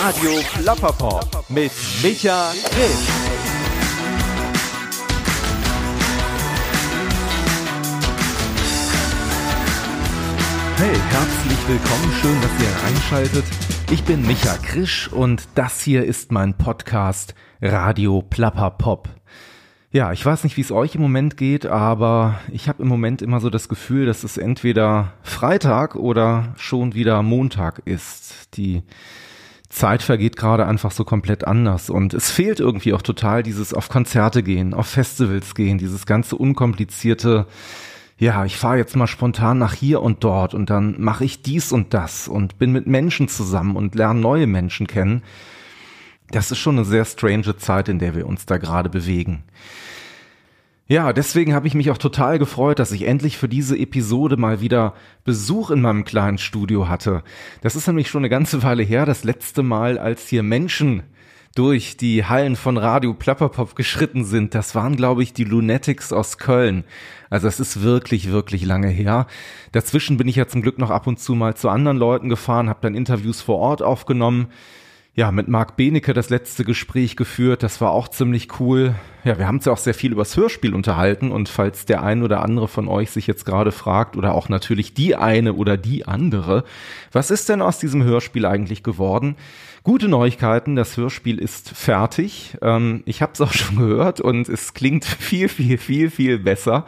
Radio Plapperpop mit Micha Grimm. Hey, herzlich willkommen, schön, dass ihr einschaltet. Ich bin Micha Krisch und das hier ist mein Podcast Radio Plapperpop. Ja, ich weiß nicht, wie es euch im Moment geht, aber ich habe im Moment immer so das Gefühl, dass es entweder Freitag oder schon wieder Montag ist. Die Zeit vergeht gerade einfach so komplett anders und es fehlt irgendwie auch total dieses auf Konzerte gehen, auf Festivals gehen, dieses ganze unkomplizierte ja, ich fahre jetzt mal spontan nach hier und dort und dann mache ich dies und das und bin mit Menschen zusammen und lerne neue Menschen kennen. Das ist schon eine sehr strange Zeit, in der wir uns da gerade bewegen. Ja, deswegen habe ich mich auch total gefreut, dass ich endlich für diese Episode mal wieder Besuch in meinem kleinen Studio hatte. Das ist nämlich schon eine ganze Weile her, das letzte Mal, als hier Menschen durch die Hallen von Radio Plapperpop geschritten sind. Das waren, glaube ich, die Lunatics aus Köln. Also es ist wirklich, wirklich lange her. Dazwischen bin ich ja zum Glück noch ab und zu mal zu anderen Leuten gefahren, habe dann Interviews vor Ort aufgenommen ja, mit Marc Benecke das letzte Gespräch geführt. Das war auch ziemlich cool. Ja, wir haben uns ja auch sehr viel übers Hörspiel unterhalten und falls der ein oder andere von euch sich jetzt gerade fragt oder auch natürlich die eine oder die andere, was ist denn aus diesem Hörspiel eigentlich geworden? Gute Neuigkeiten, das Hörspiel ist fertig. Ähm, ich habe es auch schon gehört und es klingt viel, viel, viel, viel besser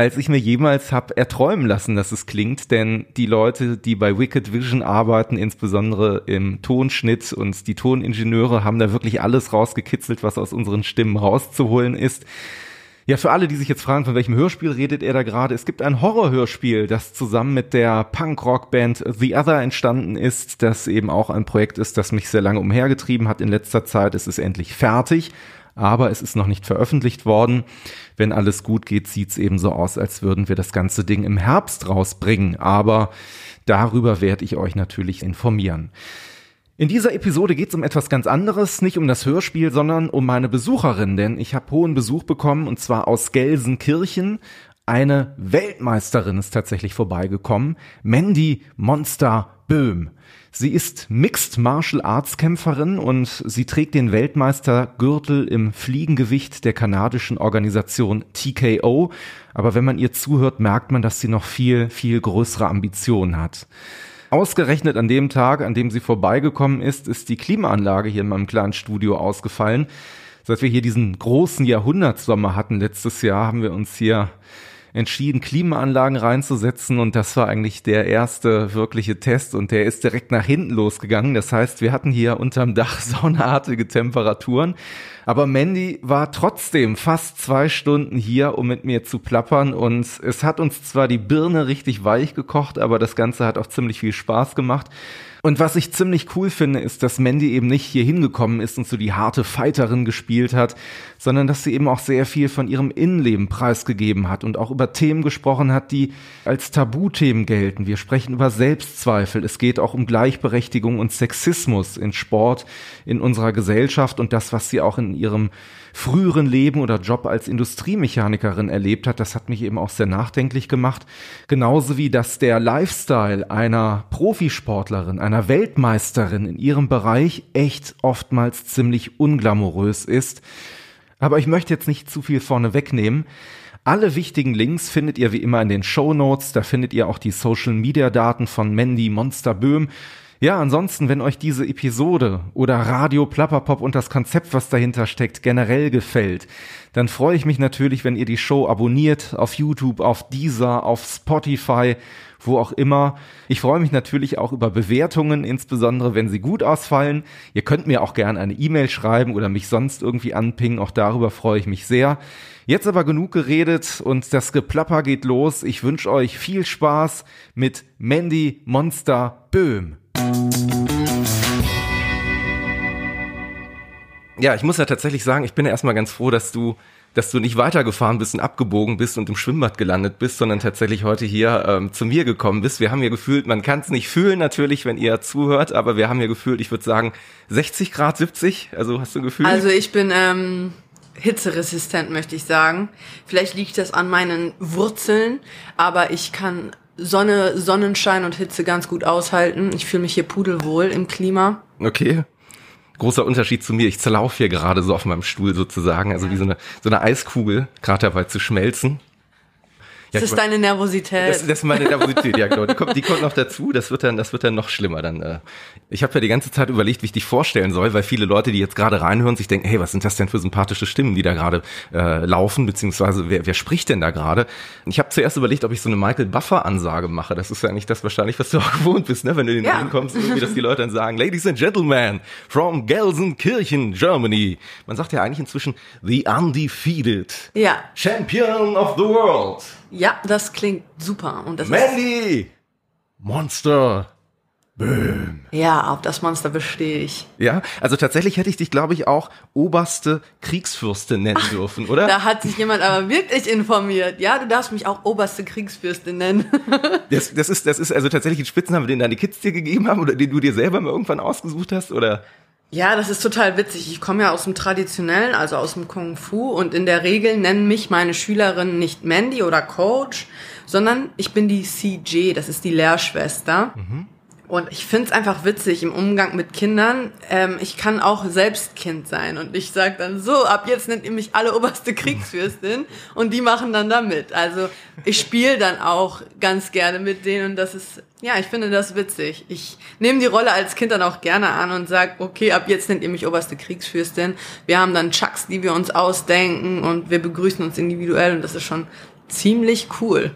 als ich mir jemals habe erträumen lassen, dass es klingt. Denn die Leute, die bei Wicked Vision arbeiten, insbesondere im Tonschnitt und die Toningenieure, haben da wirklich alles rausgekitzelt, was aus unseren Stimmen rauszuholen ist. Ja, für alle, die sich jetzt fragen, von welchem Hörspiel redet er da gerade, es gibt ein Horrorhörspiel, das zusammen mit der Punk-Rock-Band The Other entstanden ist, das eben auch ein Projekt ist, das mich sehr lange umhergetrieben hat in letzter Zeit. Es ist endlich fertig aber es ist noch nicht veröffentlicht worden. Wenn alles gut geht, sieht es eben so aus, als würden wir das ganze Ding im Herbst rausbringen. Aber darüber werde ich euch natürlich informieren. In dieser Episode geht es um etwas ganz anderes, nicht um das Hörspiel, sondern um meine Besucherin, denn ich habe hohen Besuch bekommen und zwar aus Gelsenkirchen. Eine Weltmeisterin ist tatsächlich vorbeigekommen, Mandy Monster Böhm. Sie ist Mixed Martial Arts Kämpferin und sie trägt den Weltmeistergürtel im Fliegengewicht der kanadischen Organisation TKO. Aber wenn man ihr zuhört, merkt man, dass sie noch viel, viel größere Ambitionen hat. Ausgerechnet an dem Tag, an dem sie vorbeigekommen ist, ist die Klimaanlage hier in meinem kleinen Studio ausgefallen. Seit wir hier diesen großen Jahrhundertsommer hatten letztes Jahr, haben wir uns hier entschieden, Klimaanlagen reinzusetzen und das war eigentlich der erste wirkliche Test und der ist direkt nach hinten losgegangen. Das heißt, wir hatten hier unterm Dach saunaartige Temperaturen, aber Mandy war trotzdem fast zwei Stunden hier, um mit mir zu plappern und es hat uns zwar die Birne richtig weich gekocht, aber das Ganze hat auch ziemlich viel Spaß gemacht. Und was ich ziemlich cool finde, ist, dass Mandy eben nicht hier hingekommen ist und so die harte Fighterin gespielt hat, sondern dass sie eben auch sehr viel von ihrem Innenleben preisgegeben hat und auch über Themen gesprochen hat, die als Tabuthemen gelten. Wir sprechen über Selbstzweifel. Es geht auch um Gleichberechtigung und Sexismus in Sport, in unserer Gesellschaft und das, was sie auch in ihrem früheren Leben oder Job als Industriemechanikerin erlebt hat, das hat mich eben auch sehr nachdenklich gemacht. Genauso wie, dass der Lifestyle einer Profisportlerin, einer Weltmeisterin in ihrem Bereich echt oftmals ziemlich unglamourös ist. Aber ich möchte jetzt nicht zu viel vorne wegnehmen. Alle wichtigen Links findet ihr wie immer in den Show Notes. Da findet ihr auch die Social Media Daten von Mandy Monster Böhm. Ja, ansonsten, wenn euch diese Episode oder Radio Plapperpop und das Konzept, was dahinter steckt, generell gefällt, dann freue ich mich natürlich, wenn ihr die Show abonniert auf YouTube, auf Deezer, auf Spotify, wo auch immer. Ich freue mich natürlich auch über Bewertungen, insbesondere wenn sie gut ausfallen. Ihr könnt mir auch gerne eine E-Mail schreiben oder mich sonst irgendwie anpingen. Auch darüber freue ich mich sehr. Jetzt aber genug geredet und das Geplapper geht los. Ich wünsche euch viel Spaß mit Mandy Monster Böhm. Ja, ich muss ja tatsächlich sagen, ich bin ja erstmal ganz froh, dass du, dass du nicht weitergefahren bist und abgebogen bist und im Schwimmbad gelandet bist, sondern tatsächlich heute hier ähm, zu mir gekommen bist. Wir haben ja gefühlt, man kann es nicht fühlen natürlich, wenn ihr zuhört, aber wir haben ja gefühlt, ich würde sagen, 60 Grad, 70. Also hast du ein Gefühl? Also ich bin ähm, hitzeresistent, möchte ich sagen. Vielleicht liegt das an meinen Wurzeln, aber ich kann Sonne, Sonnenschein und Hitze ganz gut aushalten. Ich fühle mich hier pudelwohl im Klima. Okay. Großer Unterschied zu mir. Ich zerlaufe hier gerade so auf meinem Stuhl sozusagen, also wie so eine, so eine Eiskugel, gerade dabei zu schmelzen. Das ist deine Nervosität. Das, das ist meine Nervosität, ja genau. Die kommt, die kommt noch dazu. Das wird dann, das wird dann noch schlimmer. Dann, äh. Ich habe ja die ganze Zeit überlegt, wie ich dich vorstellen soll, weil viele Leute, die jetzt gerade reinhören, sich denken, hey, was sind das denn für sympathische Stimmen, die da gerade äh, laufen, beziehungsweise wer, wer spricht denn da gerade? Ich habe zuerst überlegt, ob ich so eine Michael Buffer-Ansage mache. Das ist ja nicht das wahrscheinlich, was du auch gewohnt bist, ne? Wenn du in den ja. kommst, irgendwie, dass die Leute dann sagen, Ladies and Gentlemen, from Gelsenkirchen, Germany. Man sagt ja eigentlich inzwischen the undefeated. Ja. Champion of the world. Ja, das klingt super. Und das Mandy! Monster! Boom. Ja, auf das Monster bestehe ich. Ja, also tatsächlich hätte ich dich, glaube ich, auch oberste Kriegsfürstin nennen Ach, dürfen, oder? Da hat sich jemand aber wirklich informiert. Ja, du darfst mich auch oberste Kriegsfürstin nennen. das, das, ist, das ist also tatsächlich ein Spitzname, den deine Kids dir gegeben haben oder den du dir selber mal irgendwann ausgesucht hast, oder? Ja, das ist total witzig. Ich komme ja aus dem Traditionellen, also aus dem Kung Fu und in der Regel nennen mich meine Schülerinnen nicht Mandy oder Coach, sondern ich bin die CJ, das ist die Lehrschwester. Mhm. Und ich find's einfach witzig im Umgang mit Kindern. Ähm, ich kann auch selbst Kind sein und ich sag dann so, ab jetzt nennt ihr mich alle oberste Kriegsfürstin und die machen dann da mit. Also ich spiele dann auch ganz gerne mit denen und das ist, ja, ich finde das witzig. Ich nehme die Rolle als Kind dann auch gerne an und sag, okay, ab jetzt nennt ihr mich oberste Kriegsfürstin. Wir haben dann Chucks, die wir uns ausdenken und wir begrüßen uns individuell und das ist schon ziemlich cool.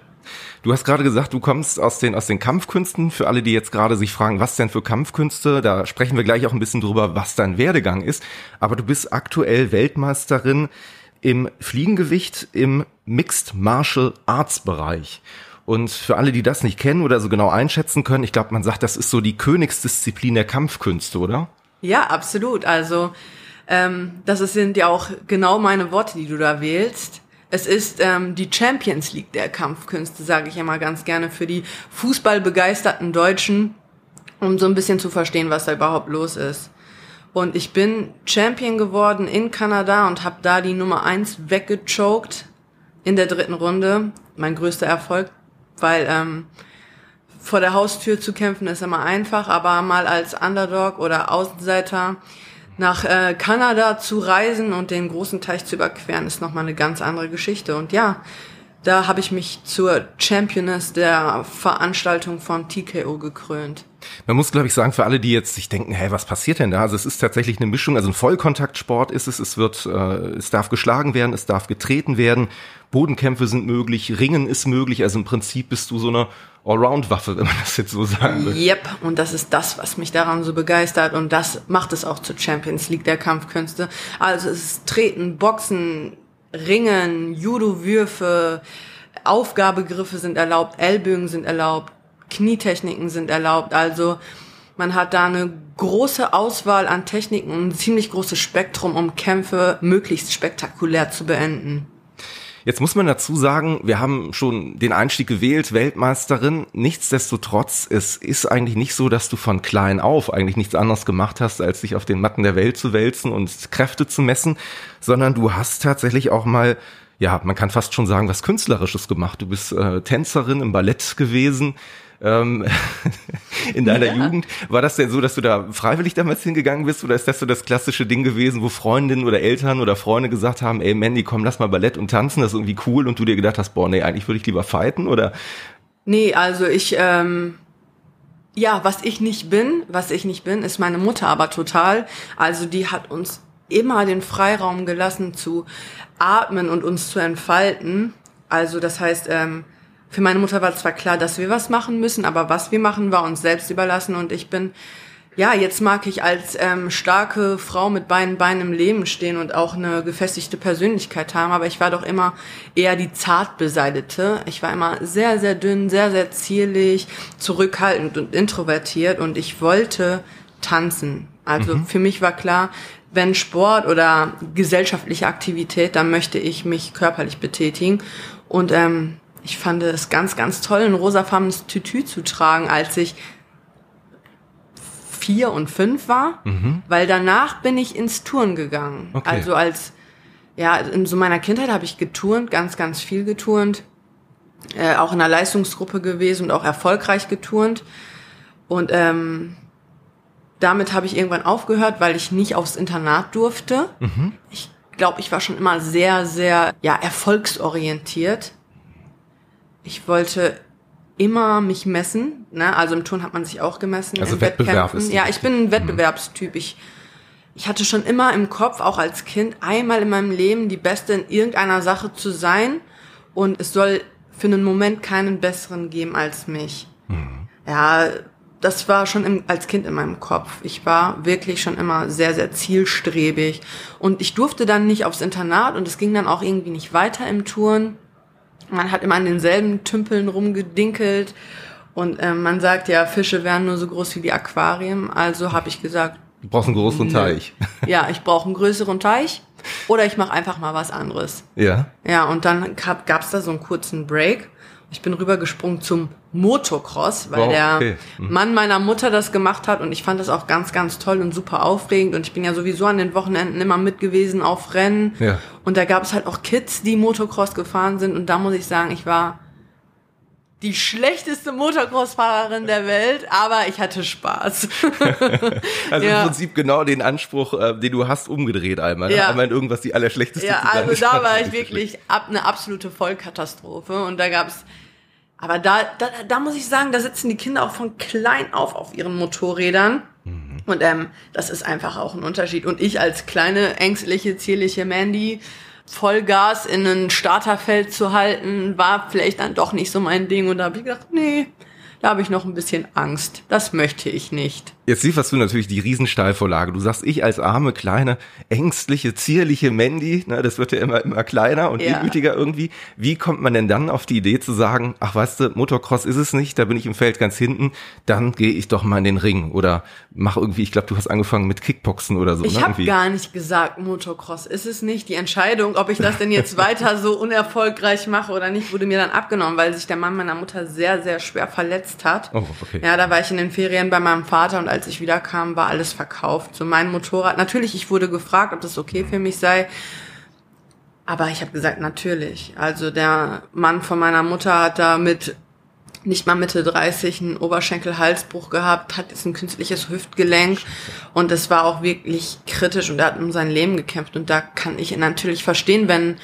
Du hast gerade gesagt, du kommst aus den, aus den Kampfkünsten. Für alle, die jetzt gerade sich fragen, was denn für Kampfkünste, da sprechen wir gleich auch ein bisschen drüber, was dein Werdegang ist. Aber du bist aktuell Weltmeisterin im Fliegengewicht im Mixed Martial Arts Bereich. Und für alle, die das nicht kennen oder so genau einschätzen können, ich glaube, man sagt, das ist so die Königsdisziplin der Kampfkünste, oder? Ja, absolut. Also ähm, das sind ja auch genau meine Worte, die du da wählst. Es ist ähm, die Champions League der Kampfkünste, sage ich immer ganz gerne, für die fußballbegeisterten Deutschen, um so ein bisschen zu verstehen, was da überhaupt los ist. Und ich bin Champion geworden in Kanada und habe da die Nummer eins weggechoked in der dritten Runde. Mein größter Erfolg, weil ähm, vor der Haustür zu kämpfen ist immer einfach, aber mal als Underdog oder Außenseiter nach äh, Kanada zu reisen und den großen Teich zu überqueren, ist nochmal eine ganz andere Geschichte. Und ja, da habe ich mich zur Championess der Veranstaltung von TKO gekrönt. Man muss, glaube ich, sagen, für alle, die jetzt sich denken, hey, was passiert denn da? Also es ist tatsächlich eine Mischung, also ein Vollkontaktsport ist es, es wird, äh, es darf geschlagen werden, es darf getreten werden, Bodenkämpfe sind möglich, Ringen ist möglich, also im Prinzip bist du so eine Allround-Waffe, wenn man das jetzt so sagen will. Yep, und das ist das, was mich daran so begeistert und das macht es auch zur Champions League der Kampfkünste. Also es ist Treten, Boxen, Ringen, Judo-Würfe, Aufgabegriffe sind erlaubt, Ellbögen sind erlaubt, Knietechniken sind erlaubt. Also man hat da eine große Auswahl an Techniken und ein ziemlich großes Spektrum, um Kämpfe möglichst spektakulär zu beenden. Jetzt muss man dazu sagen, wir haben schon den Einstieg gewählt, Weltmeisterin. Nichtsdestotrotz, es ist eigentlich nicht so, dass du von klein auf eigentlich nichts anderes gemacht hast, als dich auf den Matten der Welt zu wälzen und Kräfte zu messen, sondern du hast tatsächlich auch mal ja, man kann fast schon sagen, was Künstlerisches gemacht. Du bist äh, Tänzerin im Ballett gewesen, ähm, in deiner ja. Jugend. War das denn so, dass du da freiwillig damals hingegangen bist oder ist das so das klassische Ding gewesen, wo Freundinnen oder Eltern oder Freunde gesagt haben, ey Mandy, komm, lass mal Ballett und tanzen, das ist irgendwie cool und du dir gedacht hast, boah, nee, eigentlich würde ich lieber fighten oder? Nee, also ich, ähm, ja, was ich nicht bin, was ich nicht bin, ist meine Mutter aber total. Also die hat uns immer den Freiraum gelassen zu atmen und uns zu entfalten. Also das heißt, ähm, für meine Mutter war zwar klar, dass wir was machen müssen, aber was wir machen, war uns selbst überlassen und ich bin ja, jetzt mag ich als ähm, starke Frau mit beiden Beinen im Leben stehen und auch eine gefestigte Persönlichkeit haben, aber ich war doch immer eher die zart beseitete. Ich war immer sehr, sehr dünn, sehr, sehr zierlich, zurückhaltend und introvertiert und ich wollte tanzen. Also mhm. für mich war klar, wenn Sport oder gesellschaftliche Aktivität, dann möchte ich mich körperlich betätigen. Und ähm, ich fand es ganz, ganz toll, ein rosafarbenes Tütü zu tragen, als ich vier und fünf war, mhm. weil danach bin ich ins Touren gegangen. Okay. Also als, ja, in so meiner Kindheit habe ich geturnt, ganz, ganz viel geturnt. äh, auch in einer Leistungsgruppe gewesen und auch erfolgreich geturnt. Und ähm, damit habe ich irgendwann aufgehört, weil ich nicht aufs Internat durfte. Mhm. Ich glaube, ich war schon immer sehr, sehr ja, erfolgsorientiert. Ich wollte immer mich messen. Ne? Also im Turn hat man sich auch gemessen. Also Wettbewerb ist. Ja, ich bin ein mhm. Wettbewerbstyp. Ich, ich hatte schon immer im Kopf, auch als Kind, einmal in meinem Leben die Beste in irgendeiner Sache zu sein. Und es soll für einen Moment keinen besseren geben als mich. Mhm. Ja, das war schon im, als Kind in meinem Kopf. Ich war wirklich schon immer sehr, sehr zielstrebig. Und ich durfte dann nicht aufs Internat und es ging dann auch irgendwie nicht weiter im Touren. Man hat immer an denselben Tümpeln rumgedinkelt. Und äh, man sagt ja, Fische wären nur so groß wie die Aquarien. Also habe ich gesagt, du brauchst einen größeren. Teich. Ja, ich brauche einen größeren Teich. Oder ich mache einfach mal was anderes. Ja. Ja, und dann gab es da so einen kurzen Break. Ich bin rübergesprungen zum Motocross, weil wow, der okay. mhm. Mann meiner Mutter das gemacht hat und ich fand das auch ganz, ganz toll und super aufregend und ich bin ja sowieso an den Wochenenden immer mit gewesen auf Rennen ja. und da gab es halt auch Kids, die Motocross gefahren sind und da muss ich sagen, ich war die schlechteste Motocross-Fahrerin der Welt, aber ich hatte Spaß. also ja. im Prinzip genau den Anspruch, äh, den du hast, umgedreht einmal. Ne? Ja. Einmal in irgendwas die allerschlechteste. Ja, also da war ich wirklich ab, eine absolute Vollkatastrophe und da gab's aber da, da, da muss ich sagen, da sitzen die Kinder auch von klein auf auf ihren Motorrädern. Mhm. Und ähm, das ist einfach auch ein Unterschied. Und ich als kleine, ängstliche, zierliche Mandy, Vollgas in ein Starterfeld zu halten, war vielleicht dann doch nicht so mein Ding. Und da habe ich gedacht, nee, da habe ich noch ein bisschen Angst. Das möchte ich nicht. Jetzt lieferst du natürlich die Riesensteilvorlage. Du sagst, ich als arme, kleine, ängstliche, zierliche Mandy, ne, das wird ja immer, immer kleiner und ja. demütiger irgendwie. Wie kommt man denn dann auf die Idee zu sagen, ach weißt du, Motocross ist es nicht, da bin ich im Feld ganz hinten, dann gehe ich doch mal in den Ring oder mach irgendwie, ich glaube, du hast angefangen mit Kickboxen oder so. Ich ne, habe gar nicht gesagt, Motocross ist es nicht. Die Entscheidung, ob ich das denn jetzt weiter so unerfolgreich mache oder nicht, wurde mir dann abgenommen, weil sich der Mann meiner Mutter sehr, sehr schwer verletzt hat. Oh, okay. Ja, da war ich in den Ferien bei meinem Vater und als ich wiederkam, war alles verkauft. So mein Motorrad. Natürlich, ich wurde gefragt, ob das okay für mich sei. Aber ich habe gesagt, natürlich. Also der Mann von meiner Mutter hat da mit nicht mal Mitte 30 einen Oberschenkel-Halsbruch gehabt, hat jetzt ein künstliches Hüftgelenk und es war auch wirklich kritisch und er hat um sein Leben gekämpft und da kann ich natürlich verstehen, wenn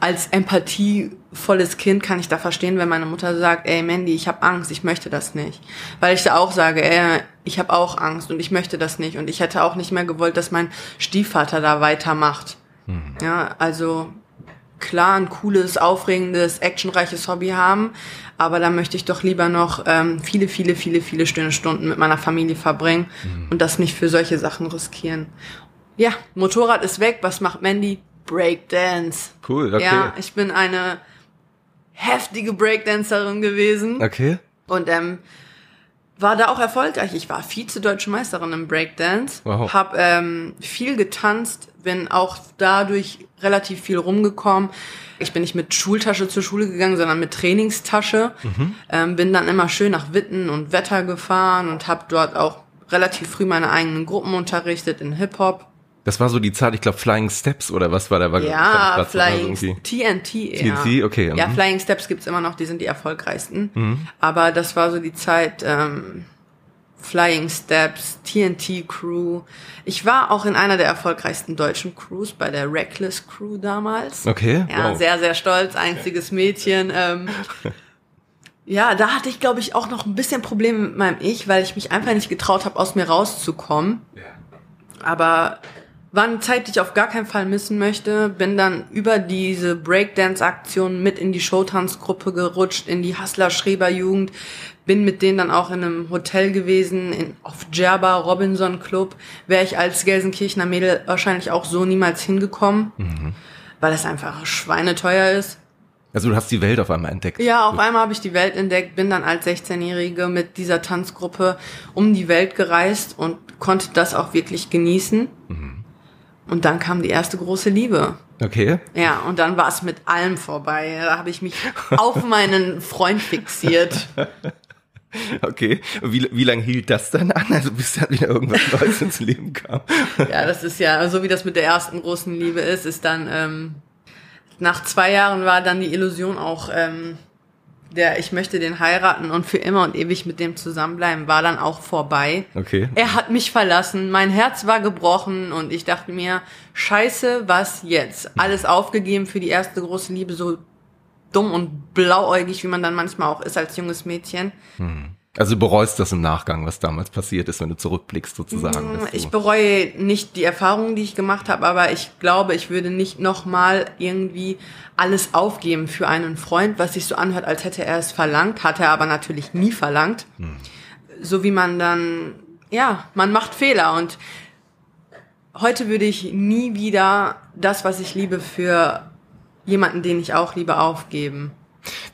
als empathievolles Kind kann ich da verstehen, wenn meine Mutter sagt, ey Mandy, ich habe Angst, ich möchte das nicht. Weil ich da auch sage, ey, ich habe auch Angst und ich möchte das nicht. Und ich hätte auch nicht mehr gewollt, dass mein Stiefvater da weitermacht. Mhm. Ja, also klar, ein cooles, aufregendes, actionreiches Hobby haben, aber da möchte ich doch lieber noch ähm, viele, viele, viele, viele schöne Stunden mit meiner Familie verbringen mhm. und das nicht für solche Sachen riskieren. Ja, Motorrad ist weg, was macht Mandy? Breakdance. Cool, okay. Ja, ich bin eine heftige Breakdancerin gewesen. Okay. Und ähm, war da auch erfolgreich. Ich war Vize-Deutsche Meisterin im Breakdance. Wow. Hab ähm, viel getanzt, bin auch dadurch relativ viel rumgekommen. Ich bin nicht mit Schultasche zur Schule gegangen, sondern mit Trainingstasche. Mhm. Ähm, bin dann immer schön nach Witten und Wetter gefahren und habe dort auch relativ früh meine eigenen Gruppen unterrichtet in Hip-Hop. Das war so die Zeit, ich glaube Flying Steps oder was war da? War, ja, Flying so TNT. Ja. TNT, okay. Ja, mhm. Flying Steps gibt's immer noch, die sind die erfolgreichsten. Mhm. Aber das war so die Zeit ähm, Flying Steps, TNT Crew. Ich war auch in einer der erfolgreichsten deutschen Crews, bei der Reckless Crew damals. Okay. Ja, wow. sehr, sehr stolz, einziges Mädchen. Ähm, ja, da hatte ich, glaube ich, auch noch ein bisschen Probleme mit meinem Ich, weil ich mich einfach nicht getraut habe, aus mir rauszukommen. Ja. Aber war eine Zeit, die ich auf gar keinen Fall missen möchte. Bin dann über diese Breakdance-Aktion mit in die Showtanzgruppe gerutscht, in die Hustler Schreber Jugend. Bin mit denen dann auch in einem Hotel gewesen, in, auf Djerba Robinson Club. Wäre ich als Gelsenkirchener Mädel wahrscheinlich auch so niemals hingekommen, mhm. weil es einfach schweineteuer ist. Also du hast die Welt auf einmal entdeckt. Ja, auf einmal habe ich die Welt entdeckt, bin dann als 16-Jährige mit dieser Tanzgruppe um die Welt gereist und konnte das auch wirklich genießen. Mhm. Und dann kam die erste große Liebe. Okay. Ja, und dann war es mit allem vorbei. Da habe ich mich auf meinen Freund fixiert. Okay, wie, wie lange hielt das dann an? Also bis dann wieder irgendwas Neues ins Leben kam. Ja, das ist ja, so wie das mit der ersten großen Liebe ist, ist dann, ähm, nach zwei Jahren war dann die Illusion auch ähm, der ich möchte den heiraten und für immer und ewig mit dem zusammenbleiben, war dann auch vorbei. Okay. Er hat mich verlassen, mein Herz war gebrochen und ich dachte mir, scheiße, was jetzt? Alles aufgegeben für die erste große Liebe, so dumm und blauäugig, wie man dann manchmal auch ist als junges Mädchen. Also du bereust das im Nachgang, was damals passiert ist, wenn du zurückblickst sozusagen. du- Mm, Ich bereue nicht die Erfahrungen, die ich gemacht habe, aber ich glaube, ich würde nicht nochmal irgendwie alles aufgeben für einen Freund, was sich so anhört, als hätte er es verlangt, hat er aber natürlich nie verlangt. So wie man dann, ja, man macht Fehler und heute würde ich nie wieder das, was ich liebe, für jemanden, den ich auch liebe, aufgeben.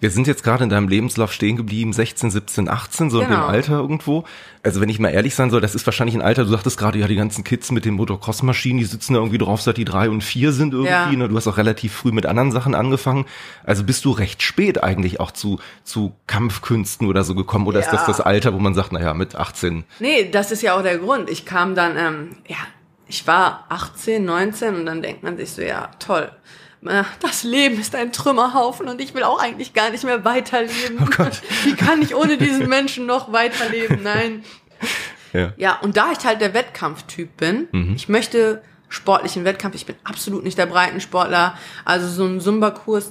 Wir sind jetzt gerade in deinem Lebenslauf stehen geblieben, 16, 17, 18, so in dem Genau. Alter irgendwo. Also wenn ich mal ehrlich sein soll, das ist wahrscheinlich ein Alter, du sagtest gerade, ja, die ganzen Kids mit den Motocross-Maschinen, die sitzen da irgendwie drauf, seit die drei und vier sind irgendwie. Ja. Ne? Du hast auch relativ früh mit anderen Sachen angefangen. Also bist du recht spät eigentlich auch zu, zu Kampfkünsten oder so gekommen? Oder ist das Ja. das Alter, wo man sagt, naja, mit 18? Nee, das ist ja auch der Grund. Ich kam dann, ähm, ja, ich war 18, 19 und dann denkt man sich so, ja, toll. Äh, Das Leben ist ein Trümmerhaufen und ich will auch eigentlich gar nicht mehr weiterleben. Oh Gott. Wie kann ich ohne diesen Menschen noch weiterleben? Nein. Ja. Ja, und da ich halt der Wettkampftyp bin, ich möchte sportlichen Wettkampf, ich bin absolut nicht der Breitensportler. Also so ein Zumba-Kurs,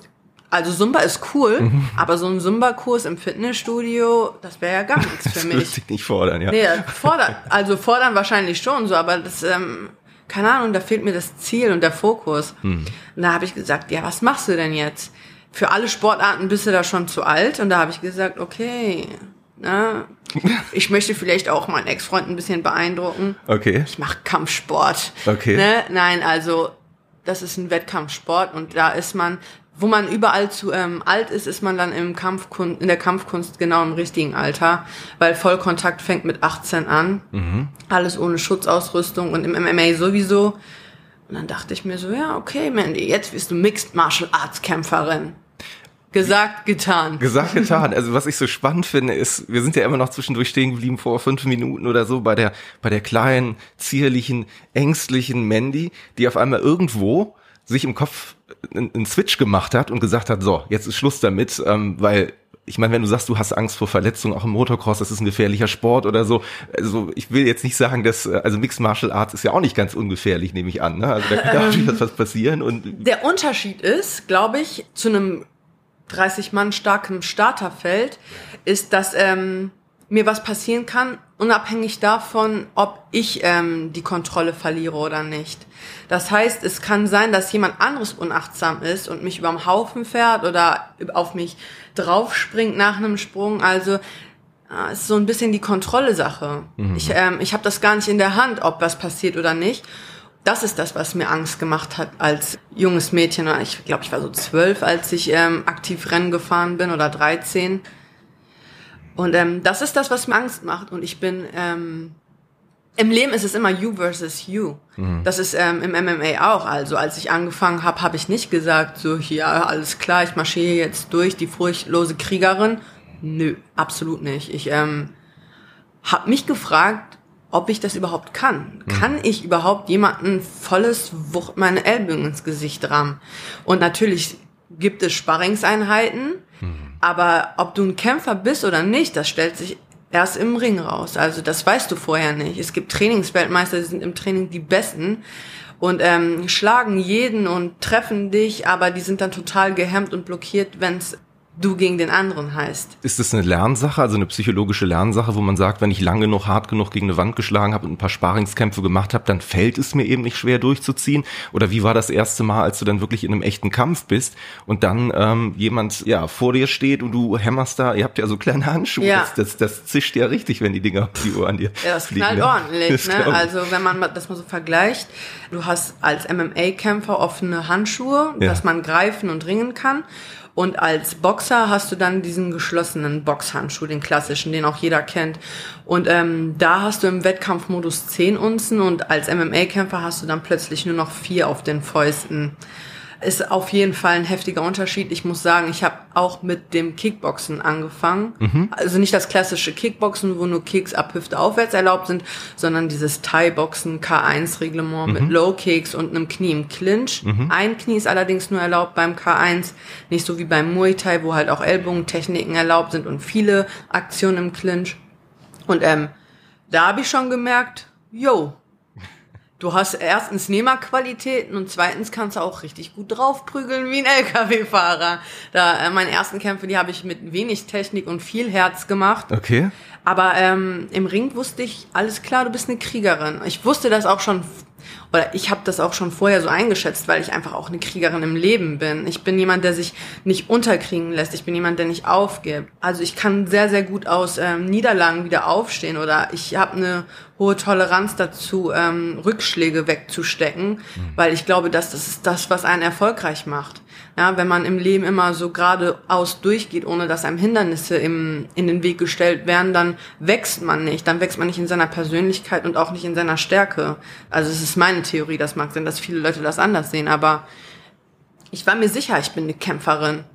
also Zumba ist cool, aber so ein Zumba-Kurs im Fitnessstudio, das wäre ja gar nichts für Das mich. würde ich nicht fordern, ja. Nee, fordern, also fordern wahrscheinlich schon so, aber das, ähm, keine Ahnung, da fehlt mir das Ziel und der Fokus. Und da habe ich gesagt, ja, was machst du denn jetzt? Für alle Sportarten bist du da schon zu alt. Und da habe ich gesagt, okay, na, ich möchte vielleicht auch meinen Ex-Freund ein bisschen beeindrucken. Okay. Ich mache Kampfsport. Okay. Ne? Nein, also das ist ein Wettkampfsport und da ist man, wo man überall zu ähm, alt ist, ist man dann im Kampfkunst, in der Kampfkunst genau im richtigen Alter, weil Vollkontakt fängt mit 18 an, alles ohne Schutzausrüstung und im MMA sowieso. Und dann dachte ich mir so, ja, okay, Mandy, jetzt bist du Mixed Martial Arts Kämpferin. Gesagt, getan. Gesagt, getan. Also was ich so spannend finde, ist, wir sind ja immer noch zwischendurch stehen geblieben vor fünf Minuten oder so bei der, bei der kleinen, zierlichen, ängstlichen Mandy, die auf einmal irgendwo sich im Kopf einen, Switch gemacht hat und gesagt hat, so, jetzt ist Schluss damit, ähm, weil ich meine, wenn du sagst, du hast Angst vor Verletzungen, auch im Motocross, das ist ein gefährlicher Sport oder so. Also ich will jetzt nicht sagen, dass, äh, also Mixed Martial Arts ist ja auch nicht ganz ungefährlich, nehme ich an. Ne? Also da kann natürlich was passieren und Der Unterschied ist, glaube ich, zu einem 30 Mann starken Starterfeld, ist, dass ähm, mir was passieren kann, unabhängig davon, ob ich ähm, die Kontrolle verliere oder nicht. Das heißt, es kann sein, dass jemand anderes unachtsam ist und mich überm Haufen fährt oder auf mich draufspringt nach einem Sprung. Also äh, es ist so ein bisschen die Kontrolle-Sache. Ich, ähm, ich habe das gar nicht in der Hand, ob was passiert oder nicht. Das ist das, was mir Angst gemacht hat als junges Mädchen. Ich glaube, ich war so zwölf, als ich ähm, aktiv Rennen gefahren bin oder 13. Und ähm, das ist das, was mir Angst macht. Und ich bin ähm, im Leben ist es immer you versus you. Das ist ähm, im MMA auch. Also als ich angefangen habe, habe ich nicht gesagt, so hier alles klar, ich marschiere jetzt durch, die furchtlose Kriegerin. Nö, absolut nicht. Ich ähm, habe mich gefragt, ob ich das überhaupt kann. Kann ich überhaupt jemanden volles Wucht meine Ellbogen ins Gesicht rammen? Und natürlich gibt es Sparringseinheiten, aber ob du ein Kämpfer bist oder nicht, das stellt sich erst im Ring raus. Also das weißt du vorher nicht. Es gibt Trainingsweltmeister, die sind im Training die Besten und ähm, schlagen jeden und treffen dich, aber die sind dann total gehemmt und blockiert, wenn's du gegen den anderen heißt. Ist das eine Lernsache, also eine psychologische Lernsache, wo man sagt, wenn ich lange genug, hart genug gegen eine Wand geschlagen habe und ein paar Sparingskämpfe gemacht habe, dann fällt es mir eben nicht schwer durchzuziehen? Oder wie war das erste Mal, als du dann wirklich in einem echten Kampf bist und dann ähm, jemand ja vor dir steht und du hämmerst da, ihr habt ja so kleine Handschuhe, Ja. das, das, das zischt ja richtig, wenn die Dinger auf die Uhr an dir Ja, das fliegen. knallt ne? ordentlich, ne? Also wenn man das mal so vergleicht, du hast als MMA-Kämpfer offene Handschuhe, Ja. dass man greifen und ringen kann. Und als Boxer hast du dann diesen geschlossenen Boxhandschuh, den klassischen, den auch jeder kennt. Und ähm, da hast du im Wettkampfmodus 10 Unzen und als MMA-Kämpfer hast du dann plötzlich nur noch vier auf den Fäusten. Ist auf jeden Fall ein heftiger Unterschied. Ich muss sagen, ich habe auch mit dem Kickboxen angefangen. Mhm. Also nicht das klassische Kickboxen, wo nur Kicks ab Hüfte aufwärts erlaubt sind, sondern dieses Thai-Boxen K1-Reglement Mhm. mit Low-Kicks und einem Knie im Clinch. Ein Knie ist allerdings nur erlaubt beim K1, nicht so wie beim Muay Thai, wo halt auch Ellbogentechniken erlaubt sind und viele Aktionen im Clinch. Und ähm, da habe ich schon gemerkt, yo, Du hast erstens Nehmerqualitäten und zweitens kannst du auch richtig gut draufprügeln wie ein LKW-Fahrer. Da äh, meine ersten Kämpfe, die habe ich mit wenig Technik und viel Herz gemacht. Okay. Aber ähm, im Ring wusste ich, alles klar, du bist eine Kriegerin. Ich wusste das auch schon, oder ich habe das auch schon vorher so eingeschätzt, weil ich einfach auch eine Kriegerin im Leben bin. Ich bin jemand, der sich nicht unterkriegen lässt. Ich bin jemand, der nicht aufgibt. Also ich kann sehr, sehr gut aus ähm, Niederlagen wieder aufstehen oder ich habe eine hohe Toleranz dazu, ähm, Rückschläge wegzustecken, weil ich glaube, dass das ist das, was einen erfolgreich macht. Ja, wenn man im Leben immer so geradeaus durchgeht, ohne dass einem Hindernisse im, in den Weg gestellt werden, dann wächst man nicht. Dann wächst man nicht in seiner Persönlichkeit und auch nicht in seiner Stärke. Also es ist meine Theorie, das mag sein, dass viele Leute das anders sehen, aber ich war mir sicher, ich bin eine Kämpferin.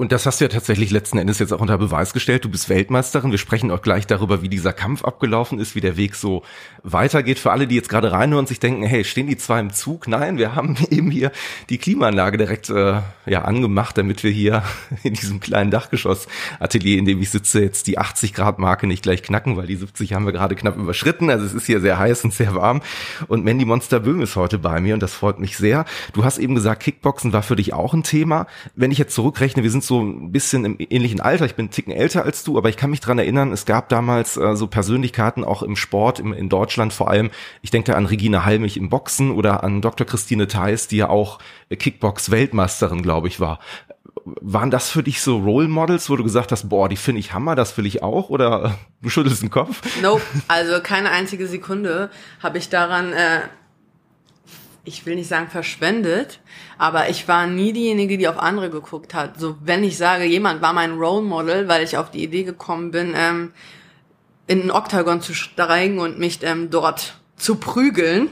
Und das hast du ja tatsächlich letzten Endes jetzt auch unter Beweis gestellt. Du bist Weltmeisterin. Wir sprechen auch gleich darüber, wie dieser Kampf abgelaufen ist, wie der Weg so weitergeht. Für alle, die jetzt gerade reinhören und sich denken, hey, stehen die zwei im Zug? Nein, wir haben eben hier die Klimaanlage direkt äh, ja angemacht, damit wir hier in diesem kleinen Dachgeschoss-Atelier, in dem ich sitze, jetzt die 80 Grad Marke nicht gleich knacken, weil die 70 haben wir gerade knapp überschritten. Also es ist hier sehr heiß und sehr warm. Und Mandy Monster Böhm ist heute bei mir und das freut mich sehr. Du hast eben gesagt, Kickboxen war für dich auch ein Thema. Wenn ich jetzt zurückrechne, wir sind so ein bisschen im ähnlichen Alter. Ich bin einen Ticken älter als du, aber ich kann mich dran erinnern, es gab damals äh, so Persönlichkeiten auch im Sport, im, in Deutschland vor allem. Ich denke da an Regina Halmich im Boxen oder an Dr. Christine Theis, die ja auch äh, Kickbox-Weltmeisterin, glaube ich, war. Waren das für dich so Role Models, wo du gesagt hast, boah, die finde ich Hammer, das will ich auch? Oder du schüttelst den Kopf? Nope, also keine einzige Sekunde habe ich daran, äh, ich will nicht sagen verschwendet, aber ich war nie diejenige, die auf andere geguckt hat. So, wenn ich sage, jemand war mein Role Model, weil ich auf die Idee gekommen bin, ähm, in ein Oktagon zu steigen und mich ähm, dort zu prügeln,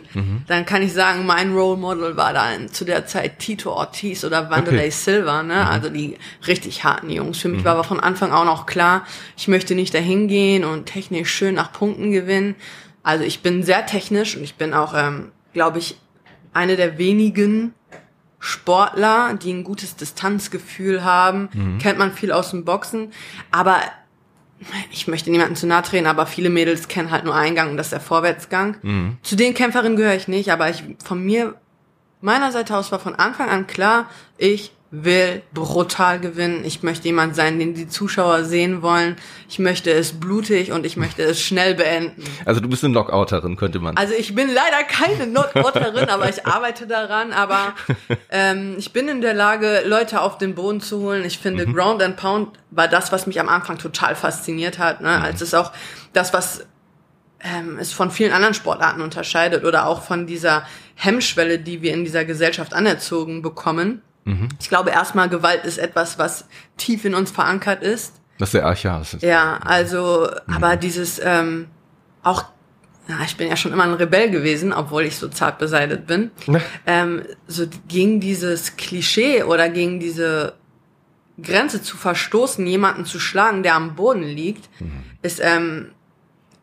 dann kann ich sagen, mein Role Model war dann zu der Zeit Tito Ortiz oder Wanderlei Okay. Silva, ne? Also die richtig harten Jungs. Für mich war aber von Anfang an auch klar, ich möchte nicht dahin gehen und technisch schön nach Punkten gewinnen. Also ich bin sehr technisch und ich bin auch, ähm, glaube ich, eine der wenigen Sportler, die ein gutes Distanzgefühl haben. Kennt man viel aus dem Boxen. Aber ich möchte niemanden zu nahe treten, aber viele Mädels kennen halt nur Eingang und das ist der Vorwärtsgang. Zu den Kämpferinnen gehöre ich nicht, aber ich von mir, meiner Seite aus war von Anfang an klar, ich will brutal gewinnen. Ich möchte jemand sein, den die Zuschauer sehen wollen. Ich möchte es blutig und ich möchte es schnell beenden. Also du bist eine Knockouterin, könnte man. Also ich bin leider keine Knockouterin, aber ich arbeite daran. Aber ähm, ich bin in der Lage, Leute auf den Boden zu holen. Ich finde, Ground and Pound war das, was mich am Anfang total fasziniert hat. Ne? Also es ist auch das, was ähm, es von vielen anderen Sportarten unterscheidet oder auch von dieser Hemmschwelle, die wir in dieser Gesellschaft anerzogen bekommen. Ich glaube erstmal, Gewalt ist etwas, was tief in uns verankert ist. das ist sehr archaisch. Ja, also, aber dieses ähm, auch, ja, ich bin ja schon immer ein Rebell gewesen, obwohl ich so zart beseitet bin. ähm, so gegen dieses Klischee oder gegen diese Grenze zu verstoßen, jemanden zu schlagen, der am Boden liegt, ist, ähm,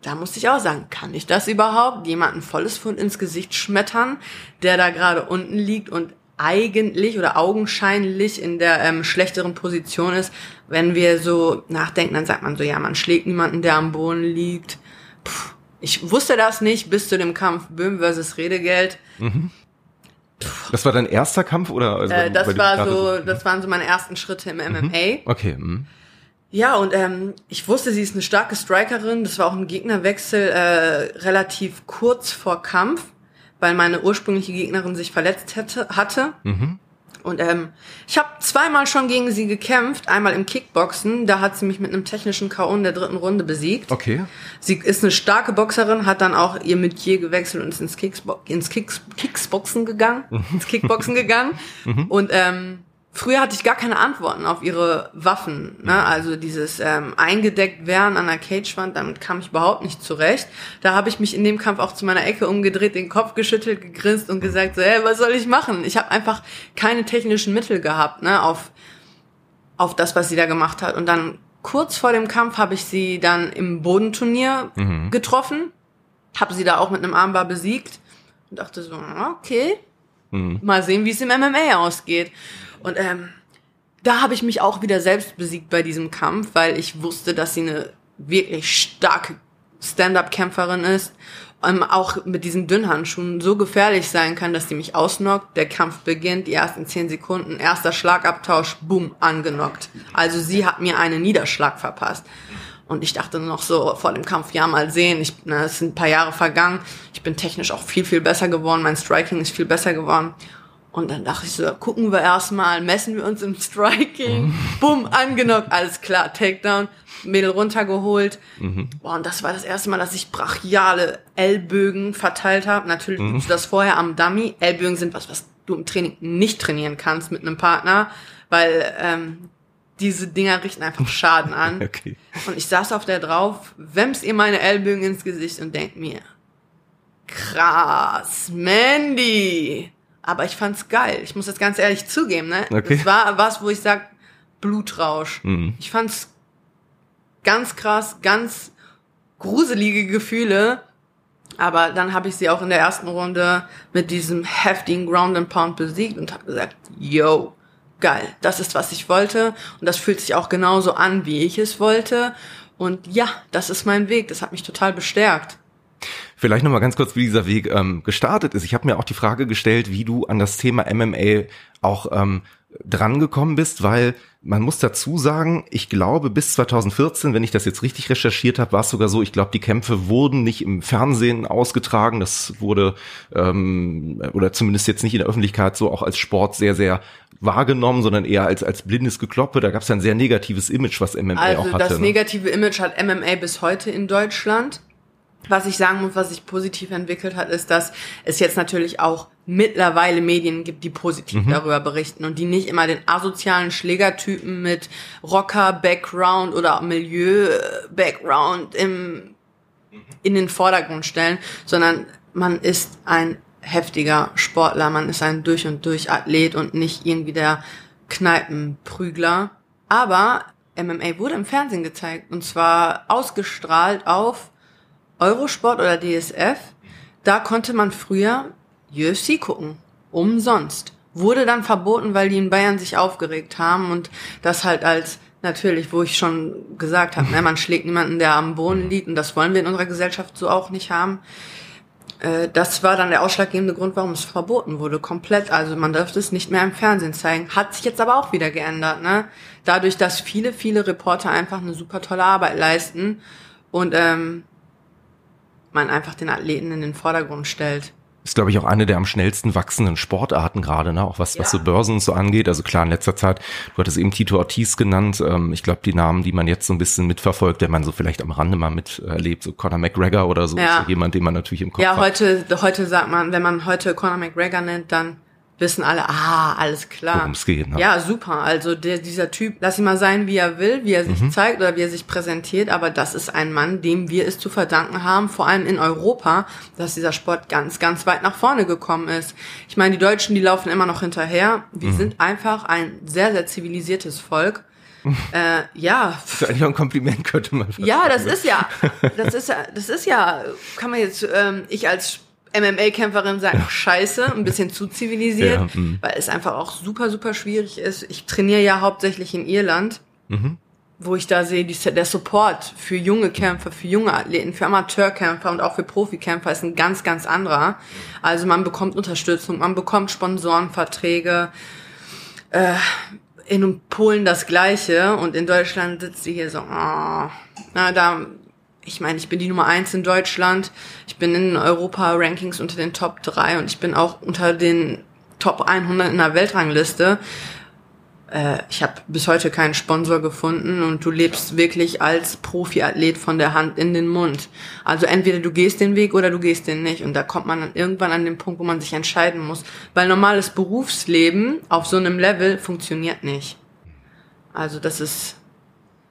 da musste ich auch sagen, kann ich das überhaupt? Jemanden volles Fund ins Gesicht schmettern, der da gerade unten liegt und eigentlich oder augenscheinlich in der ähm, schlechteren Position ist. Wenn wir so nachdenken, dann sagt man so, ja, man schlägt niemanden, der am Boden liegt. Puh, ich wusste das nicht bis zu dem Kampf Böhm versus Redegeld. Das war dein erster Kampf oder? Also, Äh, das war so, das waren so meine ersten Schritte im MMA. Okay. mhm. Ja, und ähm, ich wusste, sie ist eine starke Strikerin. Das war auch ein Gegnerwechsel äh, relativ kurz vor Kampf, weil meine ursprüngliche Gegnerin sich verletzt hätte, hatte. Und ähm, ich habe zweimal schon gegen sie gekämpft. Einmal im Kickboxen, da hat sie mich mit einem technischen K.O. in der dritten Runde besiegt. Okay. Sie ist eine starke Boxerin, hat dann auch ihr Metier gewechselt und ist ins, Kicksbo ins Kicks Kicksboxen gegangen, ins Kickboxen gegangen. Und ähm, früher hatte ich gar keine Antworten auf ihre Waffen. Ne? Also dieses ähm, eingedeckt werden an der Cagewand, damit kam ich überhaupt nicht zurecht. Da habe ich mich in dem Kampf auch zu meiner Ecke umgedreht, den Kopf geschüttelt, gegrinst und gesagt, so, hey, was soll ich machen? Ich habe einfach keine technischen Mittel gehabt, ne, auf auf das, was sie da gemacht hat. Und dann kurz vor dem Kampf habe ich sie dann im Bodenturnier mhm. getroffen, habe sie da auch mit einem Armbar besiegt und dachte so, okay, mhm. mal sehen, wie es im MMA ausgeht. Und ähm, da habe ich mich auch wieder selbst besiegt bei diesem Kampf, weil ich wusste, dass sie eine wirklich starke Stand-up-Kämpferin ist, ähm, auch mit diesen Dünnhandschuhen so gefährlich sein kann, dass die mich ausnockt. Der Kampf beginnt, die ersten zehn Sekunden, erster Schlagabtausch, boom, angenockt. Also sie hat mir einen Niederschlag verpasst. Und ich dachte noch so vor dem Kampf, ja, mal sehen. Ich, na, es sind ein paar Jahre vergangen. Ich bin technisch auch viel, viel besser geworden. Mein Striking ist viel besser geworden. Und dann dachte ich so, gucken wir erstmal, messen wir uns im Striking. Mhm. Bumm, angenockt, alles klar, Takedown, Mädel runtergeholt. Mhm. Boah, und das war das erste Mal, dass ich brachiale Ellbögen verteilt habe. Natürlich mhm. du das vorher am Dummy. Ellbögen sind was, was du im Training nicht trainieren kannst mit einem Partner, weil ähm, diese Dinger richten einfach Schaden an. Okay. Und ich saß auf der drauf, wemms ihr meine Ellbögen ins Gesicht und denk mir, krass, Mandy aber ich fand's geil. Ich muss das ganz ehrlich zugeben, ne? Okay. Das war was, wo ich sag, Blutrausch. Mhm. Ich fand's ganz krass, ganz gruselige Gefühle. Aber dann habe ich sie auch in der ersten Runde mit diesem heftigen Ground and Pound besiegt und habe gesagt, yo, geil, das ist, was ich wollte. Und das fühlt sich auch genauso an, wie ich es wollte. Und ja, das ist mein Weg. Das hat mich total bestärkt. Vielleicht nochmal ganz kurz, wie dieser Weg ähm, gestartet ist. Ich habe mir auch die Frage gestellt, wie du an das Thema MMA auch ähm, drangekommen bist, weil man muss dazu sagen, ich glaube bis 2014, wenn ich das jetzt richtig recherchiert habe, war es sogar so, ich glaube, die Kämpfe wurden nicht im Fernsehen ausgetragen, das wurde ähm, oder zumindest jetzt nicht in der Öffentlichkeit so auch als Sport sehr, sehr wahrgenommen, sondern eher als als blindes Gekloppe. Da gab es ein sehr negatives Image, was MMA also auch hatte. Das ne? negative Image hat MMA bis heute in Deutschland. Was ich sagen muss, was sich positiv entwickelt hat, ist, dass es jetzt natürlich auch mittlerweile Medien gibt, die positiv mhm. darüber berichten und die nicht immer den asozialen Schlägertypen mit Rocker-Background oder Milieu-Background im, in den Vordergrund stellen, sondern man ist ein heftiger Sportler, man ist ein durch und durch Athlet und nicht irgendwie der Kneipenprügler. Aber MMA wurde im Fernsehen gezeigt und zwar ausgestrahlt auf Eurosport oder DSF, da konnte man früher UFC gucken. Umsonst. Wurde dann verboten, weil die in Bayern sich aufgeregt haben und das halt als natürlich, wo ich schon gesagt habe, ne, man schlägt niemanden, der am Boden liegt und das wollen wir in unserer Gesellschaft so auch nicht haben. Äh, das war dann der ausschlaggebende Grund, warum es verboten wurde, komplett. Also man dürfte es nicht mehr im Fernsehen zeigen. Hat sich jetzt aber auch wieder geändert, ne? Dadurch, dass viele, viele Reporter einfach eine super tolle Arbeit leisten und ähm, man einfach den Athleten in den Vordergrund stellt. Ist, glaube ich, auch eine der am schnellsten wachsenden Sportarten gerade, ne? auch was, ja. was so Börsen so angeht. Also klar, in letzter Zeit, du hattest eben Tito Ortiz genannt. Ähm, ich glaube, die Namen, die man jetzt so ein bisschen mitverfolgt, der man so vielleicht am Rande mal miterlebt, so Conor McGregor oder so, ja. so jemand, den man natürlich im Kopf ja, hat. Ja, heute, heute sagt man, wenn man heute Conor McGregor nennt, dann wissen alle, ah, alles klar. Worum es geht. Ne? Ja, super. Also der, dieser Typ, lass ihn mal sein, wie er will, wie er sich mhm. zeigt oder wie er sich präsentiert, aber das ist ein Mann, dem wir es zu verdanken haben, vor allem in Europa, dass dieser Sport ganz, ganz weit nach vorne gekommen ist. Ich meine, die Deutschen, die laufen immer noch hinterher. Wir mhm. sind einfach ein sehr, sehr zivilisiertes Volk. äh, ja. Das ist eigentlich auch ein Kompliment, könnte man Ja, das ist ja, das ist ja, das ist ja, kann man jetzt, ähm, ich als MMA-Kämpferin sagen, ja. scheiße, ein bisschen zu zivilisiert, ja, mhm. weil es einfach auch super, super schwierig ist. Ich trainiere ja hauptsächlich in Irland, mhm. wo ich da sehe, die, der Support für junge Kämpfer, für junge Athleten, für Amateurkämpfer und auch für Profikämpfer ist ein ganz, ganz anderer. Also man bekommt Unterstützung, man bekommt Sponsorenverträge, äh, in Polen das Gleiche und in Deutschland sitzt sie hier so, oh, na, da ich meine, ich bin die Nummer eins in Deutschland. Ich bin in Europa-Rankings unter den Top 3 und ich bin auch unter den Top 100 in der Weltrangliste. äh, ich habe bis heute keinen Sponsor gefunden und du lebst wirklich als Profiathlet von der Hand in den Mund. Also entweder du gehst den Weg oder du gehst den nicht. Und da kommt man dann irgendwann an den Punkt, wo man sich entscheiden muss. Weil normales Berufsleben auf so einem Level funktioniert nicht. Also das ist,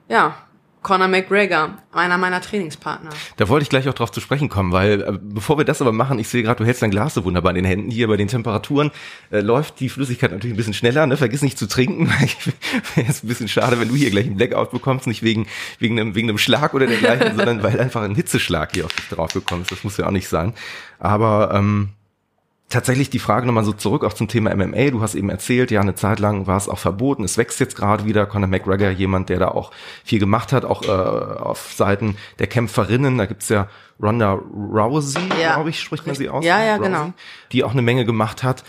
ja, Conor McGregor, einer meiner Trainingspartner. Da wollte ich gleich auch drauf zu sprechen kommen, weil äh, bevor wir das aber machen, ich sehe gerade, du hältst dein Glas so wunderbar in den Händen. Hier bei den Temperaturen äh, läuft die Flüssigkeit natürlich ein bisschen schneller. Ne? Vergiss nicht zu trinken. Wäre jetzt ein bisschen schade, wenn du hier gleich einen Blackout bekommst, nicht wegen wegen einem wegen einem Schlag oder dergleichen, sondern weil einfach ein Hitzeschlag hier auf dich drauf gekommen ist. Das muss ja auch nicht sein. Aber ähm, tatsächlich die Frage nochmal so zurück auch zum Thema MMA. Du hast eben erzählt, ja, eine Zeit lang war es auch verboten. Es wächst jetzt gerade wieder. Conor McGregor, jemand, der da auch viel gemacht hat, auch äh, auf Seiten der Kämpferinnen. Da gibt's ja Ronda Rousey, ja. glaube ich, spricht man sie aus. Ja, ja, Rousey, genau. Die auch eine Menge gemacht hat.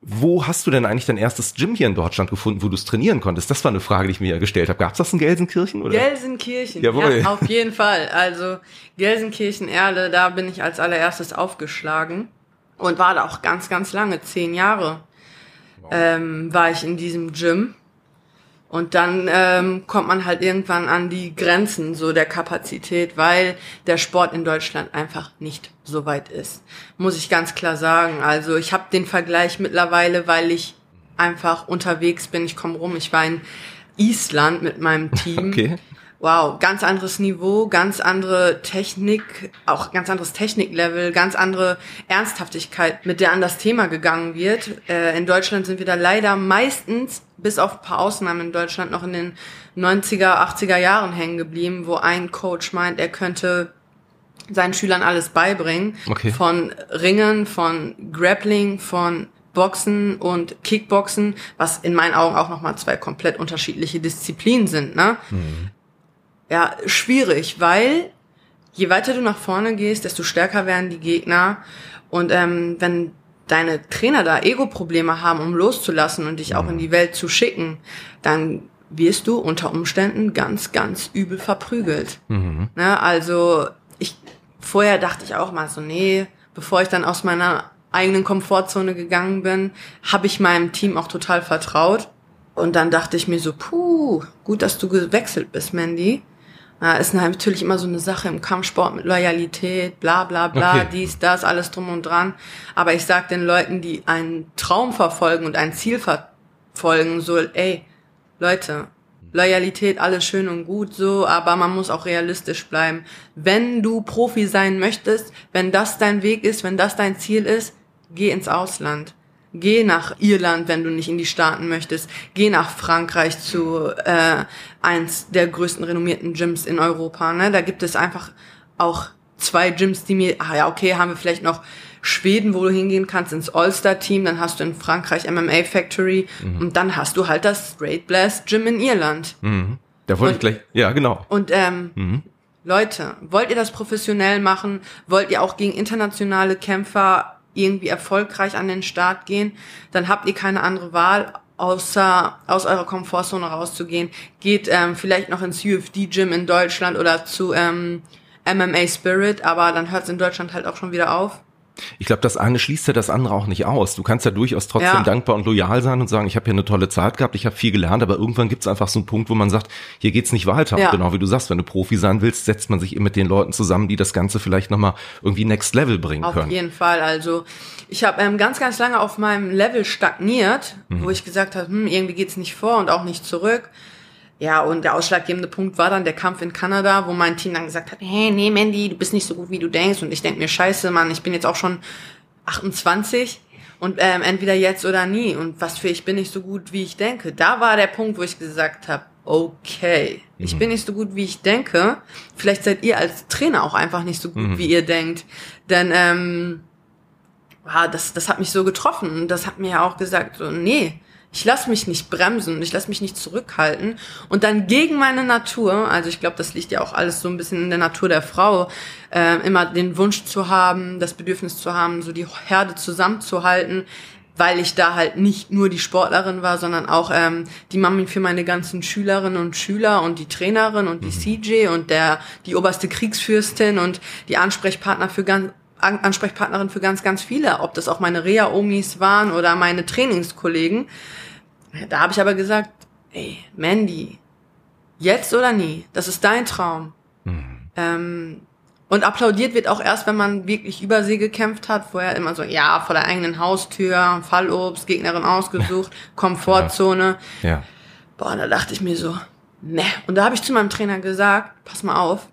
Wo hast du denn eigentlich dein erstes Gym hier in Deutschland gefunden, wo du es trainieren konntest? Das war eine Frage, die ich mir gestellt habe. Gab's das in Gelsenkirchen? Oder? Gelsenkirchen, Jawohl. ja, auf jeden Fall. Also Gelsenkirchen-Erle, da bin ich als allererstes aufgeschlagen und war da auch ganz, ganz lange, zehn Jahre wow. ähm, war ich in diesem Gym. Und dann ähm, kommt man halt irgendwann an die Grenzen so der Kapazität, weil der Sport in Deutschland einfach nicht so weit ist. Muss ich ganz klar sagen. Also ich habe den Vergleich mittlerweile, weil ich einfach unterwegs bin. Ich komme rum. Ich war in Island mit meinem Team. Okay wow, ganz anderes Niveau, ganz andere Technik, auch ganz anderes Techniklevel, ganz andere Ernsthaftigkeit, mit der an das Thema gegangen wird. Äh, in Deutschland sind wir da leider meistens, bis auf ein paar Ausnahmen in Deutschland, noch in den 90er, 80er Jahren hängen geblieben, wo ein Coach meint, er könnte seinen Schülern alles beibringen. Okay. Von Ringen, von Grappling, von Boxen und Kickboxen, was in meinen Augen auch nochmal zwei komplett unterschiedliche Disziplinen sind. Ne? Mhm ja, schwierig, weil je weiter du nach vorne gehst, desto stärker werden die Gegner. Und ähm, wenn deine Trainer da Ego-Probleme haben, um loszulassen und dich auch in die Welt zu schicken, dann wirst du unter Umständen ganz, ganz übel verprügelt. Mhm. Ne, also ich vorher dachte ich auch mal so, nee, bevor ich dann aus meiner eigenen Komfortzone gegangen bin, habe ich meinem Team auch total vertraut. Und dann dachte ich mir so, puh, gut, dass du gewechselt bist, Mandy. Ja, ist natürlich immer so eine Sache im Kampfsport mit Loyalität, bla bla bla, okay. dies, das, alles drum und dran. Aber ich sag den Leuten, die einen Traum verfolgen und ein Ziel verfolgen, so, ey, Leute, Loyalität, alles schön und gut so, aber man muss auch realistisch bleiben. Wenn du Profi sein möchtest, wenn das dein Weg ist, wenn das dein Ziel ist, geh ins Ausland. Geh nach Irland, wenn du nicht in die Staaten möchtest. Geh nach Frankreich zu äh, eins der größten renommierten Gyms in Europa. Ne? Da gibt es einfach auch zwei Gyms, die mir, ah ja, okay, haben wir vielleicht noch Schweden, wo du hingehen kannst, ins All-Star-Team, dann hast du in Frankreich MMA Factory mhm. und dann hast du halt das Straight Blast Gym in Irland. Mhm. Da wollte ich gleich, ja, genau. Und ähm, mhm. Leute, wollt ihr das professionell machen? Wollt ihr auch gegen internationale Kämpfer irgendwie erfolgreich an den Start gehen, dann habt ihr keine andere Wahl, außer aus eurer Komfortzone rauszugehen. Geht ähm, vielleicht noch ins UFD-Gym in Deutschland oder zu ähm, MMA Spirit, aber dann hört es in Deutschland halt auch schon wieder auf. Ich glaube, das eine schließt ja das andere auch nicht aus. Du kannst ja durchaus trotzdem ja. dankbar und loyal sein und sagen, ich habe hier eine tolle Zeit gehabt, ich habe viel gelernt, aber irgendwann gibt es einfach so einen Punkt, wo man sagt, hier geht's nicht weiter. Ja. Genau wie du sagst, wenn du Profi sein willst, setzt man sich eben mit den Leuten zusammen, die das Ganze vielleicht nochmal irgendwie next level bringen auf können. Auf jeden Fall. Also ich habe ähm, ganz, ganz lange auf meinem Level stagniert, mhm. wo ich gesagt habe, hm, irgendwie geht's nicht vor und auch nicht zurück. Ja, und der ausschlaggebende Punkt war dann der Kampf in Kanada, wo mein Team dann gesagt hat, hey, nee, Mandy, du bist nicht so gut, wie du denkst. Und ich denk mir, scheiße, Mann, ich bin jetzt auch schon 28 und ähm, entweder jetzt oder nie. Und was für ich bin nicht so gut, wie ich denke. Da war der Punkt, wo ich gesagt habe, okay, mhm. ich bin nicht so gut, wie ich denke. Vielleicht seid ihr als Trainer auch einfach nicht so gut, mhm. wie ihr denkt. Denn ähm, ah, das, das hat mich so getroffen. Und das hat mir ja auch gesagt, so, nee, ich lasse mich nicht bremsen, ich lasse mich nicht zurückhalten und dann gegen meine Natur, also ich glaube, das liegt ja auch alles so ein bisschen in der Natur der Frau, äh, immer den Wunsch zu haben, das Bedürfnis zu haben, so die Herde zusammenzuhalten, weil ich da halt nicht nur die Sportlerin war, sondern auch ähm, die Mami für meine ganzen Schülerinnen und Schüler und die Trainerin und die mhm. CJ und der die oberste Kriegsfürstin und die Ansprechpartner für ganz Ansprechpartnerin für ganz, ganz viele, ob das auch meine Reha-Omis waren oder meine Trainingskollegen. Da habe ich aber gesagt, ey, Mandy, jetzt oder nie, das ist dein Traum. Mhm. Ähm, und applaudiert wird auch erst, wenn man wirklich über sie gekämpft hat. Vorher immer so, ja, vor der eigenen Haustür, Fallobst, Gegnerin ausgesucht, Komfortzone. Ja. ja. Boah, da dachte ich mir so, ne. Und da habe ich zu meinem Trainer gesagt, pass mal auf,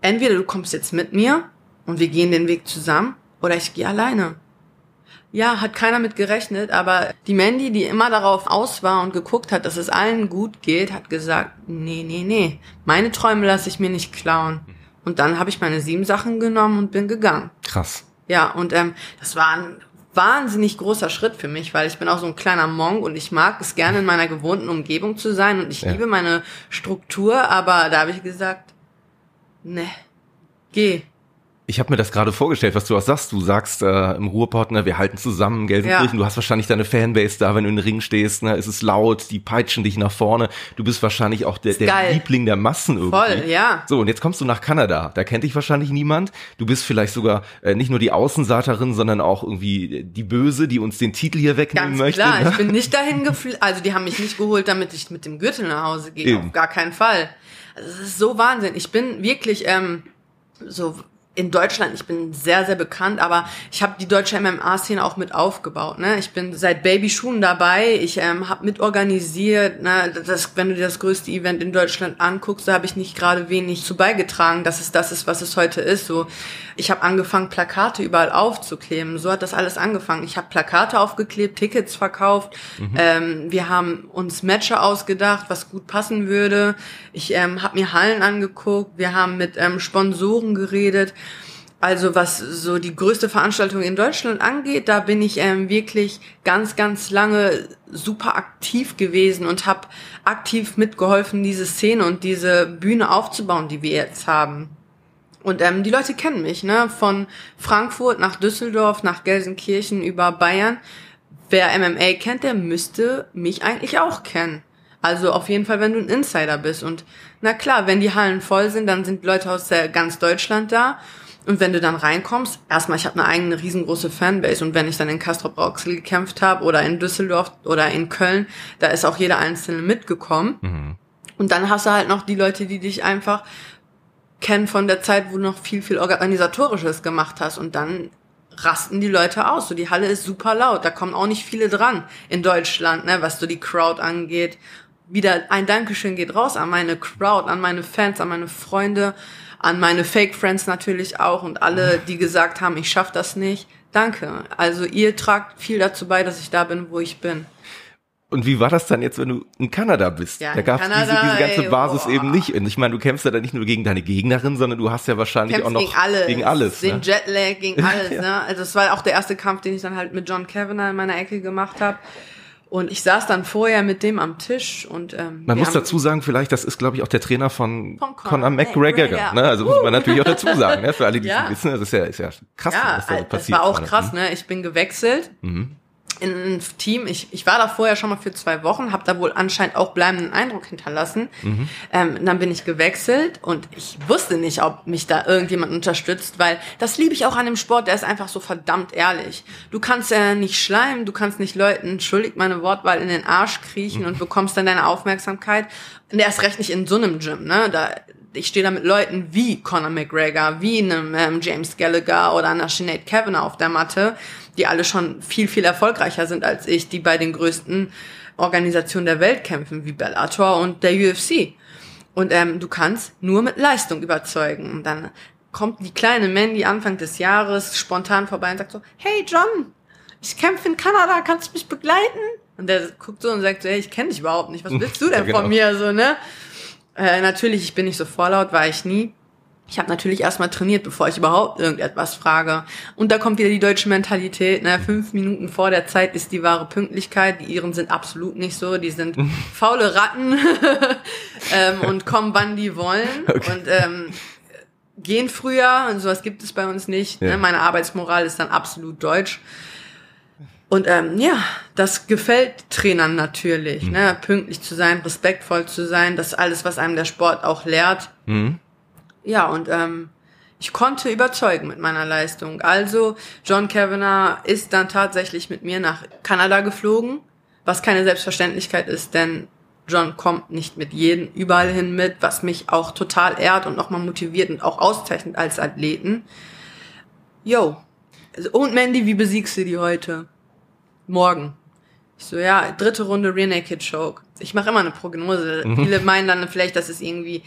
entweder du kommst jetzt mit mir und wir gehen den Weg zusammen, oder ich gehe alleine. Ja, hat keiner mit gerechnet, aber die Mandy, die immer darauf aus war und geguckt hat, dass es allen gut geht, hat gesagt, nee, nee, nee, meine Träume lasse ich mir nicht klauen. Und dann habe ich meine sieben Sachen genommen und bin gegangen. Krass. Ja, und ähm, das war ein wahnsinnig großer Schritt für mich, weil ich bin auch so ein kleiner Monk und ich mag es gerne in meiner gewohnten Umgebung zu sein und ich ja. liebe meine Struktur, aber da habe ich gesagt, ne, geh, ich habe mir das gerade vorgestellt, was du auch sagst. Du sagst äh, im Ruhrpott, ne, wir halten zusammen, Gelsenkirchen. Ja. Du hast wahrscheinlich deine Fanbase da, wenn du in den Ring stehst. Ne, es ist laut, die peitschen dich nach vorne. Du bist wahrscheinlich auch der, der Liebling der Massen irgendwie. Voll, ja. So, und jetzt kommst du nach Kanada. Da kennt dich wahrscheinlich niemand. Du bist vielleicht sogar äh, nicht nur die Außenseiterin, sondern auch irgendwie die Böse, die uns den Titel hier wegnehmen Ganz möchte. Klar, ne? ich bin nicht dahin geflogen. Also die haben mich nicht geholt, damit ich mit dem Gürtel nach Hause gehe. Eben. Auf gar keinen Fall. Also es ist so Wahnsinn. Ich bin wirklich ähm, so in Deutschland, ich bin sehr, sehr bekannt, aber ich habe die deutsche MMA-Szene auch mit aufgebaut. Ne? Ich bin seit Babyschuhen dabei, ich ähm, habe mitorganisiert. Ne? Das, wenn du dir das größte Event in Deutschland anguckst, da habe ich nicht gerade wenig zu beigetragen, dass es das ist, was es heute ist. So, ich habe angefangen, Plakate überall aufzukleben. So hat das alles angefangen. Ich habe Plakate aufgeklebt, Tickets verkauft. Mhm. Ähm, wir haben uns Matcher ausgedacht, was gut passen würde. Ich ähm, habe mir Hallen angeguckt. Wir haben mit ähm, Sponsoren geredet. Also was so die größte Veranstaltung in Deutschland angeht, da bin ich ähm, wirklich ganz, ganz lange super aktiv gewesen und habe aktiv mitgeholfen, diese Szene und diese Bühne aufzubauen, die wir jetzt haben. Und ähm, die Leute kennen mich, ne? Von Frankfurt nach Düsseldorf, nach Gelsenkirchen über Bayern. Wer MMA kennt, der müsste mich eigentlich auch kennen. Also auf jeden Fall, wenn du ein Insider bist. Und na klar, wenn die Hallen voll sind, dann sind Leute aus ganz Deutschland da. Und wenn du dann reinkommst, erstmal, ich habe eine eigene riesengroße Fanbase und wenn ich dann in Castrop Rauxel gekämpft habe oder in Düsseldorf oder in Köln, da ist auch jeder Einzelne mitgekommen. Mhm. Und dann hast du halt noch die Leute, die dich einfach kennen von der Zeit, wo du noch viel, viel Organisatorisches gemacht hast und dann rasten die Leute aus. So, die Halle ist super laut, da kommen auch nicht viele dran in Deutschland, ne, was so die Crowd angeht. Wieder ein Dankeschön geht raus an meine Crowd, an meine Fans, an meine Freunde, an meine Fake Friends natürlich auch und alle, die gesagt haben, ich schaff das nicht. Danke. Also ihr tragt viel dazu bei, dass ich da bin, wo ich bin. Und wie war das dann jetzt, wenn du in Kanada bist? Ja, da gab es diese, diese ganze ey, Basis boah. eben nicht. Und ich meine, du kämpfst ja dann nicht nur gegen deine Gegnerin, sondern du hast ja wahrscheinlich Kämpfst auch noch gegen alles, gegen alles den ne? Jetlag, gegen alles. Ja. ne? Also das war auch der erste Kampf, den ich dann halt mit John Kavanagh in meiner Ecke gemacht habe. Und ich saß dann vorher mit dem am Tisch und ähm, Man muss dazu sagen, vielleicht, das ist, glaube ich, auch der Trainer von, Von Conor McGregor. McGregor. Ne? Also muss man natürlich auch dazu sagen, ne? für alle, die es Ja. wissen. Das ist ja, ist ja krass, ja, was da so das passiert. war auch krass, ne? Ich bin gewechselt Mhm. In ein Team. Ich, ich war da vorher schon mal für zwei Wochen, habe da wohl anscheinend auch bleibenden Eindruck hinterlassen. Mhm. Ähm, dann bin ich gewechselt und ich wusste nicht, ob mich da irgendjemand unterstützt, weil das liebe ich auch an dem Sport, der ist einfach so verdammt ehrlich. Du kannst ja nicht schleimen, du kannst nicht Leuten, entschuldigt meine Wortwahl, in den Arsch kriechen Mhm. und bekommst dann deine Aufmerksamkeit. Und erst recht nicht in so einem Gym, ne? Da, ich stehe da mit Leuten wie Conor McGregor, wie einem ähm, James Gallagher oder einer Sinead Kavanagh auf der Matte, die alle schon viel, viel erfolgreicher sind als ich, die bei den größten Organisationen der Welt kämpfen, wie Bellator und der UFC. Und ähm, du kannst nur mit Leistung überzeugen. Und dann kommt die kleine Mandy Anfang des Jahres spontan vorbei und sagt so, hey John, ich kämpfe in Kanada, kannst du mich begleiten? Und der guckt so und sagt so, hey, ich kenne dich überhaupt nicht, was willst du denn Ja, genau. von mir? So, ne? Äh, natürlich, ich bin nicht so vorlaut, war ich nie. Ich habe natürlich erstmal trainiert, bevor ich überhaupt irgendetwas frage. Und da kommt wieder die deutsche Mentalität. Ne? Fünf Minuten vor der Zeit ist die wahre Pünktlichkeit. Die Iren sind absolut nicht so. Die sind faule Ratten ähm, und kommen, wann die wollen. Okay. Und ähm, gehen früher. Und sowas gibt es bei uns nicht. Ja. Ne? Meine Arbeitsmoral ist dann absolut deutsch. Und ähm, ja, das gefällt Trainern natürlich, Mhm. ne? pünktlich zu sein, respektvoll zu sein, das alles, was einem der Sport auch lehrt. Mhm. Ja, und ähm, ich konnte überzeugen mit meiner Leistung. Also John Kavanagh ist dann tatsächlich mit mir nach Kanada geflogen, was keine Selbstverständlichkeit ist, denn John kommt nicht mit jedem überall hin mit, was mich auch total ehrt und nochmal motiviert und auch auszeichnet als Athleten. Yo. Und Mandy, wie besiegst du die heute? Morgen. Ich so, ja, dritte Runde Rear Naked Choke. Ich mache immer eine Prognose. Mhm. Viele meinen dann vielleicht, das ist irgendwie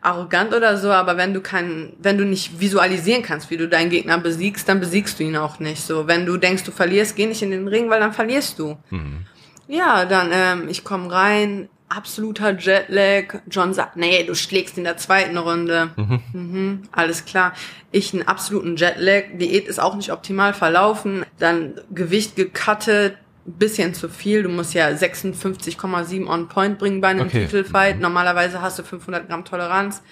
arrogant oder so, aber wenn du kein, wenn du nicht visualisieren kannst, wie du deinen Gegner besiegst, dann besiegst du ihn auch nicht. So, wenn du denkst, du verlierst, geh nicht in den Ring, weil dann verlierst du. Mhm. Ja, dann ähm, ich komme rein, absoluter Jetlag. John sagt, nee, du schlägst in der zweiten Runde. Mhm. Mhm, alles klar. Ich einen absoluten Jetlag. Diät ist auch nicht optimal verlaufen. Dann Gewicht gecuttet, bisschen zu viel. Du musst ja 56,7 on point bringen bei einem okay. Titelfight. Mhm. Normalerweise hast du 500 Gramm Toleranz.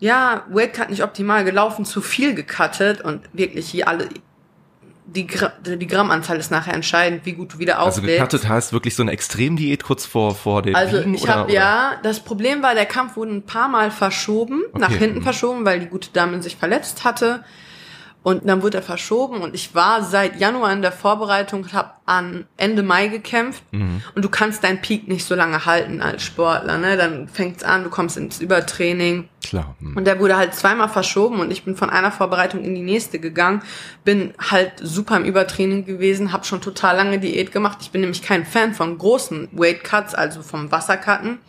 Ja, Weightcut nicht optimal gelaufen, zu viel gecuttet und wirklich hier alle, die, die Grammanzahl ist nachher entscheidend, wie gut du wieder auflädst. Also gecuttet heißt wirklich so eine Extremdiät kurz vor, vor dem Also Wiegen, ich habe ja, das Problem war, der Kampf wurde ein paar Mal verschoben, okay. nach hinten mhm. verschoben, weil die gute Dame sich verletzt hatte. Und dann wurde er verschoben und ich war seit Januar in der Vorbereitung, habe an Ende Mai gekämpft mhm. und du kannst deinen Peak nicht so lange halten als Sportler, ne? Dann fängt's an, du kommst ins Übertraining. Klar. Mhm. Und der wurde halt zweimal verschoben und ich bin von einer Vorbereitung in die nächste gegangen, bin halt super im Übertraining gewesen, habe schon total lange Diät gemacht. Ich bin nämlich kein Fan von großen Weight Cuts, also vom Wassercutten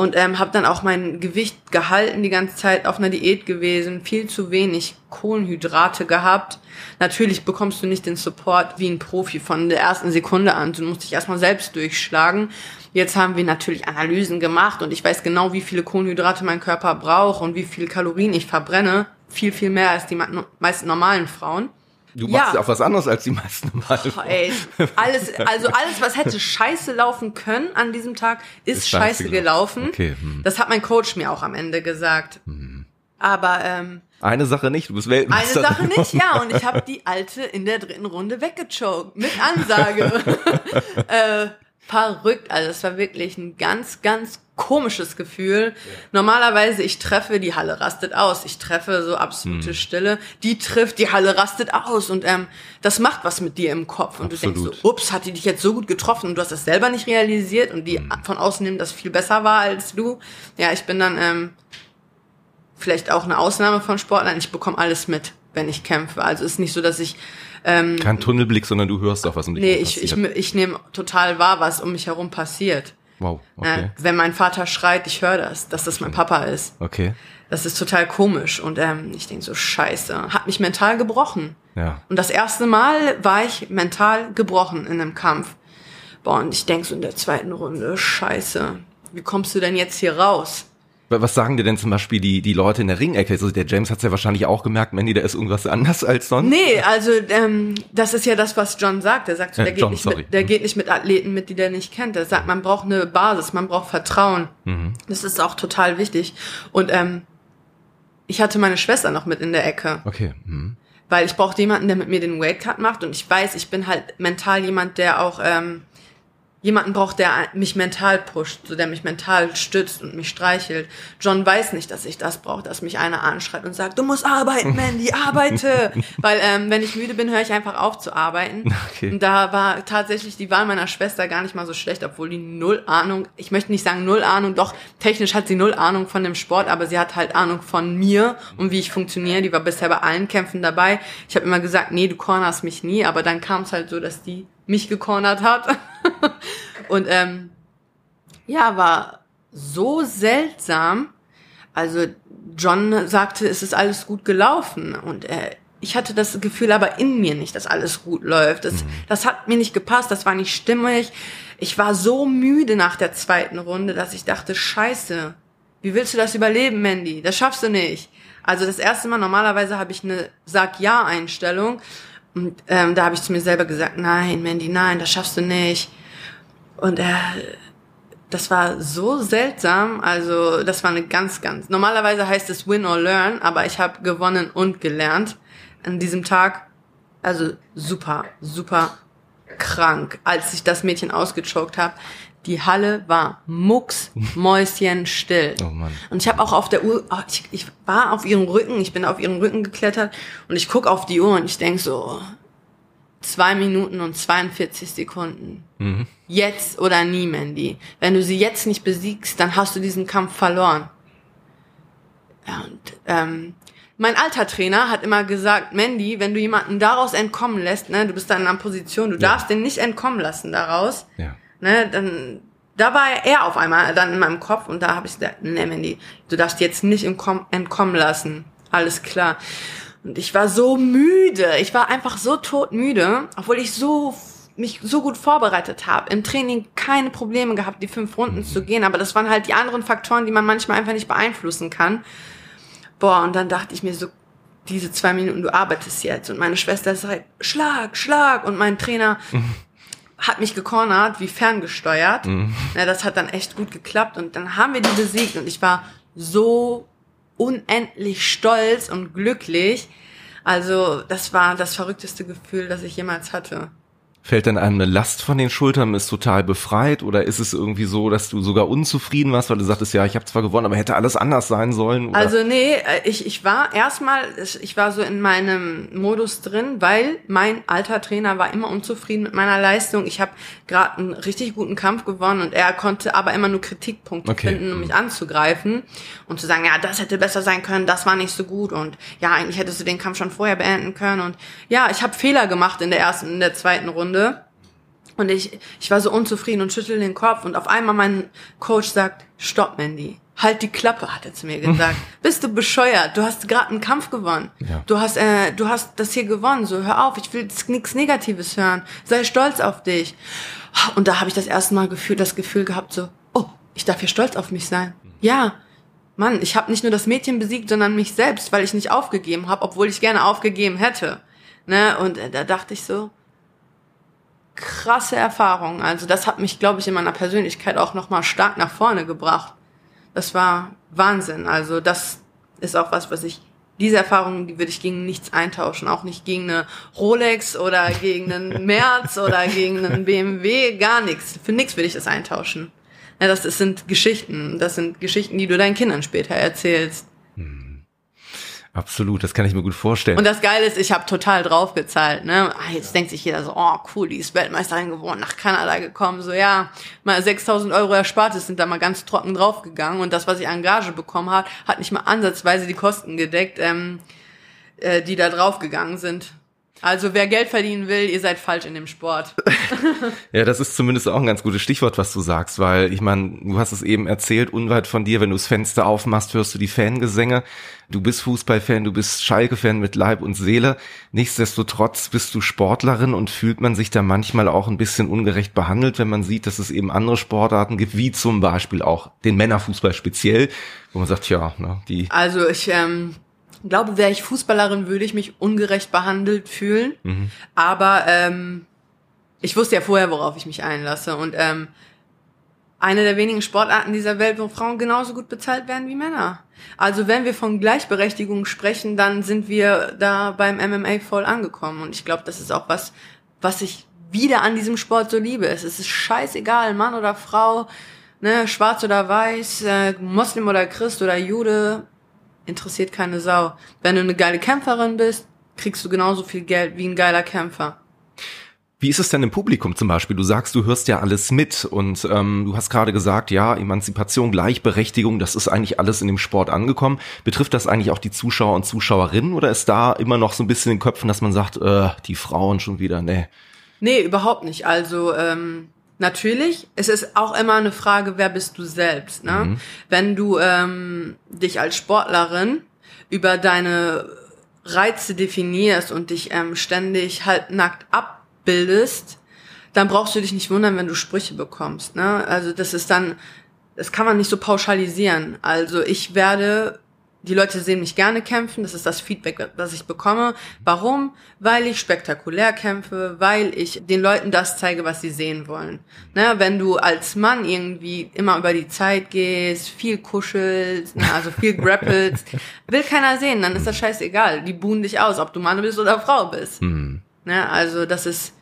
und ähm, habe dann auch mein Gewicht gehalten die ganze Zeit auf einer Diät gewesen, viel zu wenig Kohlenhydrate gehabt. Natürlich bekommst du nicht den Support wie ein Profi von der ersten Sekunde an. Du musst dich erstmal selbst durchschlagen. Jetzt haben wir natürlich Analysen gemacht und ich weiß genau, wie viele Kohlenhydrate mein Körper braucht und wie viel Kalorien ich verbrenne. Viel, viel mehr als die meisten normalen Frauen. Du machst ja auch was anderes als die meisten Mal. Oh, ey, alles, also alles, was hätte scheiße laufen können an diesem Tag, ist, ist scheiße, scheiße gelaufen. Okay. Hm. Das hat mein Coach mir auch am Ende gesagt. Hm. Aber ähm, eine Sache nicht, du bist Weltmeister. Eine Sache nicht, ja. Und ich habe die alte in der dritten Runde weggechoked mit Ansage. äh, verrückt. Also es war wirklich ein ganz, ganz komisches Gefühl. Ja. Normalerweise, ich treffe, die Halle rastet aus. Ich treffe so absolute hm. Stille. Die trifft, die Halle rastet aus. Und ähm, das macht was mit dir im Kopf. Und Absolut. du denkst so, ups, hat die dich jetzt so gut getroffen und du hast das selber nicht realisiert und die hm. von außen nehmen das viel besser war als du. Ja, ich bin dann ähm, vielleicht auch eine Ausnahme von Sportlern. Ich bekomme alles mit, wenn ich kämpfe. Also ist nicht so, dass ich ähm, Kein Tunnelblick, sondern du hörst auch, was um dich nee, ich, ich, ich nehme total wahr, was um mich herum passiert. Wow, okay. Äh, wenn mein Vater schreit, ich höre das, dass das mein Papa ist. Okay. Das ist total komisch und ähm, ich denke so, scheiße, hat mich mental gebrochen. Ja. Und das erste Mal war ich mental gebrochen in einem Kampf. Boah, und ich denke so in der zweiten Runde, scheiße, wie kommst du denn jetzt hier raus? Was sagen dir denn zum Beispiel die, die Leute in der Ringecke? Also der James hat's ja wahrscheinlich auch gemerkt, Mandy, da ist irgendwas anders als sonst. Nee, also ähm, das ist ja das, was John sagt. Er sagt so, der, äh, John, geht, nicht mit, der geht nicht mit Athleten mit, die der nicht kennt. Er sagt, man braucht eine Basis, man braucht Vertrauen. Mhm. Das ist auch total wichtig. Und ähm, ich hatte meine Schwester noch mit in der Ecke. Okay. Mhm. Weil ich brauchte jemanden, der mit mir den Weightcut macht. Und ich weiß, ich bin halt mental jemand, der auch... Ähm, jemanden braucht, der mich mental pusht, so der mich mental stützt und mich streichelt. John weiß nicht, dass ich das brauche, dass mich einer anschreit und sagt, du musst arbeiten, Mandy, arbeite. Weil ähm, wenn ich müde bin, höre ich einfach auf zu arbeiten. Okay. Und da war tatsächlich die Wahl meiner Schwester gar nicht mal so schlecht, obwohl die null Ahnung, ich möchte nicht sagen null Ahnung, doch technisch hat sie null Ahnung von dem Sport, aber sie hat halt Ahnung von mir und wie ich funktioniere. Die war bisher bei allen Kämpfen dabei. Ich habe immer gesagt, nee, du cornerst mich nie, aber dann kam es halt so, dass die mich gecornert hat. und ähm, ja, war so seltsam. Also John sagte, es ist alles gut gelaufen und äh, ich hatte das Gefühl aber in mir nicht, dass alles gut läuft. Das, mhm. das hat mir nicht gepasst, das war nicht stimmig. Ich war so müde nach der zweiten Runde, dass ich dachte, scheiße, wie willst du das überleben, Mandy? Das schaffst du nicht. Also das erste Mal, normalerweise habe ich eine Sag-Ja-Einstellung und ähm, da habe ich zu mir selber gesagt, nein, Mandy, nein, das schaffst du nicht. Und äh, das war so seltsam. Also das war eine ganz, ganz. Normalerweise heißt es Win or Learn, aber ich habe gewonnen und gelernt an diesem Tag. Also super, super krank, als ich das Mädchen ausgechoked habe. Die Halle war mucksmäuschenstill. Oh Mann. Und ich habe auch auf der Uhr, oh, ich, ich war auf ihrem Rücken, ich bin auf ihren Rücken geklettert und ich guck auf die Uhr und ich denk so, zwei Minuten und 42 Sekunden. Mhm. Jetzt oder nie, Mandy. Wenn du sie jetzt nicht besiegst, dann hast du diesen Kampf verloren. Ja, und ähm, mein alter Trainer hat immer gesagt, Mandy, wenn du jemanden daraus entkommen lässt, ne, du bist dann in einer Position, du Ja. darfst den nicht entkommen lassen daraus, Ja. Ne, dann da war er auf einmal dann in meinem Kopf und da habe ich gesagt, ne Mandy, du darfst jetzt nicht entkommen, lassen. Alles klar. Und ich war so müde, ich war einfach so todmüde, obwohl ich so mich so gut vorbereitet habe, im Training keine Probleme gehabt, die fünf Runden zu gehen, aber das waren halt die anderen Faktoren, die man manchmal einfach nicht beeinflussen kann. Boah, und dann dachte ich mir so, diese zwei Minuten, du arbeitest jetzt. Und meine Schwester sagt, Schlag, Schlag. Und mein Trainer hat mich gecornert, wie ferngesteuert. Ja, das hat dann echt gut geklappt. Und dann haben wir die besiegt. Und ich war so unendlich stolz und glücklich. Also, das war das verrückteste Gefühl, das ich jemals hatte. Fällt dann einem eine Last von den Schultern, ist total befreit oder ist es irgendwie so, dass du sogar unzufrieden warst, weil du sagtest, ja, ich habe zwar gewonnen, aber hätte alles anders sein sollen? Oder? Also nee, äh, ich, ich war erstmal, ich war so in meinem Modus drin, weil mein alter Trainer war immer unzufrieden mit meiner Leistung. Ich habe gerade einen richtig guten Kampf gewonnen und er konnte aber immer nur Kritikpunkte Okay. finden, um mich anzugreifen und zu sagen, ja, das hätte besser sein können, das war nicht so gut und ja, eigentlich hättest du den Kampf schon vorher beenden können und ja, ich habe Fehler gemacht in der ersten, in der zweiten Runde. Und ich, ich war so unzufrieden und schüttel den Kopf und auf einmal mein Coach sagt, stopp, Mandy. Halt die Klappe, hat er zu mir gesagt. Bist du bescheuert? Du hast gerade einen Kampf gewonnen. Ja. Du hast, äh, du hast das hier gewonnen. So, hör auf, ich will nichts Negatives hören. Sei stolz auf dich. Und da habe ich das erste Mal gefühlt, das Gefühl gehabt, so, oh, ich darf hier stolz auf mich sein. Ja, Mann, ich habe nicht nur das Mädchen besiegt, sondern mich selbst, weil ich nicht aufgegeben habe, obwohl ich gerne aufgegeben hätte. Ne? Und äh, da dachte ich so, krasse Erfahrung. Also das hat mich, glaube ich, in meiner Persönlichkeit auch nochmal stark nach vorne gebracht. Das war Wahnsinn. Also das ist auch was, was ich, diese Erfahrung, die würde ich gegen nichts eintauschen. Auch nicht gegen eine Rolex oder gegen einen Merz oder gegen einen BMW, gar nichts. Für nichts würde ich das eintauschen. Ja, das, das sind Geschichten. Das sind Geschichten, die du deinen Kindern später erzählst. Absolut, das kann ich mir gut vorstellen. Und das Geile ist, ich habe total draufgezahlt. Ne? Ah, jetzt denkt sich jeder so, oh cool, die ist Weltmeisterin geworden, nach Kanada gekommen. So ja, mal 6.000 Euro Erspartes sind da mal ganz trocken draufgegangen. Und das, was ich an Gage bekommen habe, hat nicht mal ansatzweise die Kosten gedeckt, ähm, äh, die da draufgegangen sind. Also wer Geld verdienen will, ihr seid falsch in dem Sport. Ja, das ist zumindest auch ein ganz gutes Stichwort, was du sagst, weil ich meine, du hast es eben erzählt, unweit von dir, wenn du das Fenster aufmachst, hörst du die Fangesänge. Du bist Fußballfan, du bist Schalke-Fan mit Leib und Seele. Nichtsdestotrotz bist du Sportlerin und fühlt man sich da manchmal auch ein bisschen ungerecht behandelt, wenn man sieht, dass es eben andere Sportarten gibt, wie zum Beispiel auch den Männerfußball speziell, wo man sagt, ja, ne, die Also ich ähm, glaube, wäre ich Fußballerin, würde ich mich ungerecht behandelt fühlen. Aber ähm, ich wusste ja vorher, worauf ich mich einlasse. Und ähm, eine der wenigen Sportarten dieser Welt, wo Frauen genauso gut bezahlt werden wie Männer. Also wenn wir von Gleichberechtigung sprechen, dann sind wir da beim MMA voll angekommen. Und ich glaube, das ist auch was, was ich wieder an diesem Sport so liebe. Es ist scheißegal, Mann oder Frau, ne, schwarz oder weiß, äh, Moslem oder Christ oder Jude, interessiert keine Sau. Wenn du eine geile Kämpferin bist, kriegst du genauso viel Geld wie ein geiler Kämpfer. Wie ist es denn im Publikum zum Beispiel? Du sagst, du hörst ja alles mit und ähm, du hast gerade gesagt, ja, Emanzipation, Gleichberechtigung, das ist eigentlich alles in dem Sport angekommen. Betrifft das eigentlich auch die Zuschauer und Zuschauerinnen oder ist da immer noch so ein bisschen in den Köpfen, dass man sagt, äh, die Frauen schon wieder, nee. Nee, überhaupt nicht. Also ähm, natürlich, es ist auch immer eine Frage, wer bist du selbst. Ne? Wenn du ähm, dich als Sportlerin über deine Reize definierst und dich ähm, ständig halbnackt abbildest, dann brauchst du dich nicht wundern, wenn du Sprüche bekommst. Ne? Also das ist dann, das kann man nicht so pauschalisieren. Also ich werde die Leute sehen mich gerne kämpfen, das ist das Feedback, das ich bekomme. Warum? Weil ich spektakulär kämpfe, weil ich den Leuten das zeige, was sie sehen wollen. Ne, wenn du als Mann irgendwie immer über die Zeit gehst, viel kuschelst, ne, also viel grappelst, will keiner sehen, dann ist das scheißegal. Die buhen dich aus, ob du Mann bist oder Frau bist. Hm. Ne, also das ist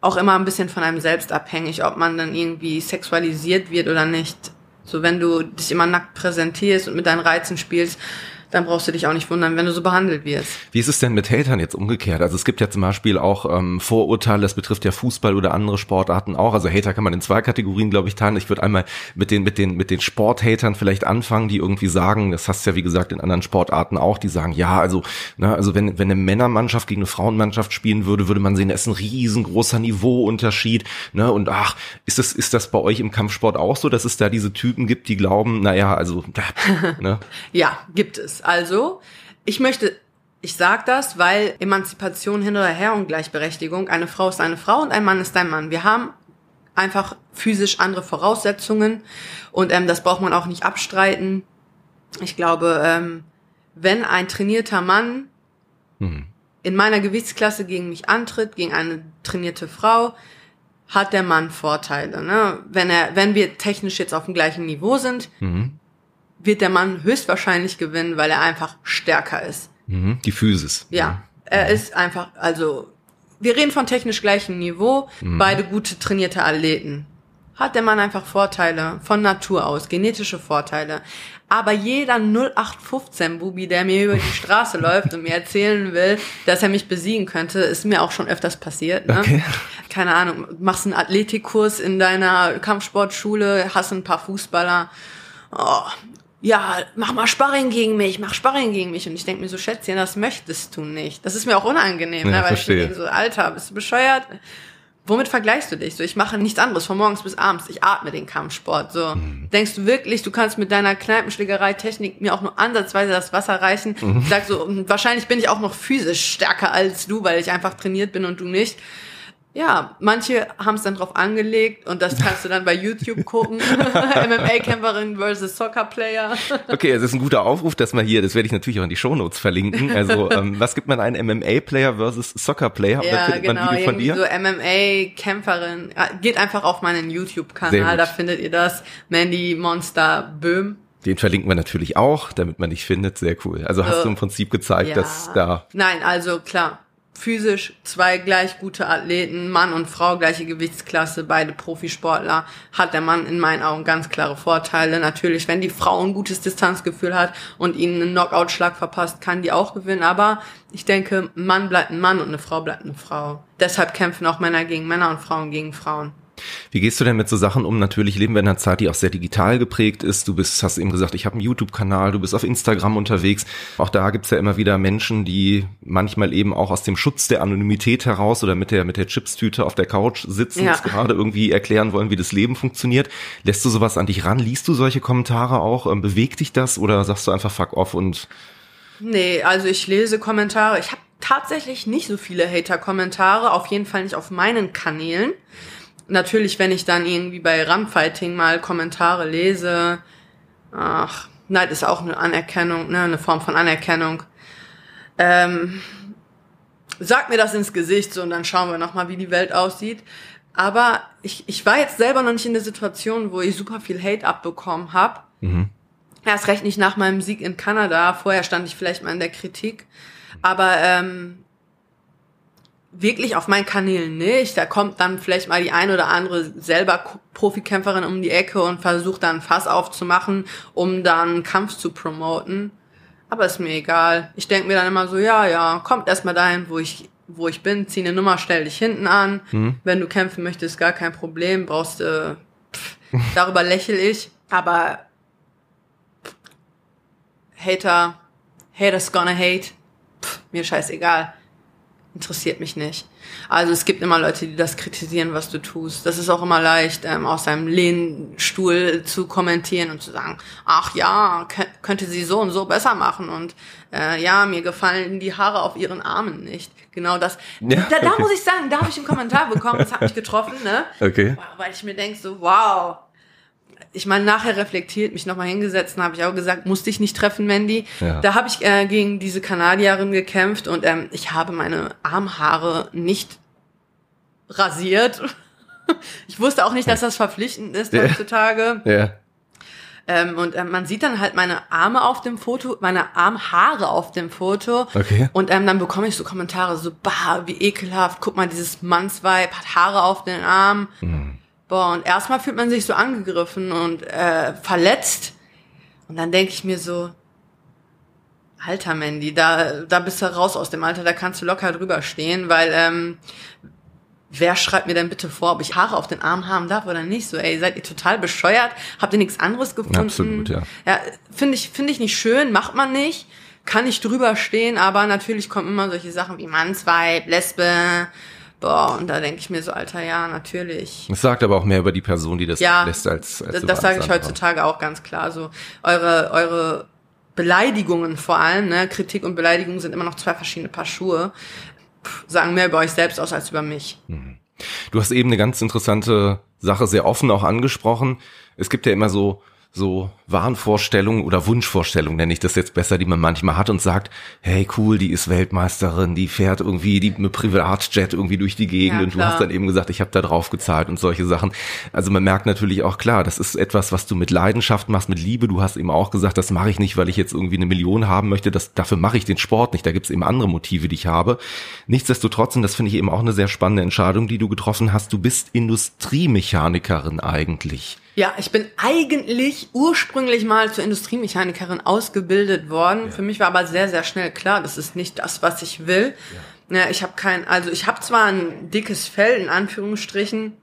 auch immer ein bisschen von einem selbst abhängig, ob man dann irgendwie sexualisiert wird oder nicht. So, wenn du dich immer nackt präsentierst und mit deinen Reizen spielst, dann brauchst du dich auch nicht wundern, wenn du so behandelt wirst. Wie ist es denn mit Hatern jetzt umgekehrt? Also es gibt ja zum Beispiel auch ähm, Vorurteile, das betrifft ja Fußball oder andere Sportarten auch. Also Hater kann man in zwei Kategorien, glaube ich, teilen. Ich würde einmal mit den, mit den, mit den Sporthatern vielleicht anfangen, die irgendwie sagen, das hast du ja wie gesagt in anderen Sportarten auch, die sagen, ja, also, ne, also wenn, wenn eine Männermannschaft gegen eine Frauenmannschaft spielen würde, würde man sehen, da ist ein riesengroßer Niveauunterschied. Ne? Und ach, ist das, ist das bei euch im Kampfsport auch so, dass es da diese Typen gibt, die glauben, naja, also, ne? ja, gibt es. Also, ich möchte, ich sage das, weil Emanzipation hin oder her und Gleichberechtigung, eine Frau ist eine Frau und ein Mann ist ein Mann. Wir haben einfach physisch andere Voraussetzungen und ähm, das braucht man auch nicht abstreiten. Ich glaube, ähm, wenn ein trainierter Mann mhm. in meiner Gewichtsklasse gegen mich antritt, gegen eine trainierte Frau, hat der Mann Vorteile. Ne? Wenn er, wenn wir technisch jetzt auf dem gleichen Niveau sind, mhm wird der Mann höchstwahrscheinlich gewinnen, weil er einfach stärker ist. Mhm, die Physis. Ja, er ist einfach, also wir reden von technisch gleichem Niveau, mhm. beide gute trainierte Athleten. Hat der Mann einfach Vorteile von Natur aus, genetische Vorteile. Aber jeder 0815-Bubi, der mir über die Straße läuft und mir erzählen will, dass er mich besiegen könnte, ist mir auch schon öfters passiert. Ne? Okay. Keine Ahnung, machst einen Athletikkurs in deiner Kampfsportschule, hast ein paar Fußballer. Oh, ja, mach mal Sparring gegen mich, mach Sparring gegen mich. Und ich denke mir so, Schätzchen, das möchtest du nicht. Das ist mir auch unangenehm, ja, ne? weil verstehe. ich denke so, Alter, bist du bescheuert? Womit vergleichst du dich? So, ich mache nichts anderes von morgens bis abends. Ich atme den Kampfsport. So, mhm. denkst du wirklich, du kannst mit deiner Kneipenschlägerei-Technik mir auch nur ansatzweise das Wasser reichen? Mhm. Ich sag so, wahrscheinlich bin ich auch noch physisch stärker als du, weil ich einfach trainiert bin und du nicht. Ja, manche haben es dann drauf angelegt und das kannst du dann bei YouTube gucken. MMA-Kämpferin versus Soccer-Player. okay, es ist ein guter Aufruf, dass man hier, das werde ich natürlich auch in die Shownotes verlinken. Also, ähm, was gibt man einen MMA-Player versus Soccer-Player? Ja, genau, man von dir? so MMA-Kämpferin. Geht einfach auf meinen YouTube-Kanal, da findet ihr das. Mandy Monster Böhm. Den verlinken wir natürlich auch, damit man dich findet. Sehr cool. Also hast du im Prinzip gezeigt, ja. dass da. Nein, also klar physisch zwei gleich gute Athleten, Mann und Frau, gleiche Gewichtsklasse, beide Profisportler, hat der Mann in meinen Augen ganz klare Vorteile. Natürlich, wenn die Frau ein gutes Distanzgefühl hat und ihnen einen Knockout-Schlag verpasst, kann die auch gewinnen. Aber ich denke, Mann bleibt ein Mann und eine Frau bleibt eine Frau. Deshalb kämpfen auch Männer gegen Männer und Frauen gegen Frauen. Wie gehst du denn mit so Sachen um? Natürlich leben wir in einer Zeit, die auch sehr digital geprägt ist. Du bist, hast eben gesagt, ich habe einen YouTube-Kanal, du bist auf Instagram unterwegs. Auch da gibt's ja immer wieder Menschen, die manchmal eben auch aus dem Schutz der Anonymität heraus oder mit der, mit der Chipstüte auf der Couch sitzen, ja. gerade irgendwie erklären wollen, wie das Leben funktioniert. Lässt du sowas an dich ran? Liest du solche Kommentare auch? Ähm, bewegt dich das oder sagst du einfach fuck off und Nee, also ich lese Kommentare. Ich habe tatsächlich nicht so viele Hater-Kommentare, auf jeden Fall nicht auf meinen Kanälen natürlich, wenn ich dann irgendwie bei Ramfighting mal Kommentare lese, ach, Neid ist auch eine Anerkennung, ne, eine Form von Anerkennung. Ähm, sag mir das ins Gesicht so und dann schauen wir nochmal, wie die Welt aussieht. Aber ich, ich war jetzt selber noch nicht in der Situation, wo ich super viel Hate abbekommen habe. Mhm. Erst recht nicht nach meinem Sieg in Kanada. Vorher stand ich vielleicht mal in der Kritik. Aber ähm, wirklich auf meinen Kanälen nicht. Da kommt dann vielleicht mal die ein oder andere selber Profikämpferin um die Ecke und versucht dann Fass aufzumachen, um dann Kampf zu promoten. Aber ist mir egal. Ich denke mir dann immer so, ja, ja, kommt erstmal dahin, wo ich wo ich bin, zieh eine Nummer, stell dich hinten an. Mhm. Wenn du kämpfen möchtest, gar kein Problem, brauchst äh, pff, darüber lächel ich. Aber pff, Hater, Haters gonna hate, pff, mir scheißegal interessiert mich nicht. Also es gibt immer Leute, die das kritisieren, was du tust. Das ist auch immer leicht, ähm, aus seinem Lehnstuhl zu kommentieren und zu sagen, ach ja, könnte sie so und so besser machen und äh, ja, mir gefallen die Haare auf ihren Armen nicht. Genau das. Ja, da, da muss ich sagen, da habe ich einen Kommentar bekommen, das hat mich getroffen, ne? Okay. Weil ich mir denke so, wow, ich meine, nachher reflektiert, mich nochmal hingesetzt und habe ich auch gesagt, musste ich nicht treffen, Mandy. Ja. Da habe ich äh, gegen diese Kanadierin gekämpft und ähm, ich habe meine Armhaare nicht rasiert. ich wusste auch nicht, dass das verpflichtend ist ja. heutzutage. Ja. Ähm, und ähm, man sieht dann halt meine Arme auf dem Foto, meine Armhaare auf dem Foto. Okay. Und ähm, dann bekomme ich so Kommentare so, bah, wie ekelhaft, guck mal, dieses Mannsweib hat Haare auf den Armen. Mhm. Boah, und erstmal fühlt man sich so angegriffen und äh, verletzt. Und dann denke ich mir so, Alter Mandy, da, da bist du raus aus dem Alter, da kannst du locker drüber stehen, weil ähm, wer schreibt mir denn bitte vor, ob ich Haare auf den Arm haben darf oder nicht? So, ey, seid ihr total bescheuert? Habt ihr nichts anderes gefunden? Absolut, ja. Ja, finde ich, finde ich nicht schön, macht man nicht. Kann ich drüber stehen, aber natürlich kommen immer solche Sachen wie Mannsweib, Lesbe, boah, und da denke ich mir so, alter, ja, natürlich. Das sagt aber auch mehr über die Person, die das Ja, lässt, als, als Das, das sage ich heutzutage auch ganz klar. So eure eure Beleidigungen vor allem, ne, Kritik und Beleidigung sind immer noch zwei verschiedene Paar Schuhe. Pff, sagen mehr über euch selbst aus als über mich. Du hast eben eine ganz interessante Sache sehr offen auch angesprochen. Es gibt ja immer so so Wahnvorstellungen oder Wunschvorstellungen, nenne ich das jetzt besser, die man manchmal hat und sagt, hey cool, die ist Weltmeisterin, die fährt irgendwie die mit Privatjet irgendwie durch die Gegend Ja, und du hast dann eben gesagt, ich habe da drauf gezahlt und solche Sachen. Also man merkt natürlich auch klar, das ist etwas, was du mit Leidenschaft machst, mit Liebe. Du hast eben auch gesagt, das mache ich nicht, weil ich jetzt irgendwie eine Million haben möchte. Das, dafür mache ich den Sport nicht. Da gibt's eben andere Motive, die ich habe. Nichtsdestotrotz, und das finde ich eben auch eine sehr spannende Entscheidung, die du getroffen hast, du bist Industriemechanikerin eigentlich. Ja, ich bin eigentlich ursprünglich mal zur Industriemechanikerin ausgebildet worden. Für mich war aber sehr, sehr schnell klar, das ist nicht das, was ich will. Ja. ich habe kein, also ich habe zwar ein dickes Fell in Anführungsstrichen.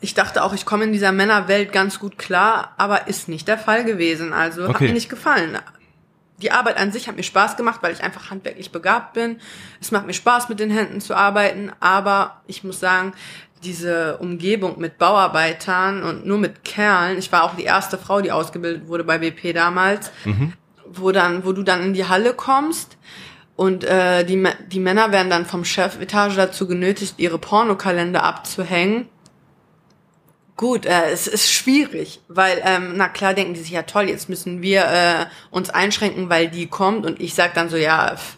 Ich dachte auch, ich komme in dieser Männerwelt ganz gut klar, aber ist nicht der Fall gewesen. Also hat Okay. mir nicht gefallen. Die Arbeit an sich hat mir Spaß gemacht, weil ich einfach handwerklich begabt bin. Es macht mir Spaß, mit den Händen zu arbeiten, aber ich muss sagen, diese Umgebung mit Bauarbeitern und nur mit Kerlen, ich war auch die erste Frau, die ausgebildet wurde bei BP damals, wo dann, wo du dann in die Halle kommst und äh, die, die Männer werden dann vom Chefetage dazu genötigt, ihre Pornokalender abzuhängen. Gut, äh, es ist schwierig, weil, ähm, na klar denken die sich, ja toll, jetzt müssen wir äh, uns einschränken, weil die kommt und ich sag dann so, ja, pff,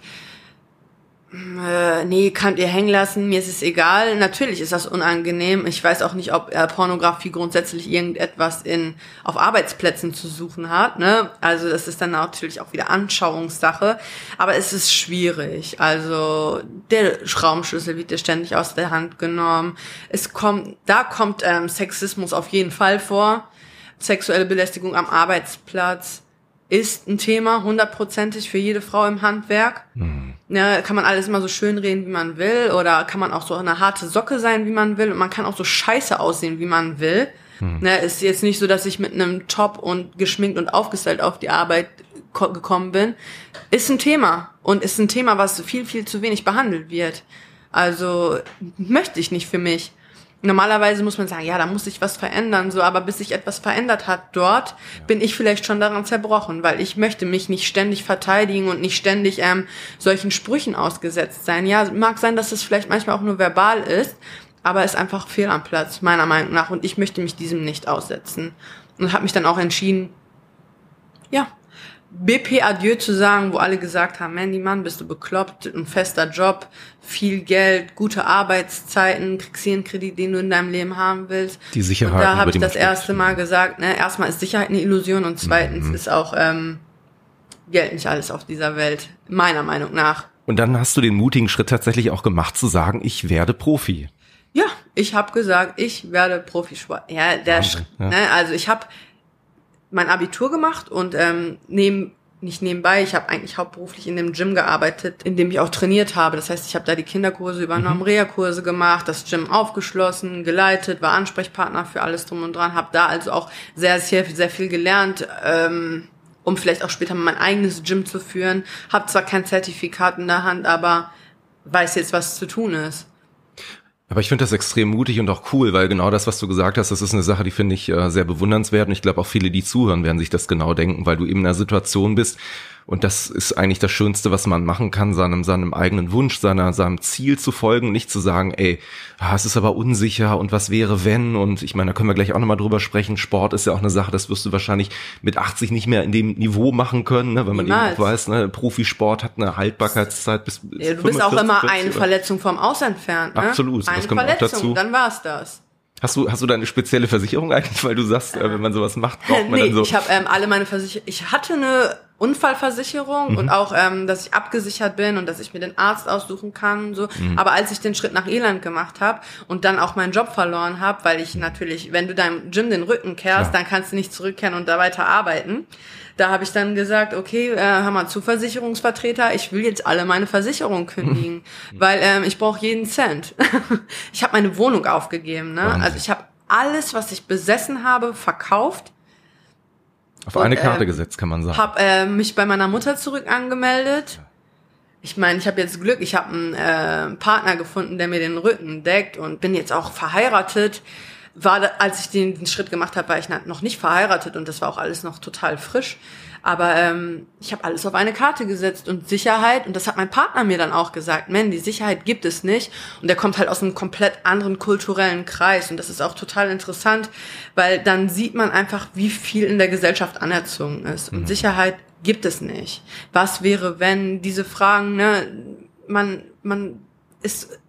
äh, nee, könnt ihr hängen lassen, mir ist es egal. Natürlich ist das unangenehm. Ich weiß auch nicht, ob äh, Pornografie grundsätzlich irgendetwas in auf Arbeitsplätzen zu suchen hat. Ne? Also das ist dann natürlich auch wieder Anschauungssache. Aber es ist schwierig. Also der Schraubenschlüssel wird dir ständig aus der Hand genommen. Es kommt, da kommt ähm, Sexismus auf jeden Fall vor. Sexuelle Belästigung am Arbeitsplatz ist ein Thema, hundertprozentig für jede Frau im Handwerk. Ja, kann man alles immer so schön reden, wie man will, oder kann man auch so eine harte Socke sein, wie man will, und man kann auch so scheiße aussehen, wie man will. Ne, ist jetzt nicht so, dass ich mit einem Top und geschminkt und aufgestellt auf die Arbeit ko- gekommen bin. Ist ein Thema und ist ein Thema, was viel, viel zu wenig behandelt wird. Also möchte ich nicht für mich. Normalerweise muss man sagen, ja, da muss sich was verändern, so, aber bis sich etwas verändert hat dort, bin ich vielleicht schon daran zerbrochen, weil ich möchte mich nicht ständig verteidigen und nicht ständig ähm, solchen Sprüchen ausgesetzt sein. Ja, mag sein, dass es vielleicht manchmal auch nur verbal ist, aber ist einfach fehl am Platz, meiner Meinung nach, und ich möchte mich diesem nicht aussetzen. Und habe mich dann auch entschieden, ja, BP Adieu zu sagen, wo alle gesagt haben, Mandy Mann, bist du bekloppt, ein fester Job, viel Geld, gute Arbeitszeiten, kriegst hier einen Kredit, den du in deinem Leben haben willst. Die Sicherheit, Und da habe ich das erste Mal gesagt, ne, erstmal ist Sicherheit eine Illusion und zweitens Mhm. ist auch ähm, Geld nicht alles auf dieser Welt, meiner Meinung nach. Und dann hast du den mutigen Schritt tatsächlich auch gemacht zu sagen, ich werde Profi. Ja, ich habe gesagt, ich werde Profisport. Ja, der, Wahnsinn, Sch- ja. Ne, also ich habe mein Abitur gemacht und ähm, neben nicht nebenbei, ich habe eigentlich hauptberuflich in dem Gym gearbeitet, in dem ich auch trainiert habe. Das heißt, ich habe da die Kinderkurse übernommen, Mhm. Reha-Kurse gemacht, das Gym aufgeschlossen, geleitet, war Ansprechpartner für alles drum und dran, habe da also auch sehr, sehr, sehr viel gelernt. Ähm, um vielleicht auch später mal mein eigenes Gym zu führen. Hab zwar kein Zertifikat in der Hand, aber weiß jetzt, was zu tun ist. Aber ich finde das extrem mutig und auch cool, weil genau das, was du gesagt hast, das ist eine Sache, die finde ich äh, sehr bewundernswert. Und ich glaube auch viele, die zuhören, werden sich das genau denken, weil du eben in einer Situation bist. Und das ist eigentlich das Schönste, was man machen kann, seinem, seinem eigenen Wunsch, seiner, seinem Ziel zu folgen, nicht zu sagen, ey, ah, es ist aber unsicher und was wäre, wenn? Und ich meine, da können wir gleich auch nochmal drüber sprechen. Sport ist ja auch eine Sache, das wirst du wahrscheinlich mit 80 nicht mehr in dem Niveau machen können, ne? wenn man eben Niemals. auch weiß, ne? Profisport hat eine Haltbarkeitszeit bis Ja, du bist auch 45, immer 40 eine oder- Verletzung vom Aus entfernt. Ne? Absolut, das Eine kommt auch dazu. Verletzung, dann war's das. Hast du, hast du da eine spezielle Versicherung eigentlich, weil du sagst, äh, wenn man sowas macht, braucht man nee, dann so. ich habe ähm, alle meine Versicherungen. Ich hatte eine Unfallversicherung mhm. und auch, ähm, dass ich abgesichert bin und dass ich mir den Arzt aussuchen kann und so. Mhm. Aber als ich den Schritt nach Irland gemacht habe und dann auch meinen Job verloren habe, weil ich natürlich, wenn du deinem Gym den Rücken kehrst, ja. dann kannst du nicht zurückkehren und da weiter arbeiten. Da habe ich dann gesagt, okay, äh, haben wir Zuversicherungsvertreter, ich will jetzt alle meine Versicherungen kündigen, mhm. weil ähm, ich brauche jeden Cent. ich habe meine Wohnung aufgegeben, ne? Also ich habe alles, was ich besessen habe, verkauft auf und, eine Karte äh, gesetzt, kann man sagen. Hab äh, mich bei meiner Mutter zurück angemeldet. Ich meine, ich habe jetzt Glück, ich habe einen äh, Partner gefunden, der mir den Rücken deckt und bin jetzt auch verheiratet. War, als ich den, den Schritt gemacht habe, war ich noch nicht verheiratet und das war auch alles noch total frisch. Aber ähm, ich habe alles auf eine Karte gesetzt und Sicherheit, und das hat mein Partner mir dann auch gesagt, man, die Sicherheit gibt es nicht. Und der kommt halt aus einem komplett anderen kulturellen Kreis. Und das ist auch total interessant, weil dann sieht man einfach, wie viel in der Gesellschaft anerzogen ist. Und mhm. Sicherheit gibt es nicht. Was wäre, wenn diese Fragen, ne, man, man ist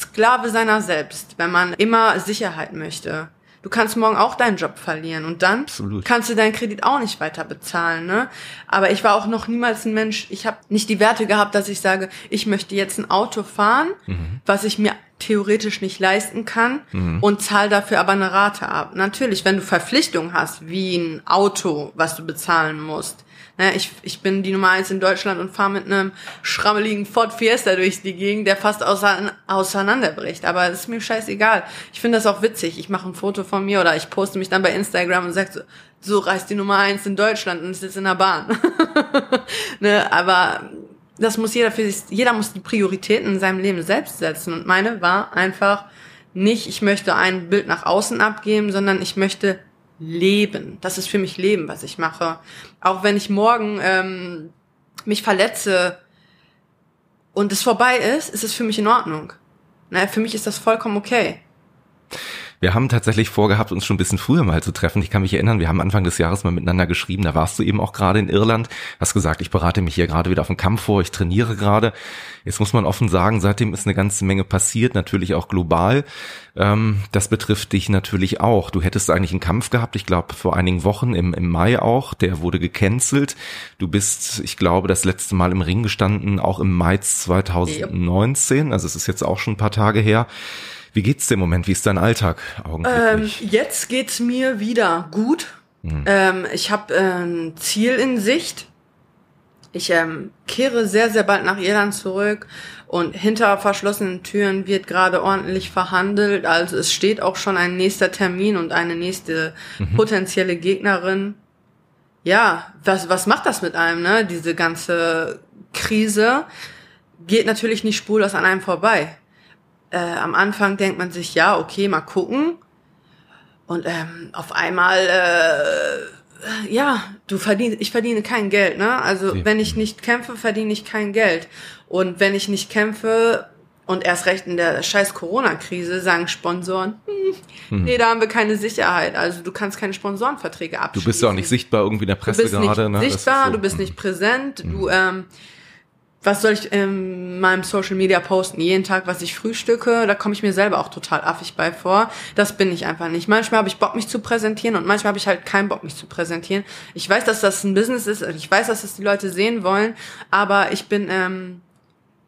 Sklave seiner selbst, wenn man immer Sicherheit möchte. Du kannst morgen auch deinen Job verlieren und dann Absolut. kannst du deinen Kredit auch nicht weiter bezahlen. Ne? Aber ich war auch noch niemals ein Mensch, ich habe nicht die Werte gehabt, dass ich sage, ich möchte jetzt ein Auto fahren, mhm. was ich mir theoretisch nicht leisten kann mhm. und zahl dafür aber eine Rate ab. Natürlich, wenn du Verpflichtungen hast, wie ein Auto, was du bezahlen musst, naja, ich, ich bin die Nummer eins in Deutschland und fahre mit einem schrammeligen Ford Fiesta durch die Gegend, der fast auseinanderbricht. Aber es ist mir scheißegal. Ich finde das auch witzig. Ich mache ein Foto von mir oder ich poste mich dann bei Instagram und sage so, so reist die Nummer eins in Deutschland und sitzt in der Bahn. ne, aber das muss jeder für sich, jeder muss die Prioritäten in seinem Leben selbst setzen. Und meine war einfach nicht, ich möchte ein Bild nach außen abgeben, sondern ich möchte Leben. Das ist für mich Leben, was ich mache. Auch wenn ich morgen ähm, mich verletze und es vorbei ist, ist es für mich in Ordnung. Na, für mich ist das vollkommen okay. Wir haben tatsächlich vorgehabt, uns schon ein bisschen früher mal zu treffen. Ich kann mich erinnern, wir haben Anfang des Jahres mal miteinander geschrieben. Da warst du eben auch gerade in Irland. Hast gesagt, ich berate mich hier gerade wieder auf den Kampf vor. Ich trainiere gerade. Jetzt muss man offen sagen, seitdem ist eine ganze Menge passiert, natürlich auch global. Ähm, das betrifft dich natürlich auch. Du hättest eigentlich einen Kampf gehabt, ich glaube vor einigen Wochen im, im Mai auch. Der wurde gecancelt. Du bist, ich glaube, das letzte Mal im Ring gestanden, auch im Mai 2019. Also es ist jetzt auch schon ein paar Tage her. Wie geht's dir im Moment? Wie ist dein Alltag augenblicklich? Ähm, jetzt geht's mir wieder gut. Mhm. Ähm, ich habe äh, ein Ziel in Sicht. Ich ähm, kehre sehr, sehr bald nach Irland zurück und hinter verschlossenen Türen wird gerade ordentlich verhandelt. Also es steht auch schon ein nächster Termin und eine nächste mhm. potenzielle Gegnerin. Ja, was, was macht das mit einem, ne? Diese ganze Krise geht natürlich nicht spurlos an einem vorbei äh, am Anfang denkt man sich, ja, okay, mal gucken. Und ähm, auf einmal, äh, ja, du verdienst, ich verdiene kein Geld, ne? Also ja. wenn ich nicht kämpfe, verdiene ich kein Geld. Und wenn ich nicht kämpfe und erst recht in der scheiß Corona-Krise sagen Sponsoren, hm, hm. nee, da haben wir keine Sicherheit. Also du kannst keine Sponsorenverträge abschließen. Du bist ja auch nicht sichtbar irgendwie in der Presse gerade. Du bist gerade, nicht ne? sichtbar, so. du bist nicht präsent, hm. du ähm, was soll ich in meinem Social Media posten? Jeden Tag, was ich frühstücke, da komme ich mir selber auch total affig bei vor. Das bin ich einfach nicht. Manchmal habe ich Bock, mich zu präsentieren und manchmal habe ich halt keinen Bock, mich zu präsentieren. Ich weiß, dass das ein Business ist, ich weiß, dass das die Leute sehen wollen, aber ich bin ähm,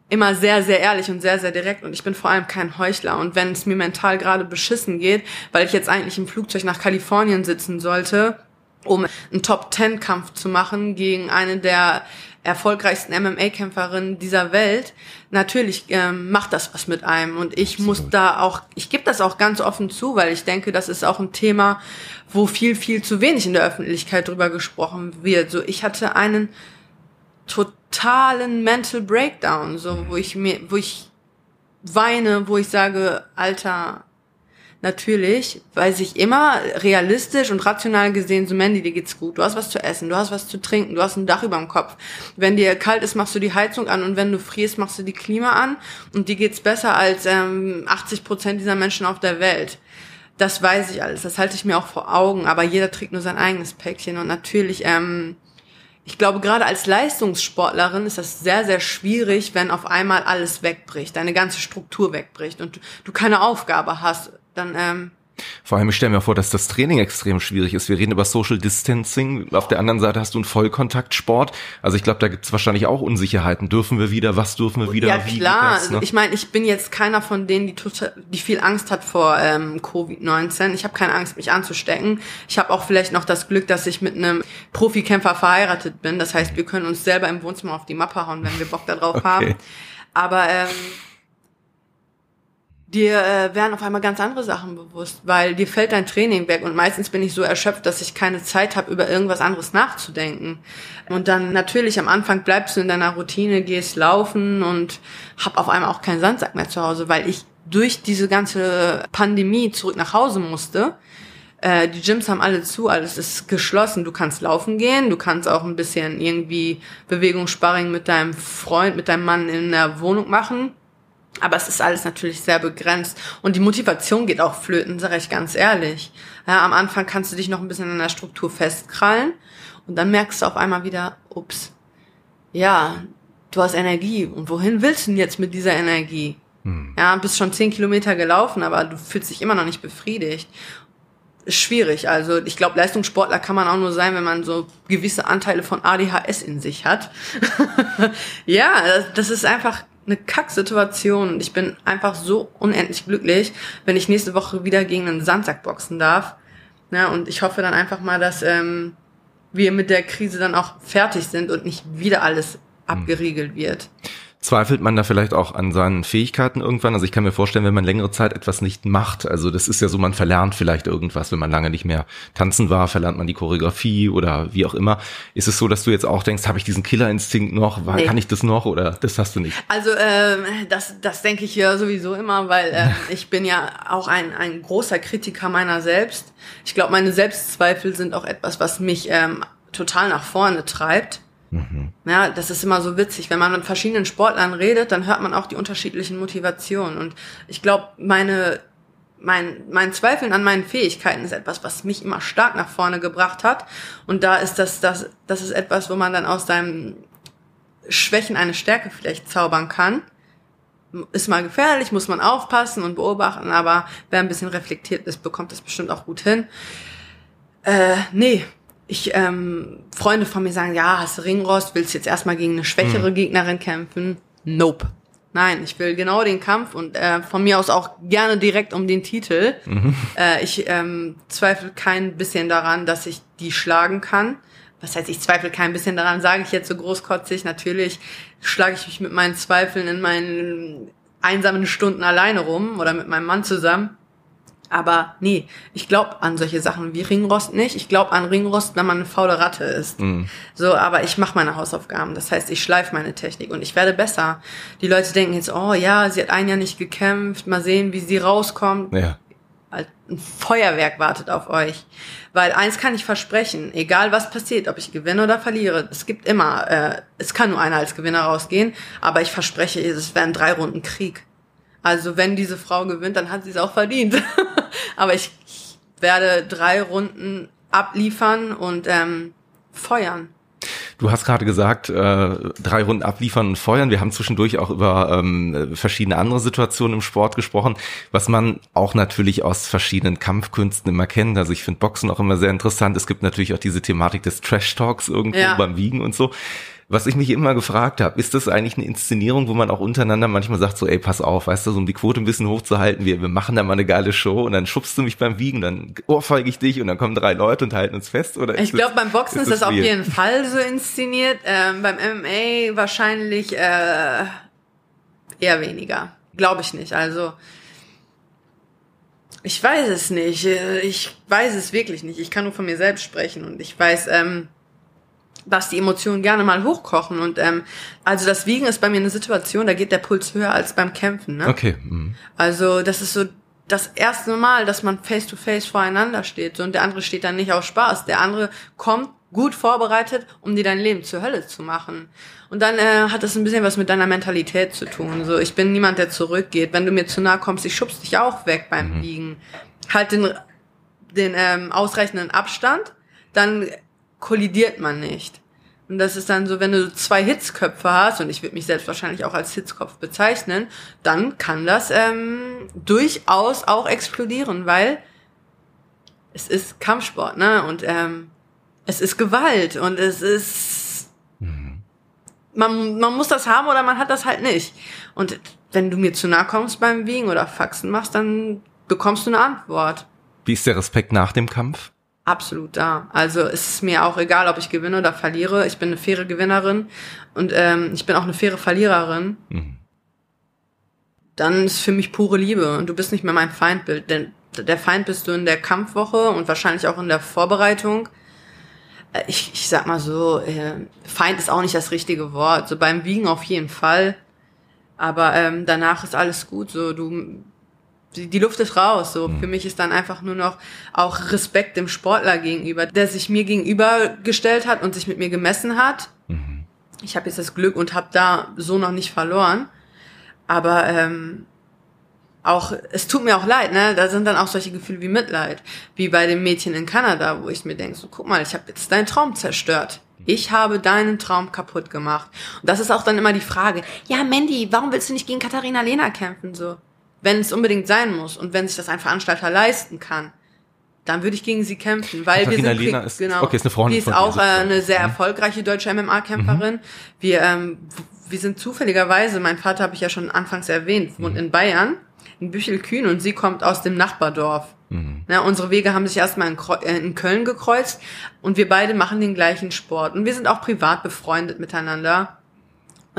immer sehr, sehr ehrlich und sehr, sehr direkt und ich bin vor allem kein Heuchler. Und wenn es mir mental gerade beschissen geht, weil ich jetzt eigentlich im Flugzeug nach Kalifornien sitzen sollte, um einen Top-Ten-Kampf zu machen gegen eine der erfolgreichsten MMA-Kämpferinnen dieser Welt, natürlich ähm, macht das was mit einem. Und ich Absolut. muss da auch, ich gebe das auch ganz offen zu, weil ich denke, das ist auch ein Thema, wo viel, viel zu wenig in der Öffentlichkeit drüber gesprochen wird. So, ich hatte einen totalen Mental Breakdown, so, wo ich mir, wo ich weine, wo ich sage, Alter, natürlich weiß ich immer realistisch und rational gesehen, so Mandy, dir geht's gut, du hast was zu essen, du hast was zu trinken, du hast ein Dach über dem Kopf. Wenn dir kalt ist, machst du die Heizung an und wenn du frierst, machst du die Klima an und dir geht's besser als ähm, 80 Prozent dieser Menschen auf der Welt. Das weiß ich alles, das halte ich mir auch vor Augen, aber jeder trägt nur sein eigenes Päckchen und natürlich, ähm, ich glaube, gerade als Leistungssportlerin ist das sehr, sehr schwierig, wenn auf einmal alles wegbricht, deine ganze Struktur wegbricht und du keine Aufgabe hast dann ähm, Vor allem, ich stelle mir vor, dass das Training extrem schwierig ist. Wir reden über Social Distancing. Auf der anderen Seite hast du einen Vollkontaktsport. Also ich glaube, da gibt es wahrscheinlich auch Unsicherheiten. Dürfen wir wieder? Was dürfen wir wieder? Ja klar. Das, ne? Ich meine, ich bin jetzt keiner von denen, die, total, die viel Angst hat vor ähm, Covid-19. Ich habe keine Angst, mich anzustecken. Ich habe auch vielleicht noch das Glück, dass ich mit einem Profikämpfer verheiratet bin. Das heißt, wir können uns selber im Wohnzimmer auf die Mappe hauen, wenn wir Bock darauf okay. haben. Aber ähm, dir äh, werden auf einmal ganz andere Sachen bewusst, weil dir fällt dein Training weg und meistens bin ich so erschöpft, dass ich keine Zeit habe, über irgendwas anderes nachzudenken. Und dann natürlich am Anfang bleibst du in deiner Routine, gehst laufen und hab auf einmal auch keinen Sandsack mehr zu Hause, weil ich durch diese ganze Pandemie zurück nach Hause musste. Äh, die Gyms haben alle zu, alles ist geschlossen. Du kannst laufen gehen, du kannst auch ein bisschen irgendwie Bewegungssparring mit deinem Freund, mit deinem Mann in der Wohnung machen aber es ist alles natürlich sehr begrenzt. Und die Motivation geht auch flöten, sage ich ganz ehrlich. Ja, am Anfang kannst du dich noch ein bisschen in der Struktur festkrallen und dann merkst du auf einmal wieder, ups, ja, du hast Energie. Und wohin willst du denn jetzt mit dieser Energie? Hm. Ja, bist schon zehn Kilometer gelaufen, aber du fühlst dich immer noch nicht befriedigt. Ist schwierig. Also ich glaube, Leistungssportler kann man auch nur sein, wenn man so gewisse Anteile von ADHS in sich hat. ja, das ist einfach eine Kacksituation und ich bin einfach so unendlich glücklich, wenn ich nächste Woche wieder gegen einen Sandsack boxen darf. Ja, und ich hoffe dann einfach mal, dass ähm, wir mit der Krise dann auch fertig sind und nicht wieder alles abgeriegelt wird. Zweifelt man da vielleicht auch an seinen Fähigkeiten irgendwann? Also ich kann mir vorstellen, wenn man längere Zeit etwas nicht macht, also das ist ja so, man verlernt vielleicht irgendwas, wenn man lange nicht mehr tanzen war, verlernt man die Choreografie oder wie auch immer. Ist es so, dass du jetzt auch denkst, habe ich diesen Killerinstinkt noch? Nee. Kann ich das noch oder das hast du nicht? Also ähm, das, das denke ich ja sowieso immer, weil äh, ich bin ja auch ein, ein großer Kritiker meiner selbst. Ich glaube, meine Selbstzweifel sind auch etwas, was mich ähm, total nach vorne treibt Mhm. Ja, das ist immer so witzig. Wenn man mit verschiedenen Sportlern redet, dann hört man auch die unterschiedlichen Motivationen. Und ich glaube, meine, mein, mein Zweifeln an meinen Fähigkeiten ist etwas, was mich immer stark nach vorne gebracht hat. Und da ist das, das, das ist etwas, wo man dann aus seinem Schwächen eine Stärke vielleicht zaubern kann. Ist mal gefährlich, muss man aufpassen und beobachten, aber wer ein bisschen reflektiert ist, bekommt das bestimmt auch gut hin. Äh, nee, ich ähm, Freunde von mir sagen, ja, hast du Ringrost, willst jetzt erstmal gegen eine schwächere mhm. Gegnerin kämpfen? Nope. Nein, ich will genau den Kampf und äh, von mir aus auch gerne direkt um den Titel. Mhm. Äh, ich ähm, zweifle kein bisschen daran, dass ich die schlagen kann. Was heißt, ich zweifle kein bisschen daran, sage ich jetzt so großkotzig. Natürlich schlage ich mich mit meinen Zweifeln in meinen einsamen Stunden alleine rum oder mit meinem Mann zusammen. Aber nee, ich glaube an solche Sachen wie Ringrost nicht. Ich glaube an Ringrost, wenn man eine faule Ratte ist. Mhm. So, aber ich mache meine Hausaufgaben. Das heißt, ich schleife meine Technik und ich werde besser. Die Leute denken jetzt, oh ja, sie hat ein Jahr nicht gekämpft, mal sehen, wie sie rauskommt. Ja. Ein Feuerwerk wartet auf euch. Weil eins kann ich versprechen, egal was passiert, ob ich gewinne oder verliere, es gibt immer, äh, es kann nur einer als Gewinner rausgehen, aber ich verspreche, es werden drei Runden Krieg. Also wenn diese Frau gewinnt, dann hat sie es auch verdient. Aber ich, ich werde drei Runden abliefern und ähm, feuern. Du hast gerade gesagt, äh, drei Runden abliefern und feuern. Wir haben zwischendurch auch über ähm, verschiedene andere Situationen im Sport gesprochen, was man auch natürlich aus verschiedenen Kampfkünsten immer kennt. Also ich finde Boxen auch immer sehr interessant. Es gibt natürlich auch diese Thematik des Trash Talks irgendwo ja. beim Wiegen und so. Was ich mich immer gefragt habe, ist das eigentlich eine Inszenierung, wo man auch untereinander manchmal sagt, so, ey, pass auf, weißt du, so um die Quote ein bisschen hochzuhalten, wir, wir machen da mal eine geile Show und dann schubst du mich beim Wiegen, dann ohrfeige ich dich und dann kommen drei Leute und halten uns fest, oder? Ich glaube, beim Boxen ist das, auf jeden Fall so inszeniert, ähm, beim MMA wahrscheinlich äh, eher weniger. Glaube ich nicht, also ich weiß es nicht. Ich weiß es wirklich nicht. Ich kann nur von mir selbst sprechen und ich weiß, ähm, dass die Emotionen gerne mal hochkochen. Und ähm, also das Wiegen ist bei mir eine Situation, da geht der Puls höher als beim Kämpfen. Ne? Okay. Mhm. Also das ist so das erste Mal, dass man face to face voreinander steht. So, und der andere steht dann nicht aus Spaß. Der andere kommt gut vorbereitet, um dir dein Leben zur Hölle zu machen. Und dann äh, hat das ein bisschen was mit deiner Mentalität zu tun. So, ich bin niemand, der zurückgeht. Wenn du mir zu nahe kommst, ich schubst dich auch weg beim mhm. Wiegen. Halt den, den ähm, ausreichenden Abstand, dann kollidiert man nicht. Und das ist dann so, wenn du zwei Hitzköpfe hast, und ich würde mich selbst wahrscheinlich auch als Hitzkopf bezeichnen, dann kann das ähm, durchaus auch explodieren, weil es ist Kampfsport, ne? Und ähm, es ist Gewalt und es ist man, man muss das haben oder man hat das halt nicht. Und wenn du mir zu nahe kommst beim Wiegen oder Faxen machst, dann bekommst du eine Antwort. Wie ist der Respekt nach dem Kampf? Absolut da. Also es ist mir auch egal, ob ich gewinne oder verliere. Ich bin eine faire Gewinnerin und ähm, ich bin auch eine faire Verliererin. Mhm. Dann ist für mich pure Liebe und du bist nicht mehr mein Feindbild. Denn der Feind bist du in der Kampfwoche und wahrscheinlich auch in der Vorbereitung. Äh, Ich, ich sag mal so, äh, Feind ist auch nicht das richtige Wort. So beim Wiegen auf jeden Fall. Aber ähm, danach ist alles gut. So du die, Luft ist raus. So für mich ist dann einfach nur noch auch Respekt dem Sportler gegenüber, der sich mir gegenübergestellt hat und sich mit mir gemessen hat. Ich habe jetzt das Glück und habe da so noch nicht verloren. Aber ähm, auch es tut mir auch leid, ne? Da sind dann auch solche Gefühle wie Mitleid, wie bei dem Mädchen in Kanada, wo ich mir denke, so guck mal, ich habe jetzt deinen Traum zerstört. Ich habe deinen Traum kaputt gemacht. Und das ist auch dann immer die Frage, ja Mandy, warum willst du nicht gegen Katharina Lena kämpfen so? Wenn es unbedingt sein muss und wenn sich das ein Veranstalter leisten kann, dann würde ich gegen sie kämpfen, weil Katharina wir sind Krieg- ist- genau. okay, ist eine Freundin Die ist auch äh, eine sehr Mhm. erfolgreiche deutsche MMA-Kämpferin. Wir ähm, wir sind zufälligerweise, mein Vater habe ich ja schon anfangs erwähnt, wohnt Mhm. in Bayern, in Büchelkühn und sie kommt aus dem Nachbardorf. Mhm. Ja, unsere Wege haben sich erstmal in, äh, in Köln gekreuzt und wir beide machen den gleichen Sport. Und wir sind auch privat befreundet miteinander.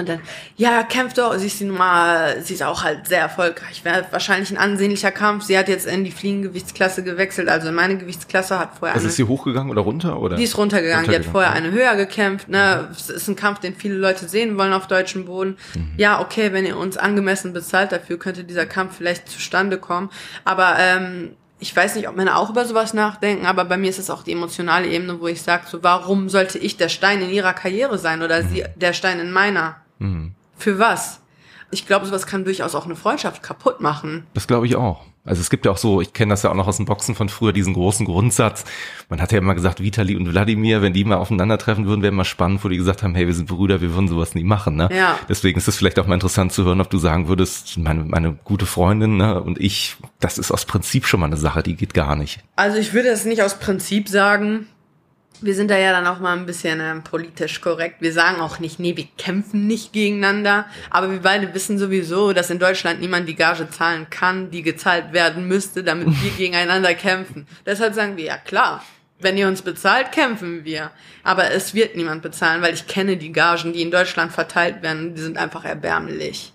Und dann, ja, kämpft doch, sie ist die Nummer, sie ist auch halt sehr erfolgreich. Wäre wahrscheinlich ein ansehnlicher Kampf. Sie hat jetzt in die Fliegengewichtsklasse gewechselt, also in meine Gewichtsklasse, hat vorher Also eine ist sie hochgegangen oder runter? Oder? die ist runtergegangen, die hat Runtergegangen, vorher eine höher gekämpft, ne? Es ist ein Kampf, den viele Leute sehen wollen auf deutschem Boden. Mhm. Ja, okay, wenn ihr uns angemessen bezahlt dafür, könnte dieser Kampf vielleicht zustande kommen. Aber ähm, ich weiß nicht, ob Männer auch über sowas nachdenken, aber bei mir ist es auch die emotionale Ebene, wo ich sage, so warum sollte ich der Stein in ihrer Karriere sein oder sie der Stein in meiner? Mhm. Für was? Ich glaube, sowas kann durchaus auch eine Freundschaft kaputt machen. Das glaube ich auch. Also es gibt ja auch so, ich kenne das ja auch noch aus dem Boxen von früher, diesen großen Grundsatz. Man hat ja immer gesagt, Vitali und Wladimir, wenn die mal aufeinandertreffen würden, wäre mal spannend, wo die gesagt haben, hey, wir sind Brüder, wir würden sowas nie machen. Ne? Ja. Deswegen ist es vielleicht auch mal interessant zu hören, ob du sagen würdest, meine, meine gute Freundin ne, und ich, das ist aus Prinzip schon mal eine Sache, die geht gar nicht. Also ich würde es nicht aus Prinzip sagen. Wir sind da ja dann auch mal ein bisschen ähm, politisch korrekt. Wir sagen auch nicht, nee, wir kämpfen nicht gegeneinander. Aber wir beide wissen sowieso, dass in Deutschland niemand die Gage zahlen kann, die gezahlt werden müsste, damit wir gegeneinander kämpfen. Deshalb sagen wir, ja klar, wenn ihr uns bezahlt, kämpfen wir. Aber es wird niemand bezahlen, weil ich kenne die Gagen, die in Deutschland verteilt werden. Die sind einfach erbärmlich.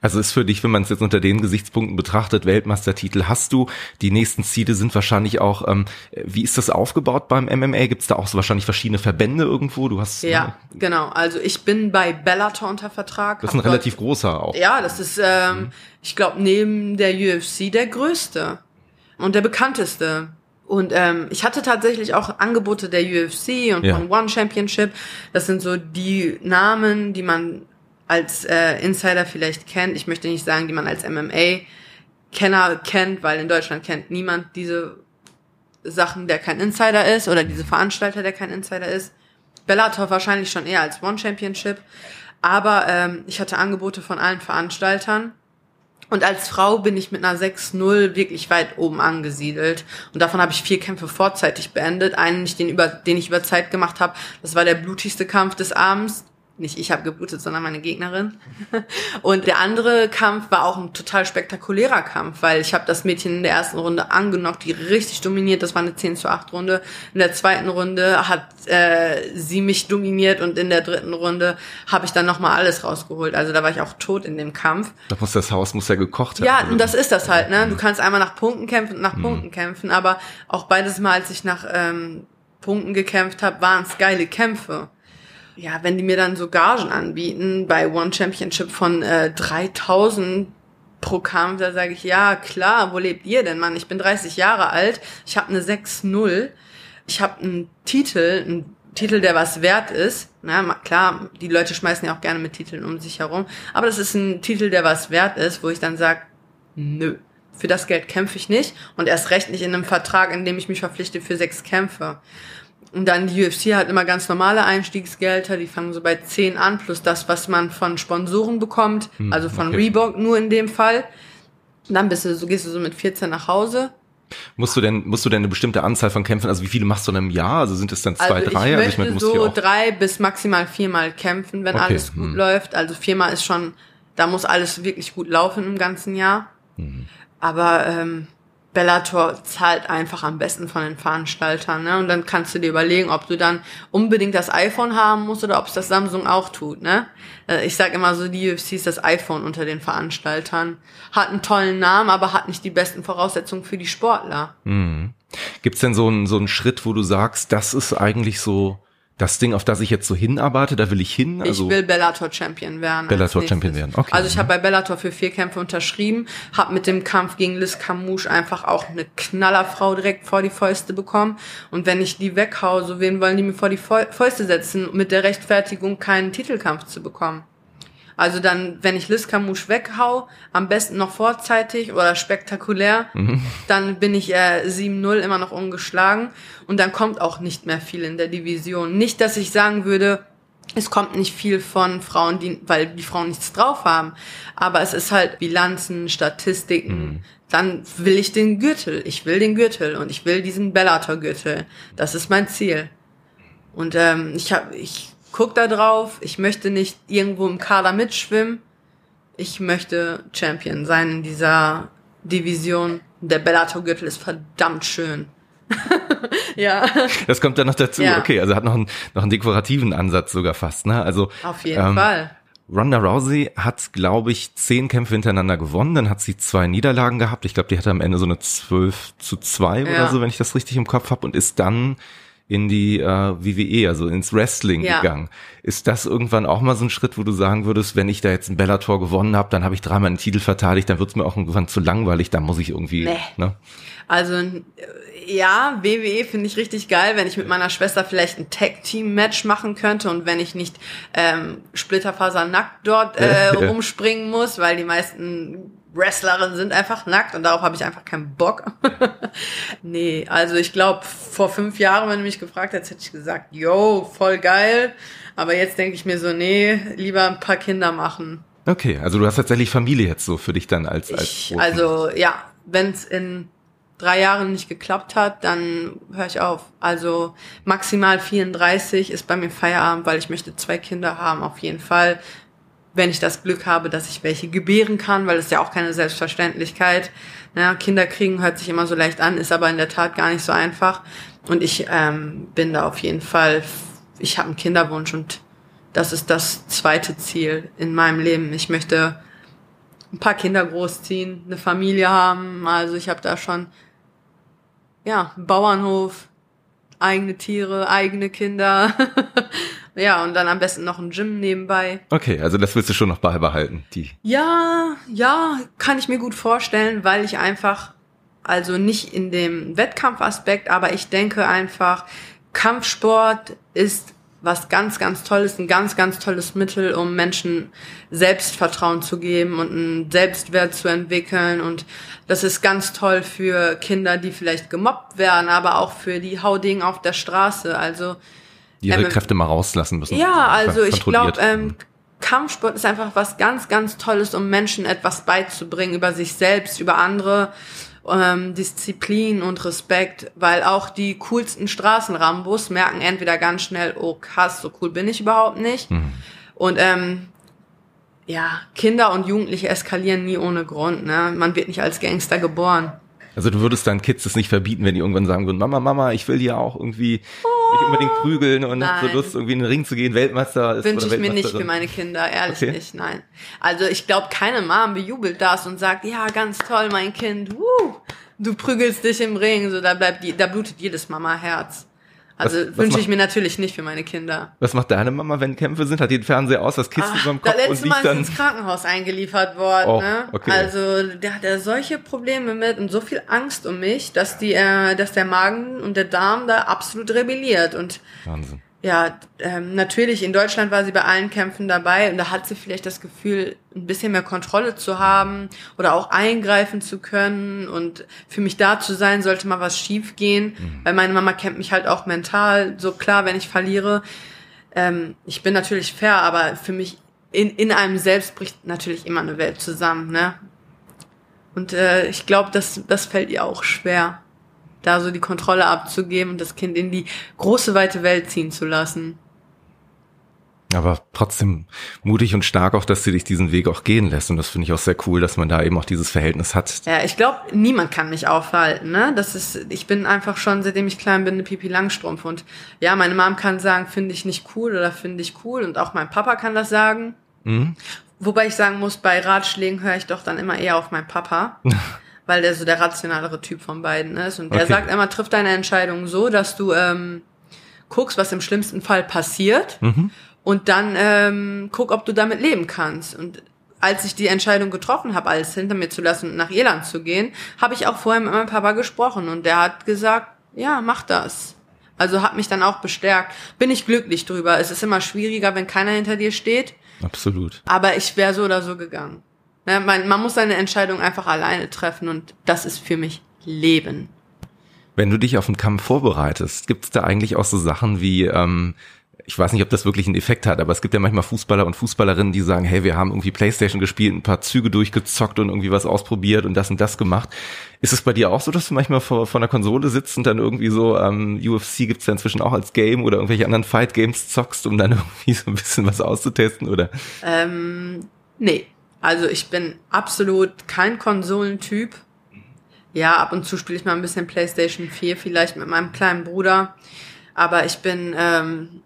Also ist für dich, wenn man es jetzt unter den Gesichtspunkten betrachtet, Weltmeistertitel hast du. Die nächsten Ziele sind wahrscheinlich auch, ähm, wie ist das aufgebaut beim MMA? Gibt es da auch so wahrscheinlich verschiedene Verbände irgendwo? Du hast Ja, ne, genau. Also ich bin bei Bellator unter Vertrag. das ist ein dort- relativ großer auch. Ja, das ist, ähm, ich glaube, neben der UFC der größte und der bekannteste. Und ähm, ich hatte tatsächlich auch Angebote der UFC und Ja. von One Championship. Das sind so die Namen, die man als äh, Insider vielleicht kennt. Ich möchte nicht sagen, die man als MMA-Kenner kennt, weil in Deutschland kennt niemand diese Sachen, der kein Insider ist oder diese Veranstalter, der kein Insider ist. Bellator wahrscheinlich schon eher als One Championship. Aber ähm, ich hatte Angebote von allen Veranstaltern. Und als Frau bin ich mit einer 6-0 wirklich weit oben angesiedelt. Und davon habe ich vier Kämpfe vorzeitig beendet. Einen, den, über, den ich über Zeit gemacht habe, das war der blutigste Kampf des Abends. Nicht ich habe geblutet, sondern meine Gegnerin. Und der andere Kampf war auch ein total spektakulärer Kampf, weil ich habe das Mädchen in der ersten Runde angenockt, die richtig dominiert. Das war eine 10 zu 8 Runde. In der zweiten Runde hat äh, sie mich dominiert und in der dritten Runde habe ich dann nochmal alles rausgeholt. Also da war ich auch tot in dem Kampf. Da muss das Haus muss ja gekocht Ja, werden. und das ist das halt, ne? Du kannst einmal nach Punkten kämpfen und nach Punkten kämpfen, aber auch beides Mal, als ich nach ähm, Punkten gekämpft habe, waren es geile Kämpfe. Ja, wenn die mir dann so Gagen anbieten bei One Championship von äh, 3000 pro Kampf, da sage ich, ja, klar, wo lebt ihr denn, Mann? Ich bin 30 Jahre alt, ich habe eine 6-0, ich habe einen Titel, einen Titel, der was wert ist. Na, klar, die Leute schmeißen ja auch gerne mit Titeln um sich herum, aber das ist ein Titel, der was wert ist, wo ich dann sage, nö, für das Geld kämpfe ich nicht und erst recht nicht in einem Vertrag, in dem ich mich verpflichte für sechs Kämpfe. Und dann die UFC hat immer ganz normale Einstiegsgelder, die fangen so bei 10 an, plus das, was man von Sponsoren bekommt, also von okay. Reebok nur in dem Fall. Und dann bist du, so gehst du so mit 14 nach Hause. Musst du denn, musst du denn eine bestimmte Anzahl von Kämpfen, also wie viele machst du denn im Jahr? Also sind es dann zwei, also drei? Ich also möchte meine, du musst so drei bis maximal viermal kämpfen, wenn Okay, alles gut hm. läuft. Also viermal ist schon, da muss alles wirklich gut laufen im ganzen Jahr. Hm. Aber ähm, Bellator zahlt einfach am besten von den Veranstaltern. Ne? Und dann kannst du dir überlegen, ob du dann unbedingt das iPhone haben musst oder ob es das Samsung auch tut. Ne? Äh, Ich sag immer so, die UFC ist das iPhone unter den Veranstaltern. Hat einen tollen Namen, aber hat nicht die besten Voraussetzungen für die Sportler. Gibt's denn so einen, so einen Schritt, wo du sagst, das ist eigentlich so das Ding, auf das ich jetzt so hinarbeite, da will ich hin? Also, ich will Bellator Champion werden. Bellator. Champion werden, okay. Also ich habe bei Bellator für vier Kämpfe unterschrieben, habe mit dem Kampf gegen Liz Camouche einfach auch eine Knallerfrau direkt vor die Fäuste bekommen. Und wenn ich die weghau, so wen wollen die mir vor die Fäu- Fäuste setzen, mit der Rechtfertigung keinen Titelkampf zu bekommen? Also dann, wenn ich Liz weghau, am besten noch vorzeitig oder spektakulär, dann bin ich äh, 7-0 immer noch ungeschlagen und dann kommt auch nicht mehr viel in der Division. Nicht, dass ich sagen würde, es kommt nicht viel von Frauen, die, weil die Frauen nichts drauf haben. Aber es ist halt Bilanzen, Statistiken. Dann will ich den Gürtel. Ich will den Gürtel und ich will diesen Bellator-Gürtel. Das ist mein Ziel. Und ähm, ich hab, ich guck da drauf. Ich möchte nicht irgendwo im Kader mitschwimmen. Ich möchte Champion sein in dieser Division. Der Bellator-Gürtel ist verdammt schön. ja, das kommt dann noch dazu. Ja. Okay, also hat noch einen, noch einen dekorativen Ansatz sogar fast, ne? Also, auf jeden ähm, Fall. Ronda Rousey hat, glaube ich, zehn Kämpfe hintereinander gewonnen, dann hat sie zwei Niederlagen gehabt. Ich glaube, die hatte am Ende so eine 12 zu 2 oder Ja. so, wenn ich das richtig im Kopf habe, und ist dann in die äh, WWE, also ins Wrestling Ja. gegangen. Ist das irgendwann auch mal so ein Schritt, wo du sagen würdest, wenn ich da jetzt einen Bellator gewonnen habe, dann habe ich dreimal einen Titel verteidigt, dann wird's mir auch irgendwann zu langweilig, dann muss ich irgendwie, Nee. ne? Also äh, ja, WWE finde ich richtig geil, wenn ich mit meiner Schwester vielleicht ein Tag-Team-Match machen könnte und wenn ich nicht ähm, splitterfasernackt dort äh, rumspringen muss, weil die meisten Wrestlerinnen sind einfach nackt und darauf habe ich einfach keinen Bock. nee, also ich glaube, vor fünf Jahren, wenn du mich gefragt hättest, hätte ich gesagt, yo, voll geil. Aber jetzt denke ich mir so, nee, lieber ein paar Kinder machen. Okay, also du hast tatsächlich Familie jetzt so für dich dann als, als Ich, also ja, wenn es in drei Jahren nicht geklappt hat, dann höre ich auf. Also maximal 34 ist bei mir Feierabend, weil ich möchte zwei Kinder haben, auf jeden Fall. Wenn ich das Glück habe, dass ich welche gebären kann, weil das ist ja auch keine Selbstverständlichkeit. Naja, Kinder kriegen hört sich immer so leicht an, ist aber in der Tat gar nicht so einfach. Und ich ähm, bin da auf jeden Fall, ich habe einen Kinderwunsch und das ist das zweite Ziel in meinem Leben. Ich möchte ein paar Kinder großziehen, eine Familie haben. Also ich habe da schon ja Bauernhof, eigene Tiere, eigene Kinder. ja und dann am besten noch ein Gym nebenbei. okay, also das willst du schon noch beibehalten, die. Ja, ja, kann ich mir gut vorstellen, weil ich einfach also nicht in dem Wettkampfaspekt, aber ich denke einfach Kampfsport ist was ganz, ganz Tolles, ein ganz, ganz tolles Mittel, um Menschen Selbstvertrauen zu geben und einen Selbstwert zu entwickeln. Und das ist ganz toll für Kinder, die vielleicht gemobbt werden, aber auch für die Hauding auf der Straße. Also ihre Ähm, Kräfte mal rauslassen müssen. ja, also ich glaube, ähm, Kampfsport ist einfach was ganz, ganz Tolles, um Menschen etwas beizubringen über sich selbst, über andere, ähm, Disziplin und Respekt, weil auch die coolsten Straßenrambos merken entweder ganz schnell, oh krass, so cool bin ich überhaupt nicht. Und ähm, ja, Kinder und Jugendliche eskalieren nie ohne Grund. Ne? Man wird nicht als Gangster geboren. Also du würdest deinen Kids das nicht verbieten, wenn die irgendwann sagen würden, Mama, Mama, ich will ja auch irgendwie mich unbedingt prügeln und hab so Nein. Lust, irgendwie in den Ring zu gehen, Weltmeister ist Wünsche ich mir nicht für meine Kinder, ehrlich Okay. nicht, nein. Also ich glaube, keine Mom bejubelt das und sagt, ja, ganz toll, mein Kind, wuh, du prügelst dich im Ring, so da bleibt, die- da blutet jedes Mama-Herz. Also Was- wünsche ich mir natürlich nicht für meine Kinder. Was macht deine Mama, wenn Kämpfe sind? Hat die den Fernseher aus, das Kissen über dem Kopf und letzte Mal liegt ist dann... ins Krankenhaus eingeliefert worden. Oh, ne? okay. Also der hat ja solche Probleme mit und so viel Angst um mich, dass die, äh, dass der Magen und der Darm da absolut rebelliert und Wahnsinn. Ja, ähm, natürlich, in Deutschland war sie bei allen Kämpfen dabei und da hat sie vielleicht das Gefühl, ein bisschen mehr Kontrolle zu haben oder auch eingreifen zu können und für mich da zu sein, sollte mal was schief gehen, weil meine Mama kennt mich halt auch mental, so klar, wenn ich verliere. Ähm, ich bin natürlich fair, aber für mich in, in einem selbst bricht natürlich immer eine Welt zusammen, ne? Und äh, ich glaube, das, das fällt ihr auch schwer, da so die Kontrolle abzugeben und das Kind in die große, weite Welt ziehen zu lassen. Aber trotzdem mutig und stark auch, dass sie dich diesen Weg auch gehen lässt. Und das finde ich auch sehr cool, dass man da eben auch dieses Verhältnis hat. Ja, ich glaube, niemand kann mich aufhalten. Ne? Das ist, ich bin einfach schon, seitdem ich klein bin, eine Pipi Langstrumpf. Und ja, meine Mom kann sagen, finde ich nicht cool oder finde ich cool. Und auch mein Papa kann das sagen. Mhm. Wobei ich sagen muss, bei Ratschlägen höre ich doch dann immer eher auf meinen Papa. weil der so der rationalere Typ von beiden ist. Und der okay. sagt immer, triff deine Entscheidung so, dass du ähm, guckst, was im schlimmsten Fall passiert. Mhm und dann ähm, guck, ob du damit leben kannst. Und als ich die Entscheidung getroffen habe, alles hinter mir zu lassen und nach Irland zu gehen, habe ich auch vorher mit meinem Papa gesprochen und der hat gesagt, ja, mach das. Also hat mich dann auch bestärkt. Bin ich glücklich drüber. Es ist immer schwieriger, wenn keiner hinter dir steht. Absolut. Aber ich wäre so oder so gegangen. Ne, man, man muss seine Entscheidung einfach alleine treffen und das ist für mich Leben. Wenn du dich auf den Kampf vorbereitest, gibt es da eigentlich auch so Sachen wie ähm, ich weiß nicht, ob das wirklich einen Effekt hat, aber es gibt ja manchmal Fußballer und Fußballerinnen, die sagen, hey, wir haben irgendwie Playstation gespielt, ein paar Züge durchgezockt und irgendwie was ausprobiert und das und das gemacht. Ist es bei dir auch so, dass du manchmal vor, vor einer Konsole sitzt und dann irgendwie so, ähm, UFC gibt's ja inzwischen auch als Game oder irgendwelche anderen Fight Games zockst, um dann irgendwie so ein bisschen was auszutesten, oder? Ähm, nee. Also ich bin absolut kein Konsolentyp. Ja, ab und zu spiele ich mal ein bisschen PlayStation 4, vielleicht mit meinem kleinen Bruder. Aber ich bin ähm,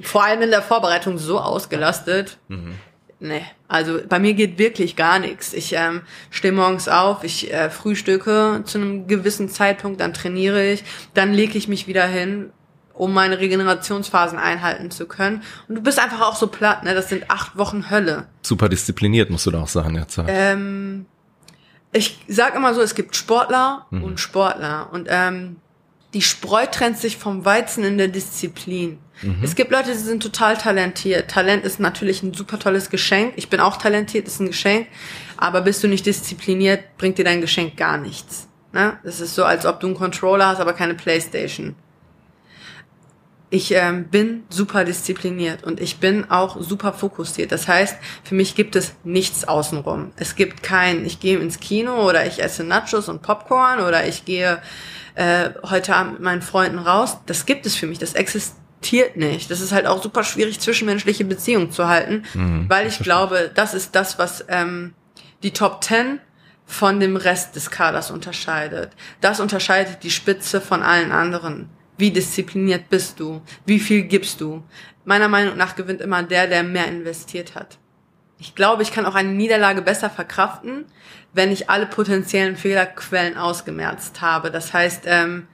vor allem in der Vorbereitung so ausgelastet. Mhm. Nee, also bei mir geht wirklich gar nichts. Ich ähm, stehe morgens auf, ich äh, frühstücke zu einem gewissen Zeitpunkt, dann trainiere ich, dann lege ich mich wieder hin, um meine Regenerationsphasen einhalten zu können. Und du bist einfach auch so platt, ne? Das sind acht Wochen Hölle. Super diszipliniert, musst du da auch sagen, Zeit. Ähm, ich sag immer so, es gibt Sportler mhm. und Sportler. Und ähm, die Spreu trennt sich vom Weizen in der Disziplin. Mhm. Es gibt Leute, die sind total talentiert. Talent ist natürlich ein super tolles Geschenk. Ich bin auch talentiert, ist ein Geschenk. Aber bist du nicht diszipliniert, bringt dir dein Geschenk gar nichts. Ne? Das ist so, als ob du einen Controller hast, aber keine Playstation. Ich ähm, bin super diszipliniert und ich bin auch super fokussiert. Das heißt, für mich gibt es nichts außenrum. Es gibt kein, ich gehe ins Kino oder ich esse Nachos und Popcorn oder ich gehe äh, heute Abend mit meinen Freunden raus. Das gibt es für mich. Das existiert nicht. Das ist halt auch super schwierig, zwischenmenschliche Beziehungen zu halten, mhm, weil ich glaube, das ist das, was ähm, die Top Ten von dem Rest des Kaders unterscheidet. Das unterscheidet die Spitze von allen anderen. Wie diszipliniert bist du? Wie viel gibst du? Meiner Meinung nach gewinnt immer der, der mehr investiert hat. Ich glaube, ich kann auch eine Niederlage besser verkraften, wenn ich alle potenziellen Fehlerquellen ausgemerzt habe. Das heißt, ähm,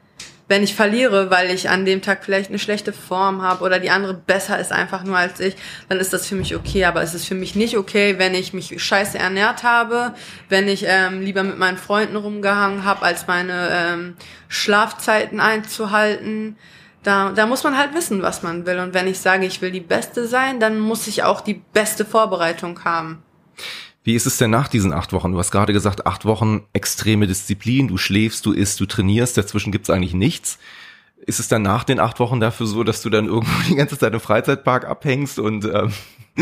wenn ich verliere, weil ich an dem Tag vielleicht eine schlechte Form habe oder die andere besser ist einfach nur als ich, dann ist das für mich okay. Aber es ist für mich nicht okay, wenn ich mich scheiße ernährt habe, wenn ich ähm, lieber mit meinen Freunden rumgehangen habe, als meine ähm, Schlafzeiten einzuhalten da, da muss man halt wissen, was man will. Und wenn ich sage, ich will die Beste sein, dann muss ich auch die beste Vorbereitung haben. Wie ist es denn nach diesen acht Wochen? Du hast gerade gesagt, acht Wochen extreme Disziplin, du schläfst, du isst, du trainierst, dazwischen gibt's eigentlich nichts. Ist es dann nach den acht Wochen dafür so, dass du dann irgendwo die ganze Zeit im Freizeitpark abhängst und ähm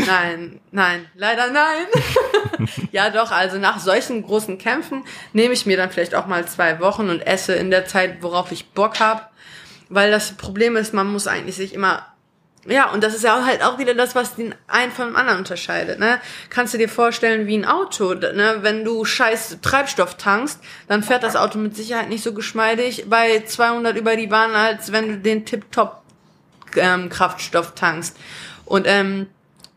Nein, nein, leider nein. ja doch, also nach solchen großen Kämpfen nehme ich mir dann vielleicht auch mal zwei Wochen und esse in der Zeit, worauf ich Bock hab. Weil das Problem ist, man muss eigentlich sich immer ja, und das ist ja halt auch wieder das, was den einen von dem anderen unterscheidet. Ne? Kannst du dir vorstellen, wie ein Auto, ne? wenn du scheiß Treibstoff tankst, dann fährt das Auto mit Sicherheit nicht so geschmeidig bei 200 über die Bahn, als wenn du den Tip-Top ähm, Kraftstoff tankst. Und ähm,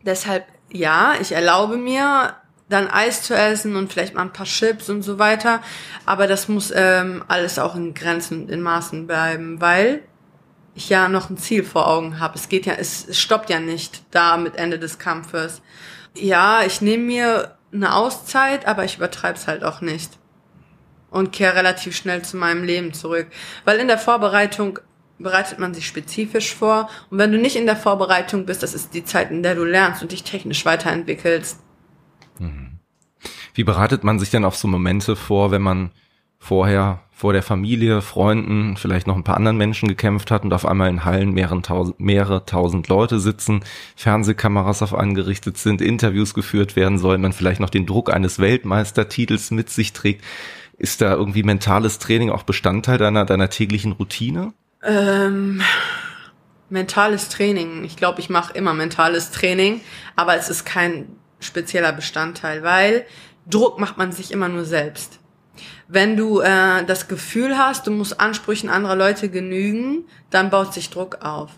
deshalb, ja, ich erlaube mir, dann Eis zu essen und vielleicht mal ein paar Chips und so weiter. Aber das muss ähm, alles auch in Grenzen, in Maßen bleiben, weil ich ja noch ein Ziel vor Augen habe. Es geht ja, es, stoppt ja nicht da mit Ende des Kampfes. Ja, ich nehme mir eine Auszeit, aber ich übertreibe es halt auch nicht. Und kehre relativ schnell zu meinem Leben zurück. Weil in der Vorbereitung bereitet man sich spezifisch vor. Und wenn du nicht in der Vorbereitung bist, das ist die Zeit, in der du lernst und dich technisch weiterentwickelst. Mhm. Wie bereitet man sich denn auf so Momente vor, wenn man vorher vor der Familie, Freunden, vielleicht noch ein paar anderen Menschen gekämpft hat und auf einmal in Hallen mehreren tausend, mehrere tausend Leute sitzen, Fernsehkameras auf angerichtet sind, Interviews geführt werden sollen, man vielleicht noch den Druck eines Weltmeistertitels mit sich trägt. Ist da irgendwie mentales Training auch Bestandteil deiner, deiner täglichen Routine? Ähm, mentales Training. Ich glaube, ich mache immer mentales Training, aber es ist kein spezieller Bestandteil, weil Druck macht man sich immer nur selbst wenn du äh, das Gefühl hast, du musst Ansprüchen anderer Leute genügen, dann baut sich Druck auf.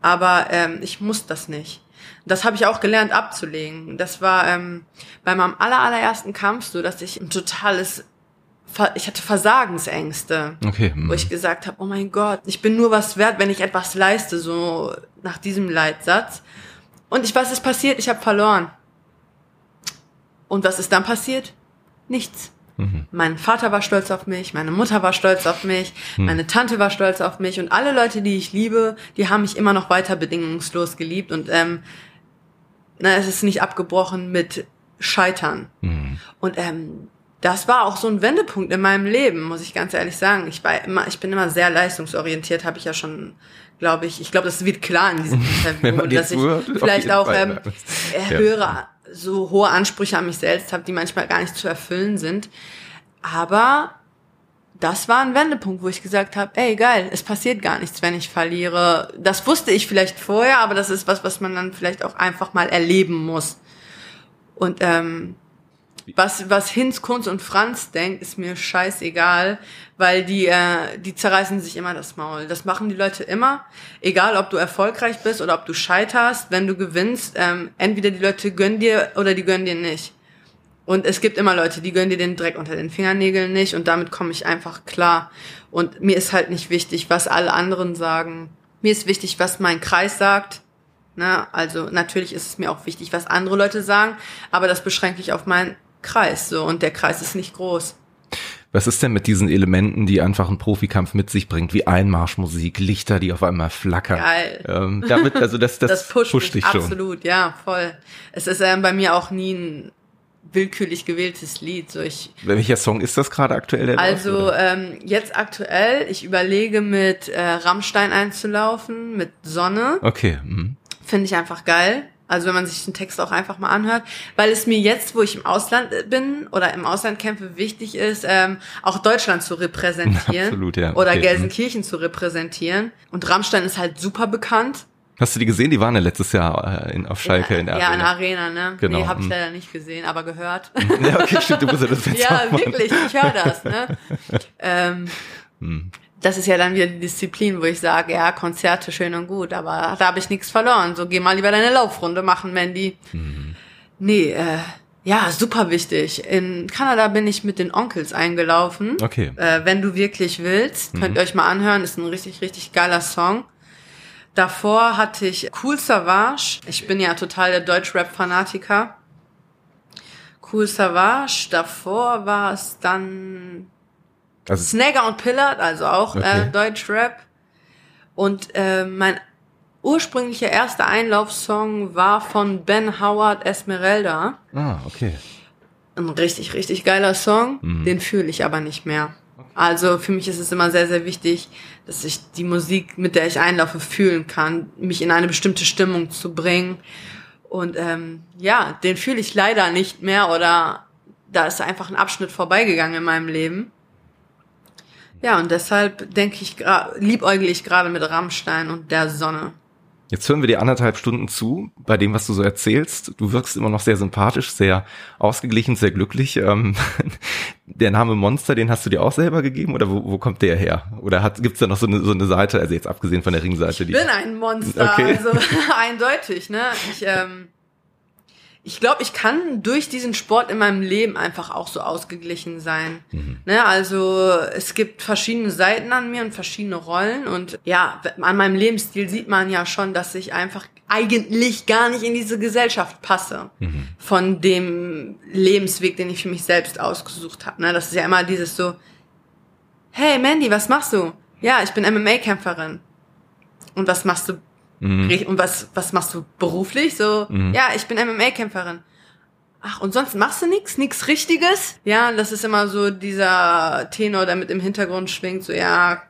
Aber ähm, ich muss das nicht. Das habe ich auch gelernt abzulegen. Das war ähm, bei meinem aller, allerersten Kampf so, dass ich ein totales ich hatte Versagensängste, okay. wo ich gesagt habe, oh mein Gott, ich bin nur was wert, wenn ich etwas leiste, so nach diesem Leitsatz. Und ich was ist passiert? Ich habe verloren. Und was ist dann passiert? Nichts. Mhm. Mein Vater war stolz auf mich, meine Mutter war stolz auf mich, mhm. meine Tante war stolz auf mich und alle Leute, die ich liebe, die haben mich immer noch weiter bedingungslos geliebt und ähm, na, es ist nicht abgebrochen mit Scheitern. Mhm. Und ähm, das war auch so ein Wendepunkt in meinem Leben, muss ich ganz ehrlich sagen. Ich war immer, ich bin immer sehr leistungsorientiert, habe ich ja schon, glaube ich. Ich glaube, das wird klar in diesem Interview, dass ich vielleicht auch ähm, ja. So hohe Ansprüche an mich selbst habe, die manchmal gar nicht zu erfüllen sind. Aber das war ein Wendepunkt, wo ich gesagt habe, ey geil, es passiert gar nichts, wenn ich verliere. Das wusste ich vielleicht vorher, aber das ist was, was man dann vielleicht auch einfach mal erleben muss. Und ähm, was, was Hinz, Kunz und Franz denkt, ist mir scheißegal, weil die, äh, die zerreißen sich immer das Maul. Das machen die Leute immer. Egal, ob du erfolgreich bist oder ob du scheiterst, wenn du gewinnst, ähm, entweder die Leute gönnen dir oder die gönnen dir nicht. Und es gibt immer Leute, die gönnen dir den Dreck unter den Fingernägeln nicht und damit komme ich einfach klar. Und mir ist halt nicht wichtig, was alle anderen sagen. Mir ist wichtig, was mein Kreis sagt. Ne? Also natürlich ist es mir auch wichtig, was andere Leute sagen, aber das beschränke ich auf meinen Kreis so und der Kreis ist nicht groß. Was ist denn mit diesen Elementen, die einfach ein Profikampf mit sich bringt, wie Einmarschmusik, Lichter, die auf einmal flackern? Geil. Ähm, damit, also das, das, das pusht, pusht dich schon. Absolut, ja, voll. Es ist ähm, bei mir auch nie ein willkürlich gewähltes Lied. So ich, Welcher Song ist das gerade aktuell? Also ähm, jetzt aktuell, ich überlege mit äh, Rammstein einzulaufen, mit Sonne. Okay. Mhm. Finde ich einfach geil. Also wenn man sich den Text auch einfach mal anhört, weil es mir jetzt, wo ich im Ausland bin oder im Ausland kämpfe, wichtig ist, ähm, auch Deutschland zu repräsentieren Absolut, ja. oder okay. Gelsenkirchen zu repräsentieren. Und Rammstein ist halt super bekannt. Hast du die gesehen? Die waren ja letztes Jahr äh, in, auf Schalke in der ja, Arena. Ja, in Arena, ne? Genau. Nee, hab ich hm. leider nicht gesehen, aber gehört. ja, okay, stimmt, du musst ja das jetzt Ja, wirklich, ich höre das, ne? ähm, hm das ist ja dann wieder die Disziplin, wo ich sage, ja, Konzerte schön und gut, aber da habe ich nichts verloren. So geh mal lieber deine Laufrunde machen, Mandy. Mhm. Nee, äh, ja, super wichtig. In Kanada bin ich mit den Onkels eingelaufen. Okay. Äh, wenn du wirklich willst, könnt ihr mhm. euch mal anhören, ist ein richtig, richtig geiler Song. Davor hatte ich Cool Savage. Ich bin ja total der Deutschrap-Fanatiker. Cool Savage. Davor war es dann also Snagger und Pillard, also auch äh, okay. äh, Deutschrap. Und äh, mein ursprünglicher erster Einlaufsong war von Ben Howard Esmeralda. Ah, okay. Ein richtig, richtig geiler Song. Mhm. Den fühle ich aber nicht mehr. Also für mich ist es immer sehr, sehr wichtig, dass ich die Musik, mit der ich einlaufe, fühlen kann, mich in eine bestimmte Stimmung zu bringen. Und ähm, ja, den fühle ich leider nicht mehr oder da ist einfach ein Abschnitt vorbeigegangen in meinem Leben. Ja, und deshalb denke ich, liebäugle ich gerade mit Rammstein und der Sonne. Jetzt hören wir dir anderthalb Stunden zu, bei dem, was du so erzählst. Du wirkst immer noch sehr sympathisch, sehr ausgeglichen, sehr glücklich. Ähm, der Name Monster, den hast du dir auch selber gegeben oder wo, wo kommt der her? Oder hat, gibt's da noch so eine, so eine Seite, also jetzt abgesehen von der Ringseite? Ich bin ein Monster, okay. also eindeutig, ne? Ich, ähm, ich glaube, ich kann durch diesen Sport in meinem Leben einfach auch so ausgeglichen sein. Mhm. Ne, also es gibt verschiedene Seiten an mir und verschiedene Rollen und ja, an meinem Lebensstil sieht man ja schon, dass ich einfach eigentlich gar nicht in diese Gesellschaft passe mhm. von dem Lebensweg, den ich für mich selbst ausgesucht habe. Ne, das ist ja immer dieses so, hey Mandy, was machst du? Ja, ich bin MMA-Kämpferin. Und was machst du Mhm. Und was, was machst du beruflich? So, mhm. ja, ich bin MMA-Kämpferin. ach, und sonst machst du nix, nix Richtiges. Ja, das ist immer so dieser Tenor, der mit im Hintergrund schwingt, so, ja,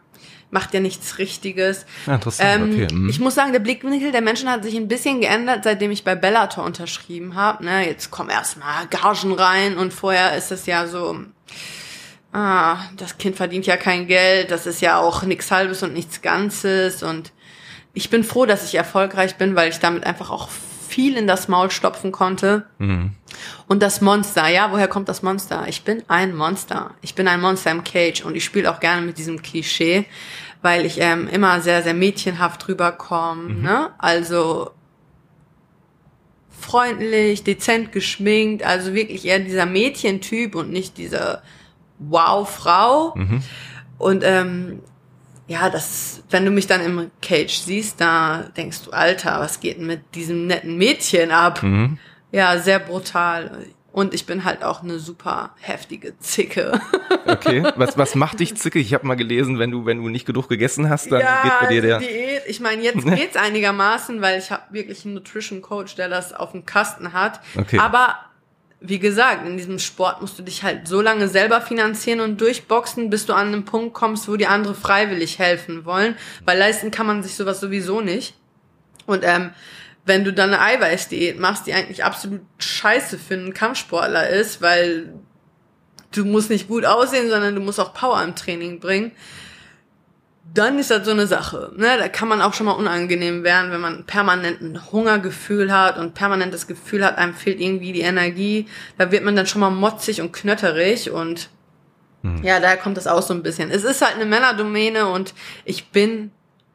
macht ja nichts Richtiges. Ja, interessant, Ähm, okay. mhm. Ich muss sagen, der Blickwinkel der Menschen hat sich ein bisschen geändert, seitdem ich bei Bellator unterschrieben habe. Ne, jetzt kommen erstmal Gagen rein und vorher ist es ja so, ah, das Kind verdient ja kein Geld, das ist ja auch nichts Halbes und nichts Ganzes und ich bin froh, dass ich erfolgreich bin, weil ich damit einfach auch viel in das Maul stopfen konnte. Mhm. Und das Monster, ja, woher kommt das Monster? Ich bin ein Monster. Ich bin ein Monster im Cage und ich spiele auch gerne mit diesem Klischee, weil ich ähm, immer sehr, sehr mädchenhaft rüberkomme. Ne? Also freundlich, dezent geschminkt, also wirklich eher dieser Mädchentyp und nicht diese Wow-Frau. Und ähm, ja, das, wenn du mich dann im Cage siehst, da denkst du, Alter, was geht denn mit diesem netten Mädchen ab? Mhm. Ja, sehr brutal. Und ich bin halt auch eine super heftige Zicke. Okay, was, was macht dich zickig? Ich habe mal gelesen, wenn du, wenn du nicht genug gegessen hast, dann geht bei dir der. Diät. Ich meine, jetzt geht's einigermaßen, weil ich habe wirklich einen Nutrition Coach, der das auf dem Kasten hat. Okay. Aber wie gesagt, in diesem Sport musst du dich halt so lange selber finanzieren und durchboxen, bis du an einen Punkt kommst, wo die andere freiwillig helfen wollen. Weil leisten kann man sich sowas sowieso nicht. Und ähm, wenn du dann eine Eiweißdiät machst, die eigentlich absolut scheiße für einen Kampfsportler ist, weil du musst nicht gut aussehen, sondern du musst auch Power im Training bringen, dann ist das so eine Sache. Ne? Da kann man auch schon mal unangenehm werden, wenn man permanent ein Hungergefühl hat und permanent das Gefühl hat, einem fehlt irgendwie die Energie. Da wird man dann schon mal motzig und knötterig und ja, daher kommt das auch so ein bisschen. Es ist halt eine Männerdomäne und ich bin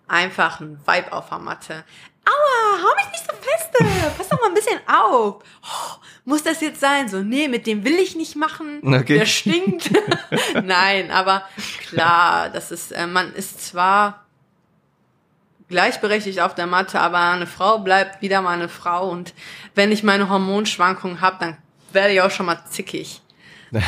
einfach ein Vibe auf der Matte. Aua, hau mich nicht so feste. Pass doch mal ein bisschen auf. Oh, muss das jetzt sein? So, nee, mit dem will ich nicht machen. Okay. Der stinkt. Nein, aber klar, das ist, äh, man ist zwar gleichberechtigt auf der Matte, aber eine Frau bleibt wieder mal eine Frau und wenn ich meine Hormonschwankungen habe, dann werde ich auch schon mal zickig. Da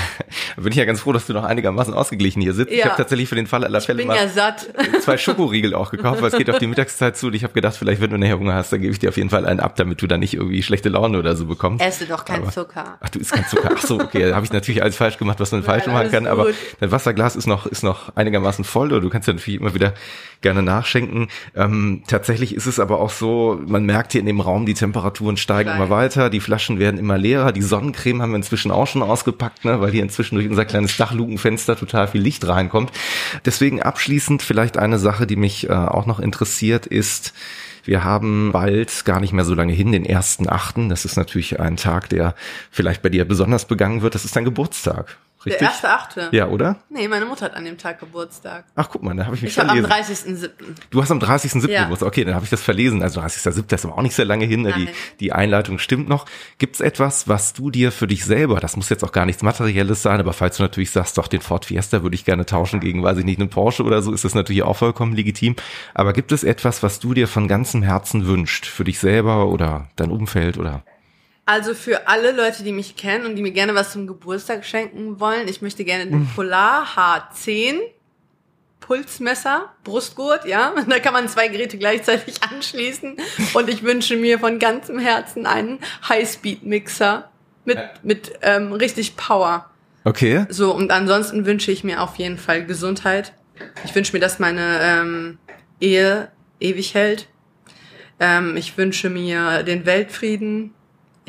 bin ich ja ganz froh, dass du noch einigermaßen ausgeglichen hier sitzt. Ich Ja. habe tatsächlich für den Fall aller Ich Fälle mal ja zwei Schokoriegel auch gekauft, weil es geht auf die Mittagszeit zu und ich habe gedacht, vielleicht wenn du nachher Hunger hast, dann gebe ich dir auf jeden Fall einen ab, damit du dann nicht irgendwie schlechte Laune oder so bekommst. Esse doch keinen Aber- Zucker. Ach, du isst kein Zucker. Ach so, okay, da habe ich natürlich alles falsch gemacht, was man falsch machen kann, aber gut. dein Wasserglas ist noch ist noch einigermaßen voll oder du kannst ja natürlich immer wieder gerne nachschenken. Ähm, tatsächlich ist es aber auch so, man merkt hier in dem Raum, die Temperaturen steigen Steigen. immer weiter, die Flaschen werden immer leerer, die Sonnencreme haben wir inzwischen auch schon ausgepackt, ne, weil hier inzwischen durch unser kleines Dachlukenfenster total viel Licht reinkommt. Deswegen abschließend vielleicht eine Sache, die mich äh, auch noch interessiert, ist, wir haben bald gar nicht mehr so lange hin, den ersten Achten. Das ist natürlich ein Tag, der vielleicht bei dir besonders begangen wird. Das ist dein Geburtstag. Der Richtig? erste Achte. Ja, oder? Nee, meine Mutter hat an dem Tag Geburtstag. Ach, guck mal, da habe ich mich Ich habe am verlesen. 30.07. Du hast am 30.07. Ja. Geburtstag. Okay, dann habe ich das verlesen. Also 30.07. ist aber auch nicht sehr lange hin. ne? Die, die Einleitung stimmt noch. Gibt es etwas, was du dir für dich selber, das muss jetzt auch gar nichts Materielles sein, aber falls du natürlich sagst, doch, den Ford Fiesta würde ich gerne tauschen gegen, weiß ich nicht, einen Porsche oder so, ist das natürlich auch vollkommen legitim. Aber gibt es etwas, was du dir von ganzem Herzen wünscht? Für dich selber oder dein Umfeld oder? Also für alle Leute, die mich kennen und die mir gerne was zum Geburtstag schenken wollen, ich möchte gerne den Polar H10 Pulsmesser, Brustgurt, ja. Da kann man zwei Geräte gleichzeitig anschließen. Und ich wünsche mir von ganzem Herzen einen Highspeed-Mixer mit, mit ähm, richtig Power. Okay. So, und ansonsten wünsche ich mir auf jeden Fall Gesundheit. Ich wünsche mir, dass meine ähm, Ehe ewig hält. Ähm, ich wünsche mir den Weltfrieden.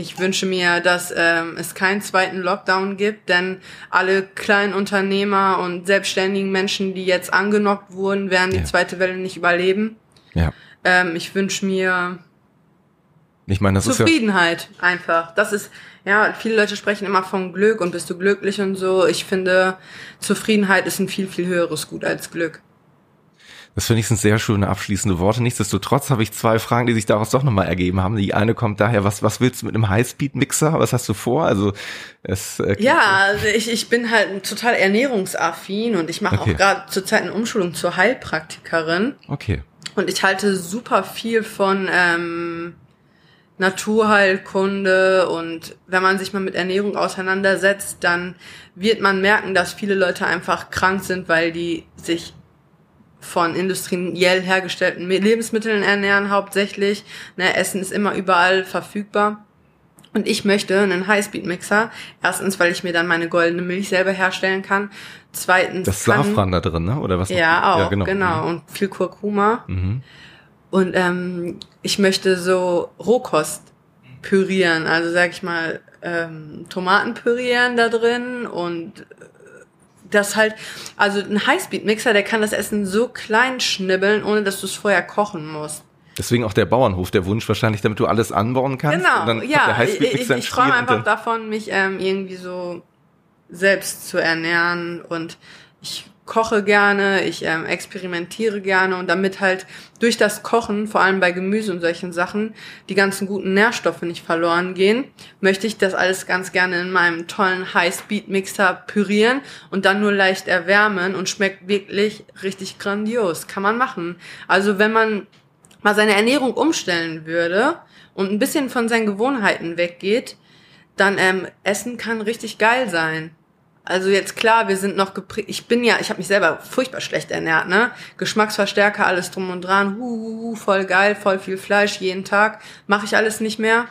Ich wünsche mir, dass ähm, es keinen zweiten Lockdown gibt, denn alle kleinen Unternehmer und selbstständigen Menschen, die jetzt angenockt wurden, werden die Ja. zweite Welle nicht überleben. Ja. Ähm, ich wünsche mir Ich meine, das ist ja, Zufriedenheit einfach. Das ist, ja, viele Leute sprechen immer von Glück und bist du glücklich und so. Ich finde, Zufriedenheit ist ein viel, viel höheres Gut als Glück. Das finde ich sind sehr schöne abschließende Worte. Nichtsdestotrotz habe ich zwei Fragen, die sich daraus doch nochmal ergeben haben. Die eine kommt daher, was, was willst du mit einem Highspeed-Mixer? Was hast du vor? Also es äh, Ja, also ich, ich bin halt total ernährungsaffin und ich mache Okay. auch gerade zurzeit eine Umschulung zur Heilpraktikerin. Okay. Und ich halte super viel von ähm, Naturheilkunde und wenn man sich mal mit Ernährung auseinandersetzt, dann wird man merken, dass viele Leute einfach krank sind, weil die sich von industriell hergestellten Lebensmitteln ernähren hauptsächlich. Ne, Essen ist immer überall verfügbar. Und ich möchte einen Highspeed-Mixer. Erstens, weil ich mir dann meine goldene Milch selber herstellen kann. Zweitens. Das Safran da drin, ne? Oder was? Ja, auch, ja, genau. genau. Und viel Kurkuma. Mhm. Und ähm, ich möchte so Rohkost pürieren. Also sag ich mal, ähm, Tomaten pürieren da drin und das halt, also ein Highspeed-Mixer, der kann das Essen so klein schnibbeln, ohne dass du es vorher kochen musst. Deswegen auch der Bauernhof, der Wunsch wahrscheinlich, damit du alles anbauen kannst. Genau, ja, ich, ich, ich träume einfach davon, mich ähm, irgendwie so selbst zu ernähren und ich koche gerne, ich ähm, experimentiere gerne und damit halt durch das Kochen, vor allem bei Gemüse und solchen Sachen, die ganzen guten Nährstoffe nicht verloren gehen, möchte ich das alles ganz gerne in meinem tollen High-Speed-Mixer pürieren und dann nur leicht erwärmen und schmeckt wirklich richtig grandios. Kann man machen. Also wenn man mal seine Ernährung umstellen würde und ein bisschen von seinen Gewohnheiten weggeht, dann ähm, Essen kann richtig geil sein. Also jetzt klar, wir sind noch geprägt. Ich bin ja, ich habe mich selber furchtbar schlecht ernährt, ne? Geschmacksverstärker, alles drum und dran, hu, voll geil, voll viel Fleisch jeden Tag. Mache ich alles nicht mehr.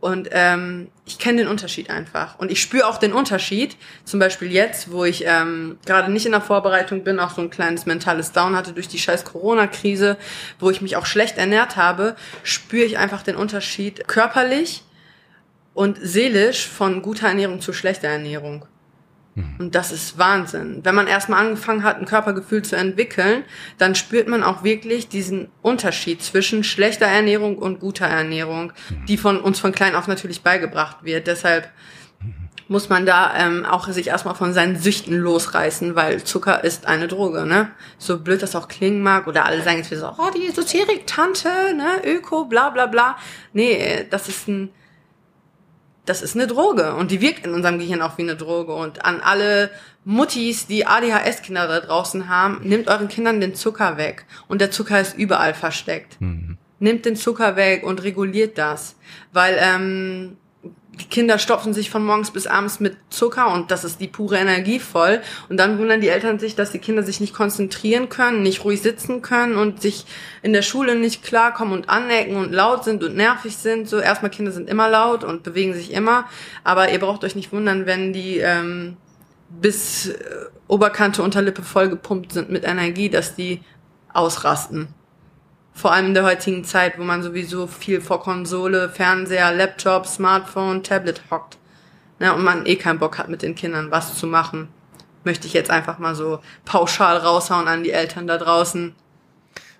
Und ähm, ich kenne den Unterschied einfach. Und ich spüre auch den Unterschied. Zum Beispiel jetzt, wo ich ähm, gerade nicht in der Vorbereitung bin, auch so ein kleines mentales Down hatte durch die scheiß Corona-Krise, wo ich mich auch schlecht ernährt habe, spüre ich einfach den Unterschied körperlich und seelisch von guter Ernährung zu schlechter Ernährung. Mhm. Und das ist Wahnsinn. Wenn man erstmal angefangen hat, ein Körpergefühl zu entwickeln, dann spürt man auch wirklich diesen Unterschied zwischen schlechter Ernährung und guter Ernährung, mhm. die von uns von klein auf natürlich beigebracht wird. Deshalb mhm. muss man da ähm, auch sich erstmal von seinen Süchten losreißen, weil Zucker ist eine Droge, ne? So blöd das auch klingen mag, oder alle sagen jetzt wieder so, oh, die Esoterik-Tante, ne, Öko, bla bla bla. Nee, das ist ein das ist eine Droge und die wirkt in unserem Gehirn auch wie eine Droge. Und an alle Muttis, die ADHS-Kinder da draußen haben, nehmt euren Kindern den Zucker weg. Und der Zucker ist überall versteckt. Mhm. Nehmt den Zucker weg und reguliert das. Weil ähm, die Kinder stopfen sich von morgens bis abends mit Zucker und das ist die pure Energie voll. Und dann wundern die Eltern sich, dass die Kinder sich nicht konzentrieren können, nicht ruhig sitzen können und sich in der Schule nicht klarkommen und anecken und laut sind und nervig sind. So erstmal Kinder sind immer laut und bewegen sich immer. Aber ihr braucht euch nicht wundern, wenn die ähm, bis äh, Oberkante Unterlippe voll gepumpt sind mit Energie, dass die ausrasten. Vor allem in der heutigen Zeit, wo man sowieso viel vor Konsole, Fernseher, Laptop, Smartphone, Tablet hockt. Ne, und man eh keinen Bock hat, mit den Kindern was zu machen. Möchte ich jetzt einfach mal so pauschal raushauen an die Eltern da draußen.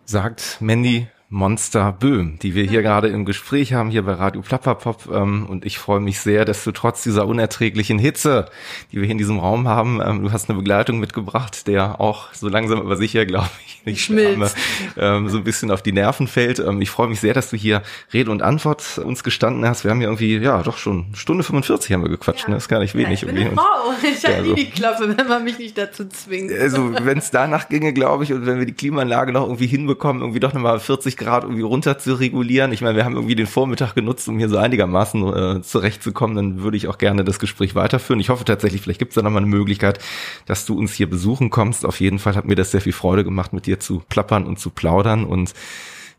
Sagt Mandy Monster Böhm, die wir hier gerade im Gespräch haben, hier bei Radio Plapperpop. Ähm, und ich freue mich sehr, dass du trotz dieser unerträglichen Hitze, die wir hier in diesem Raum haben, ähm, du hast eine Begleitung mitgebracht, der auch so langsam aber sicher, glaube ich, nicht schmilzt, ähm, so ein bisschen auf die Nerven fällt. Ähm, ich freue mich sehr, dass du hier Rede und Antwort uns gestanden hast. Wir haben ja irgendwie, ja, doch schon Stunde 45 haben wir gequatscht, ja. ne? Das ist gar nicht wenig. Ja, ich bin eine Frau. Ich ja, also, nie die Klappe, wenn man mich nicht dazu zwingt. Also, wenn es danach ginge, glaube ich, und wenn wir die Klimaanlage noch irgendwie hinbekommen, irgendwie doch nochmal 40 Grad Grad irgendwie runter zu regulieren. Ich meine, wir haben irgendwie den Vormittag genutzt, um hier so einigermaßen äh, zurechtzukommen. Dann würde ich auch gerne das Gespräch weiterführen. Ich hoffe tatsächlich, vielleicht gibt es da nochmal eine Möglichkeit, dass du uns hier besuchen kommst. Auf jeden Fall hat mir das sehr viel Freude gemacht, mit dir zu plappern und zu plaudern und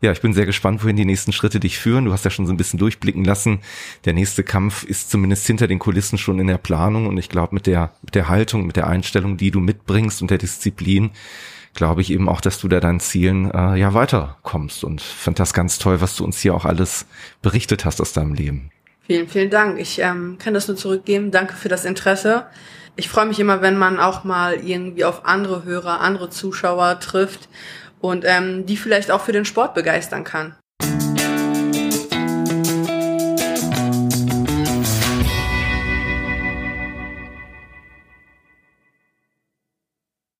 ja, ich bin sehr gespannt, wohin die nächsten Schritte dich führen. Du hast ja schon so ein bisschen durchblicken lassen. Der nächste Kampf ist zumindest hinter den Kulissen schon in der Planung und ich glaube, mit der, mit der Haltung, mit der Einstellung, die du mitbringst und der Disziplin, glaube ich eben auch, dass du da deinen Zielen äh, ja weiterkommst und fand das ganz toll, was du uns hier auch alles berichtet hast aus deinem Leben. Vielen, vielen Dank. Ich ähm, kann das nur zurückgeben. Danke für das Interesse. Ich freue mich immer, wenn man auch mal irgendwie auf andere Hörer, andere Zuschauer trifft und ähm, die vielleicht auch für den Sport begeistern kann.